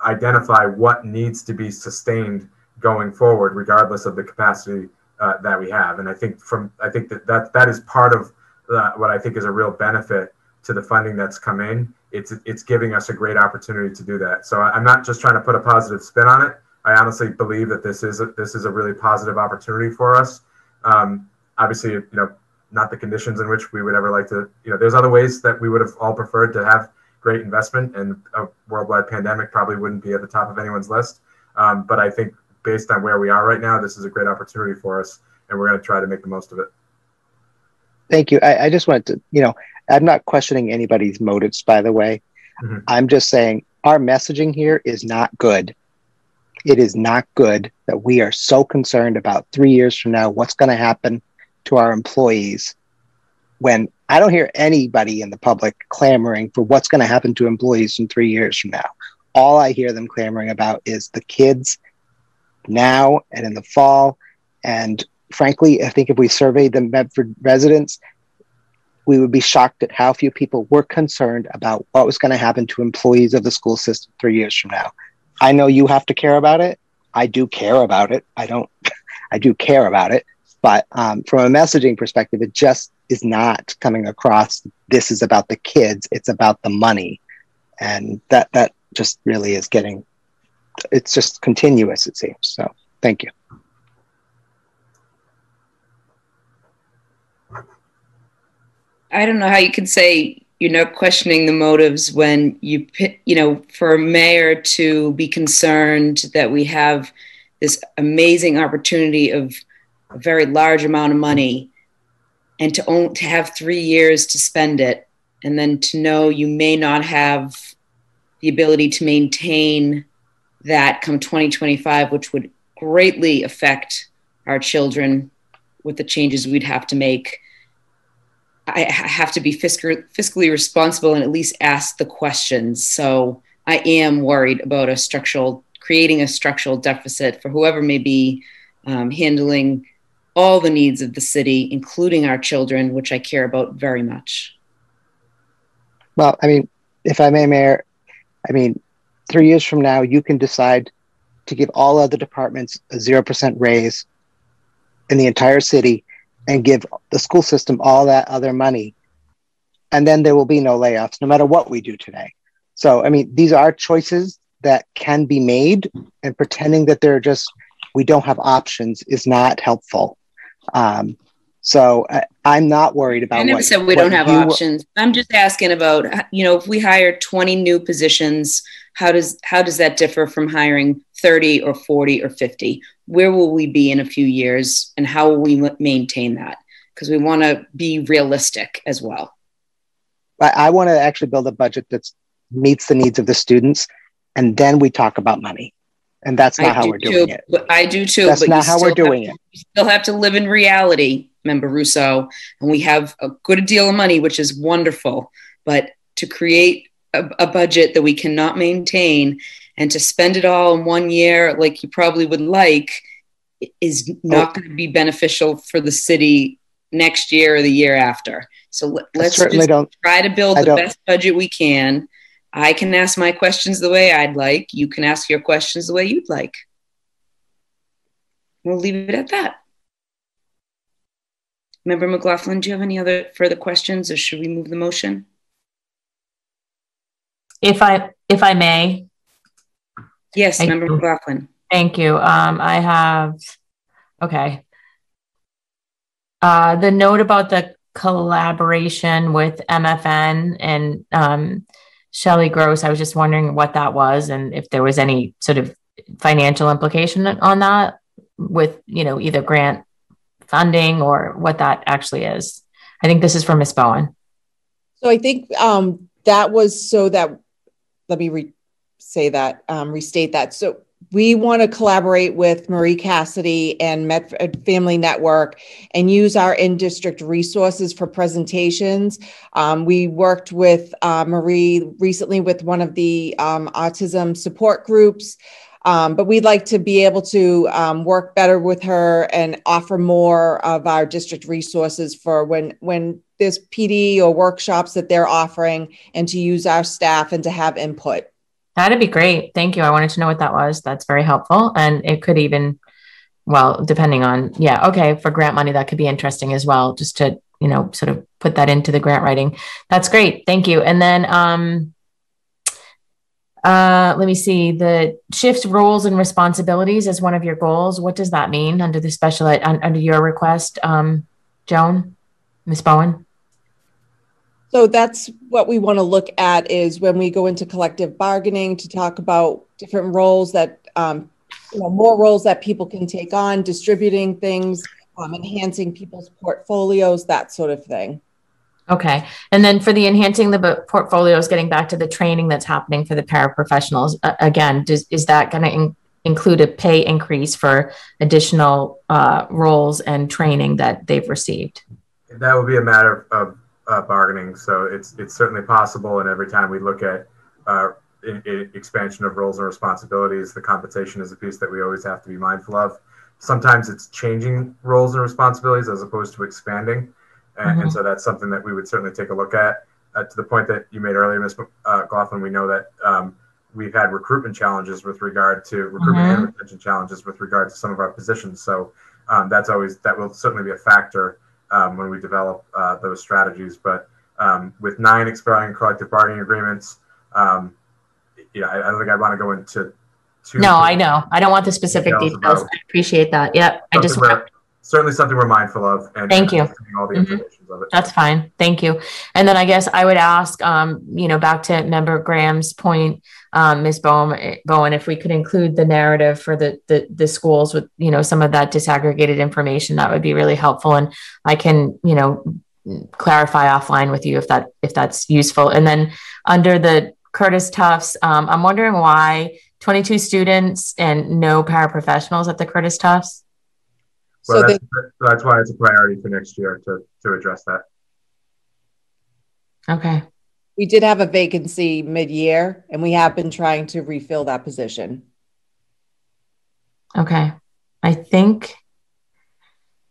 identify what needs to be sustained going forward, regardless of the capacity uh, that we have. And I think from I think that that, that is part of uh, what I think is a real benefit to the funding that's come in, it's it's giving us a great opportunity to do that. So I'm not just trying to put a positive spin on it. I honestly believe that this is a, this is a really positive opportunity for us. Um, obviously, you know, not the conditions in which we would ever like to. You know, there's other ways that we would have all preferred to have great investment, and a worldwide pandemic probably wouldn't be at the top of anyone's list. Um, but I think based on where we are right now, this is a great opportunity for us, and we're going to try to make the most of it. Thank you. I, I just wanted to, you know, I'm not questioning anybody's motives, by the way. Mm-hmm. I'm just saying our messaging here is not good. It is not good that we are so concerned about three years from now what's going to happen to our employees when I don't hear anybody in the public clamoring for what's going to happen to employees in three years from now. All I hear them clamoring about is the kids now and in the fall. And frankly, I think if we surveyed the Medford residents, we would be shocked at how few people were concerned about what was going to happen to employees of the school system three years from now. I know you have to care about it. I do care about it. I don't, <laughs> I do care about it. But um, from a messaging perspective, it just is not coming across. This is about the kids. It's about the money, and that that just really is getting. It's just continuous. It seems so. Thank you. I don't know how you can say you're not questioning the motives when you you know for a mayor to be concerned that we have this amazing opportunity of a very large amount of money and to own, to have 3 years to spend it and then to know you may not have the ability to maintain that come 2025 which would greatly affect our children with the changes we'd have to make I have to be fiscal, fiscally responsible and at least ask the questions. So I am worried about a structural, creating a structural deficit for whoever may be um, handling all the needs of the city, including our children, which I care about very much. Well, I mean, if I may, Mayor, I mean, three years from now, you can decide to give all other departments a 0% raise in the entire city and give the school system all that other money. And then there will be no layoffs, no matter what we do today. So, I mean, these are choices that can be made, and pretending that they're just, we don't have options is not helpful. Um, so I, am not worried about. I never what, said we don't have options. I'm just asking about, you know, if we hire 20 new positions, how does how does that differ from hiring 30 or 40 or 50? Where will we be in a few years, and how will we maintain that? Because we want to be realistic as well. I, I want to actually build a budget that meets the needs of the students, and then we talk about money. And that's not I how do we're doing too, it. but I do too. That's but not how we're doing to- it. You still have to live in reality, member Ruseau, and we have a good deal of money, which is wonderful. But to create a, a budget that we cannot maintain and to spend it all in one year, like you probably would like, is not going to be beneficial for the city next year or the year after. So let's try to build I the best budget we can. I can ask my questions the way I'd like. You can ask your questions the way you'd like. We'll leave it at that. Member McLaughlin, do you have any other further questions or should we move the motion? If I, if I may, Yes, Thank Member you. McLaughlin. Thank you. Um, I have, okay. Uh, the note about the collaboration with MFN and um, Shelley Gross, I was just wondering what that was and if there was any sort of financial implication on that with, you know, either grant funding or what that actually is. I think this is for Ms. Bowen. So I think um, that was so that, let me re- say that, um, restate that. So we want to collaborate with Marie Cassidy and Medford Family Network and use our in-district resources for presentations. Um, we worked with uh, Marie recently with one of the um, autism support groups. Um, but we'd like to be able to um, work better with her and offer more of our district resources for when when there's PD or workshops that they're offering, and to use our staff and to have input. That'd be great. Thank you. I wanted to know what that was. That's very helpful. And it could even, well, depending on, yeah, okay, for grant money, that could be interesting as well, just to, you know, sort of put that into the grant writing. That's great. Thank you. And then, um, uh, let me see the shift roles and responsibilities as one of your goals. What does that mean under the special ed, un, under your request, um, Joan, Ms. Bowen? So that's what we want to look at is when we go into collective bargaining to talk about different roles that, um, you know, more roles that people can take on, distributing things, um, enhancing people's portfolios, that sort of thing. Okay. And then for the enhancing the portfolios, getting back to the training that's happening for the paraprofessionals, uh, again, does, is that going to in- include a pay increase for additional uh, roles and training that they've received? That would be a matter of uh, bargaining. So it's it's certainly possible. And every time we look at uh, in, in expansion of roles and responsibilities, the compensation is a piece that we always have to be mindful of. Sometimes it's changing roles and responsibilities as opposed to expanding. And, and Mhm. so that's something that we would certainly take a look at. Uh, to the point that you made earlier, Ms. Uh, Goffin, we know that um, we've had recruitment challenges with regard to recruitment and retention challenges with regard to some of our positions. So um, that's always that will certainly be a factor um, when we develop uh, those strategies. But um, with nine expiring collective bargaining agreements, um, yeah, I, I don't think I want to go into too. No, I know. I don't want the specific Details details. I appreciate that. Yep. I just, certainly something we're mindful of. And Thank you. All the Mhm. implications of it. That's fine. Thank you. And then I guess I would ask, um, you know, back to member Graham's point, um, Ms. Bowen, Bowen, if we could include the narrative for the, the, the schools with, you know, some of that disaggregated information, that would be really helpful. And I can, you know, clarify offline with you if that, if that's useful. And then under the Curtis Tufts, um, I'm wondering why 22 students and no paraprofessionals at the Curtis Tufts? Well, So that's, that's why it's a priority for next year to, to address that. Okay. We did have a vacancy mid-year, and we have been trying to refill that position. Okay. I think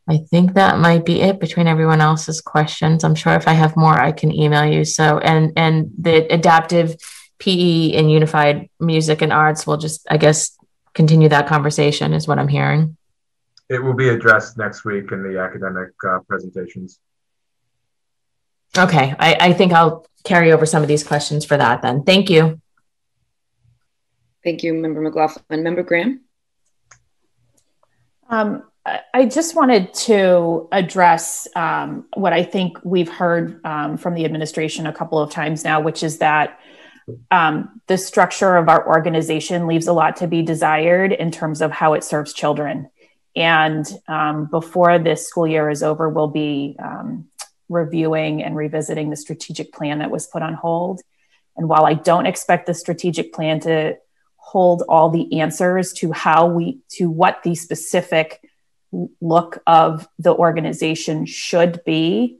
I think that might be it between everyone else's questions. I'm sure if I have more I can email you. So and and the adaptive PE and unified music and arts will just I guess continue that conversation is what I'm hearing. It will be addressed next week in the academic uh, presentations. Okay. I, I think I'll carry over some of these questions for that then. Thank you. Thank you, Member McLaughlin. Member Graham? Um, I- I just wanted to address um, what I think we've heard um, from the administration a couple of times now, which is that um, the structure of our organization leaves a lot to be desired in terms of how it serves children. And um, before this school year is over, we'll be um, reviewing and revisiting the strategic plan that was put on hold. And while I don't expect the strategic plan to hold all the answers to how we, to what the specific look of the organization should be,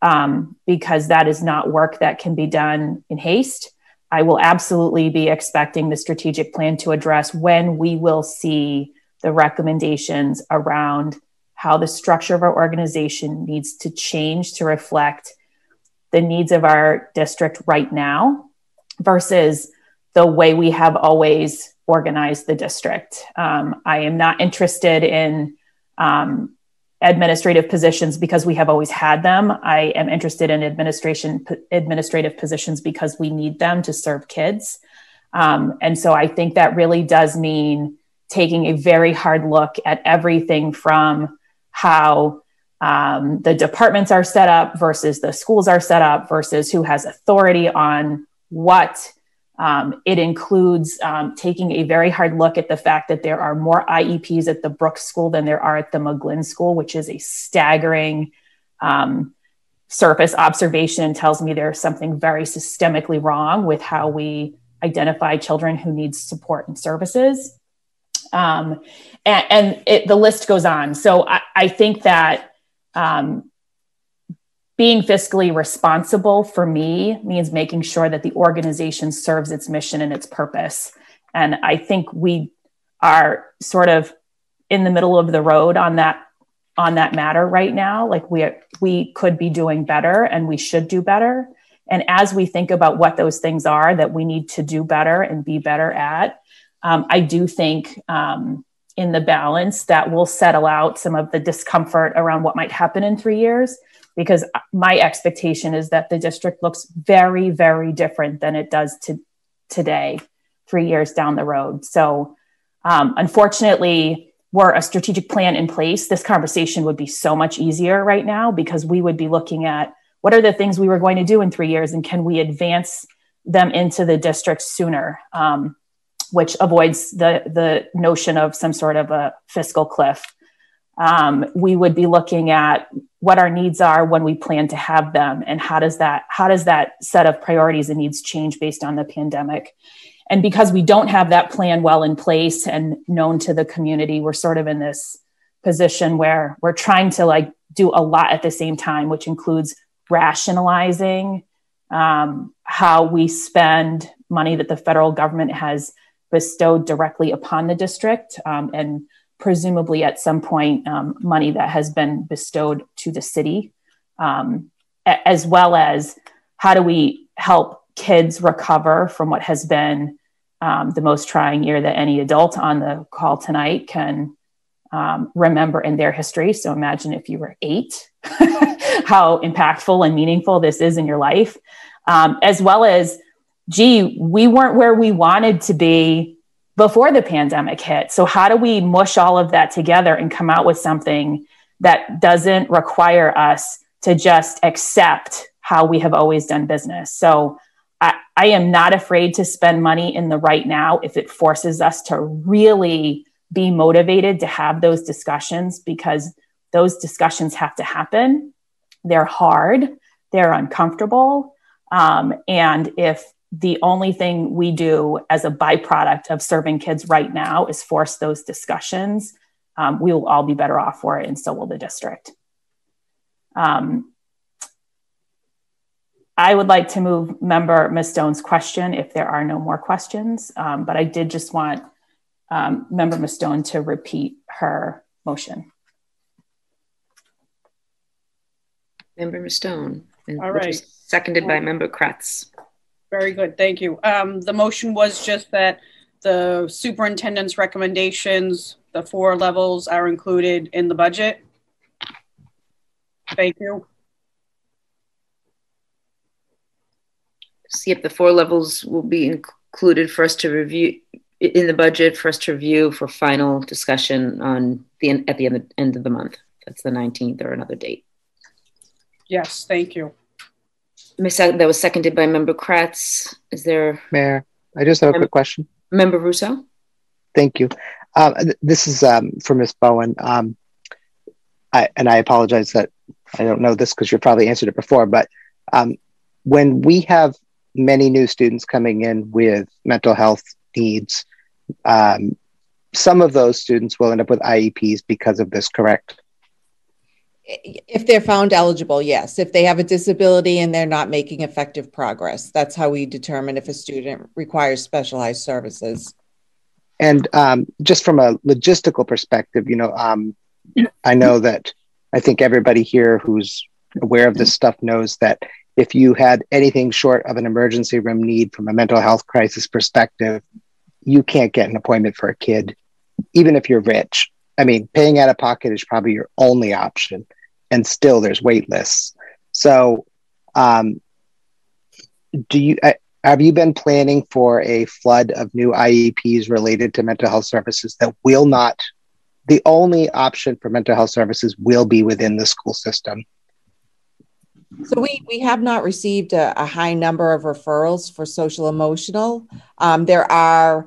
um, because that is not work that can be done in haste. I will absolutely be expecting the strategic plan to address when we will see the recommendations around how the structure of our organization needs to change to reflect the needs of our district right now versus the way we have always organized the district. Um, I am not interested in um, administrative positions because we have always had them. I am interested in administration administrative positions because we need them to serve kids. Um, and so I think that really does mean taking a very hard look at everything from how um, the departments are set up versus the schools are set up versus who has authority on what. Um, it includes um, taking a very hard look at the fact that there are more IEPs at the Brooks School than there are at the McGlynn School, which is a staggering um, surface observation. Tells me there's something very systemically wrong with how we identify children who need support and services. Um, and, and it, the list goes on. So I, I think that um, being fiscally responsible for me means making sure that the organization serves its mission and its purpose. And I think we are sort of in the middle of the road on that on that matter right now. Like we we could be doing better and we should do better. And as we think about what those things are that we need to do better and be better at, um, I do think um, in the balance that will settle out some of the discomfort around what might happen in three years because my expectation is that the district looks very, very different than it does to today, three years down the road. So, um, unfortunately, were a strategic plan in place, this conversation would be so much easier right now because we would be looking at what are the things we were going to do in three years and can we advance them into the district sooner, um, which avoids the, the notion of some sort of a fiscal cliff. Um, we would be looking at what our needs are when we plan to have them and how does that how does that set of priorities and needs change based on the pandemic? And because we don't have that plan well in place and known to the community we're sort of in this position where we're trying to like do a lot at the same time which includes rationalizing um, how we spend money that the federal government has bestowed directly upon the district um, and presumably at some point um, money that has been bestowed to the city, um, as well as how do we help kids recover from what has been um, the most trying year that any adult on the call tonight can um, remember in their history. So imagine if you were eight, <laughs> how impactful and meaningful this is in your life, um, as well as, gee, we weren't where we wanted to be before the pandemic hit. So, how do we mush all of that together and come out with something that doesn't require us to just accept how we have always done business? So, I, I am not afraid to spend money in the right now if it forces us to really be motivated to have those discussions because those discussions have to happen. They're hard, they're uncomfortable. Um, and if the only thing we do as a byproduct of serving kids right now is force those discussions, um, we will all be better off for it, and so will the district. Um, I would like to move member Mustone's question if there are no more questions, um, but I did just want um, member Mustone to repeat her motion. Member Mustone. All right. Seconded by member Kreatz. Very good, thank you. Um, the motion was just that the superintendent's recommendations, the four levels are included in the budget. Thank you. See if the four levels will be included for us to review in the budget for us to review for final discussion on the at the end, end of the month. That's the 19th or another date. Yes, thank you. That was seconded by Member Kreatz. Is there? Mayor, I just have a quick question. Member Ruseau? Thank you. Uh, this is um, for Ms. Bowen. Um, I, and I apologize that I don't know this because you've probably answered it before, but um, when we have many new students coming in with mental health needs. Um, some of those students will end up with IEPs because of this, correct? If they're found eligible, yes. If they have a disability and they're not making effective progress, that's how we determine if a student requires specialized services. And um, just from a logistical perspective, you know, um, I know that I think everybody here who's aware of this stuff knows that if you had anything short of an emergency room need from a mental health crisis perspective, you can't get an appointment for a kid, even if you're rich. I mean, paying out of pocket is probably your only option, and still there's wait lists. So, um, do you uh, have you been planning for a flood of new IEPs related to mental health services that will not? The only option for mental health services will be within the school system. So we we have not received a, a high number of referrals for social emotional. Um, there are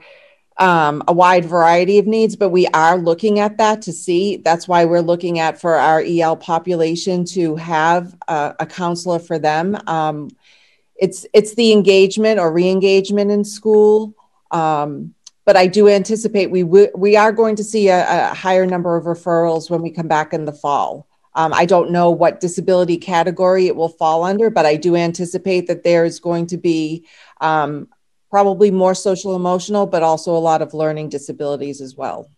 um, a wide variety of needs, but we are looking at that to see. That's why we're looking at for our EL population to have a, a counselor for them. Um, it's it's the engagement or re-engagement in school. Um, but I do anticipate we we are going to see a, a higher number of referrals when we come back in the fall. Um, I don't know what disability category it will fall under, but I do anticipate that there is going to be um, probably more social emotional, but also a lot of learning disabilities as well.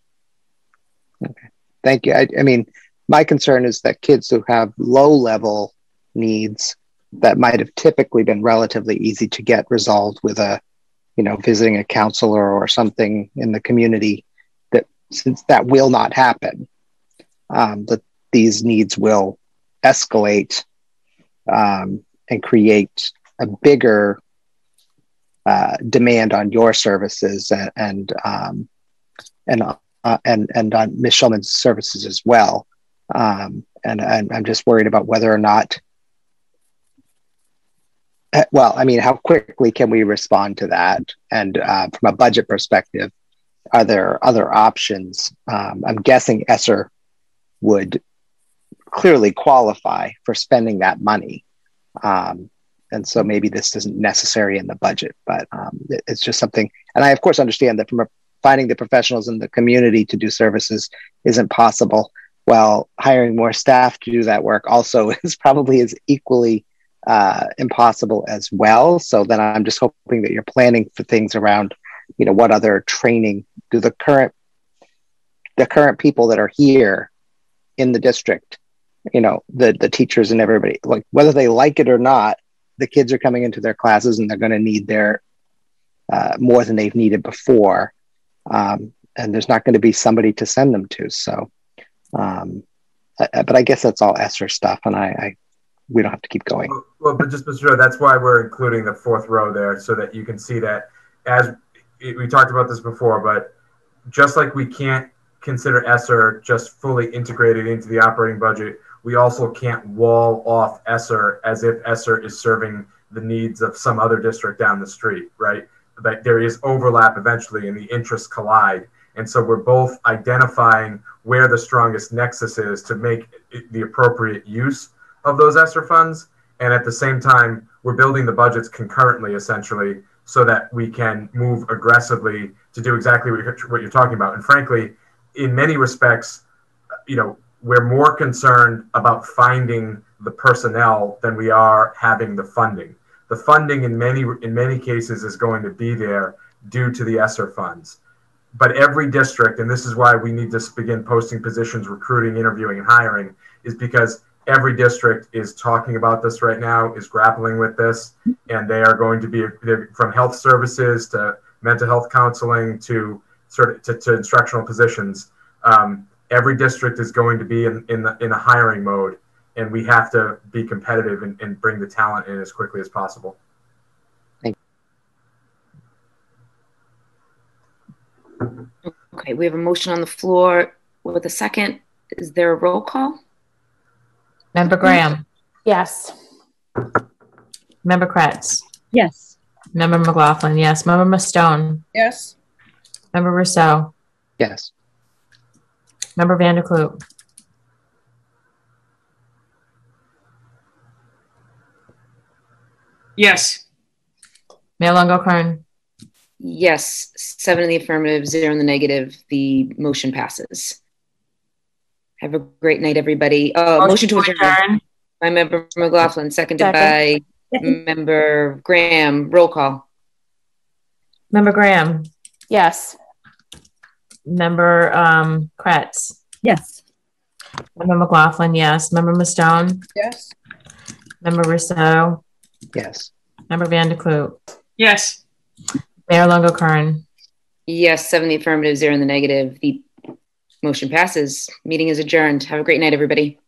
Okay, thank you. I, I mean, my concern is that kids who have low level needs that might have typically been relatively easy to get resolved with a, you know, visiting a counselor or something in the community, that since that will not happen, um, that these needs will escalate um, and create a bigger uh, demand on your services and and um, and, uh, and and on Ms. Schulman's services as well. Um, and, and I'm just worried about whether or not. Uh, well, I mean, how quickly can we respond to that? And uh, from a budget perspective, are there other options? Um, I'm guessing ESSER would clearly qualify for spending that money. Um, and so maybe this isn't necessary in the budget, but um, it, it's just something. And I, of course, understand that from a, finding the professionals in the community to do services isn't possible. While hiring more staff to do that work also <laughs> is probably is equally uh, impossible as well. So then I'm just hoping that you're planning for things around, you know, what other training do the current the current people that are here in the district you know the the teachers and everybody like whether they like it or not the kids are coming into their classes and they're going to need their uh, more than they've needed before. Um, and there's not going to be somebody to send them to so um, I, but i guess that's all ESSER stuff and I, I we don't have to keep going. Well but just sure that's why we're including the fourth row there so that you can see that as we talked about this before but just like we can't consider ESSER just fully integrated into the operating budget we also can't wall off ESSER as if ESSER is serving the needs of some other district down the street, right? But there is overlap eventually and the interests collide. And so we're both identifying where the strongest nexus is to make the appropriate use of those ESSER funds. And at the same time, we're building the budgets concurrently, essentially, so that we can move aggressively to do exactly what you're, what you're talking about. And frankly, in many respects, you know, we're more concerned about finding the personnel than we are having the funding. The funding in many in many cases is going to be there due to the ESSER funds. But every district, and this is why we need to begin posting positions, recruiting, interviewing, and hiring, is because every district is talking about this right now, is grappling with this, and they are going to be from health services to mental health counseling to sort of to, to instructional positions. Um, every district is going to be in in, the, in a hiring mode, and we have to be competitive and, and bring the talent in as quickly as possible. Thank. Okay, we have a motion on the floor with a second. Is there a roll call? Member Graham. Yes. Member Kreatz. Yes. Member McLaughlin. Yes. Member Mustone. Yes. Member Ruseau. Yes. Member Van der Kloot. Yes. Mayor Lungo-Koehn. Yes, seven in the affirmative, zero in the negative. The motion passes. Have a great night, everybody. Uh, motion, to adjourn. By Member McLaughlin, seconded by Member Graham. Roll call. Member Graham. Yes. Member um, Kreatz. Yes. Member McLaughlin, yes. Member Mustone. Yes. Member Ruseau. Yes. Member Van der Kloot. Yes. Mayor Lungo-Koehn. Yes, seven the affirmative, zero in the negative. The motion passes. Meeting is adjourned. Have a great night, everybody.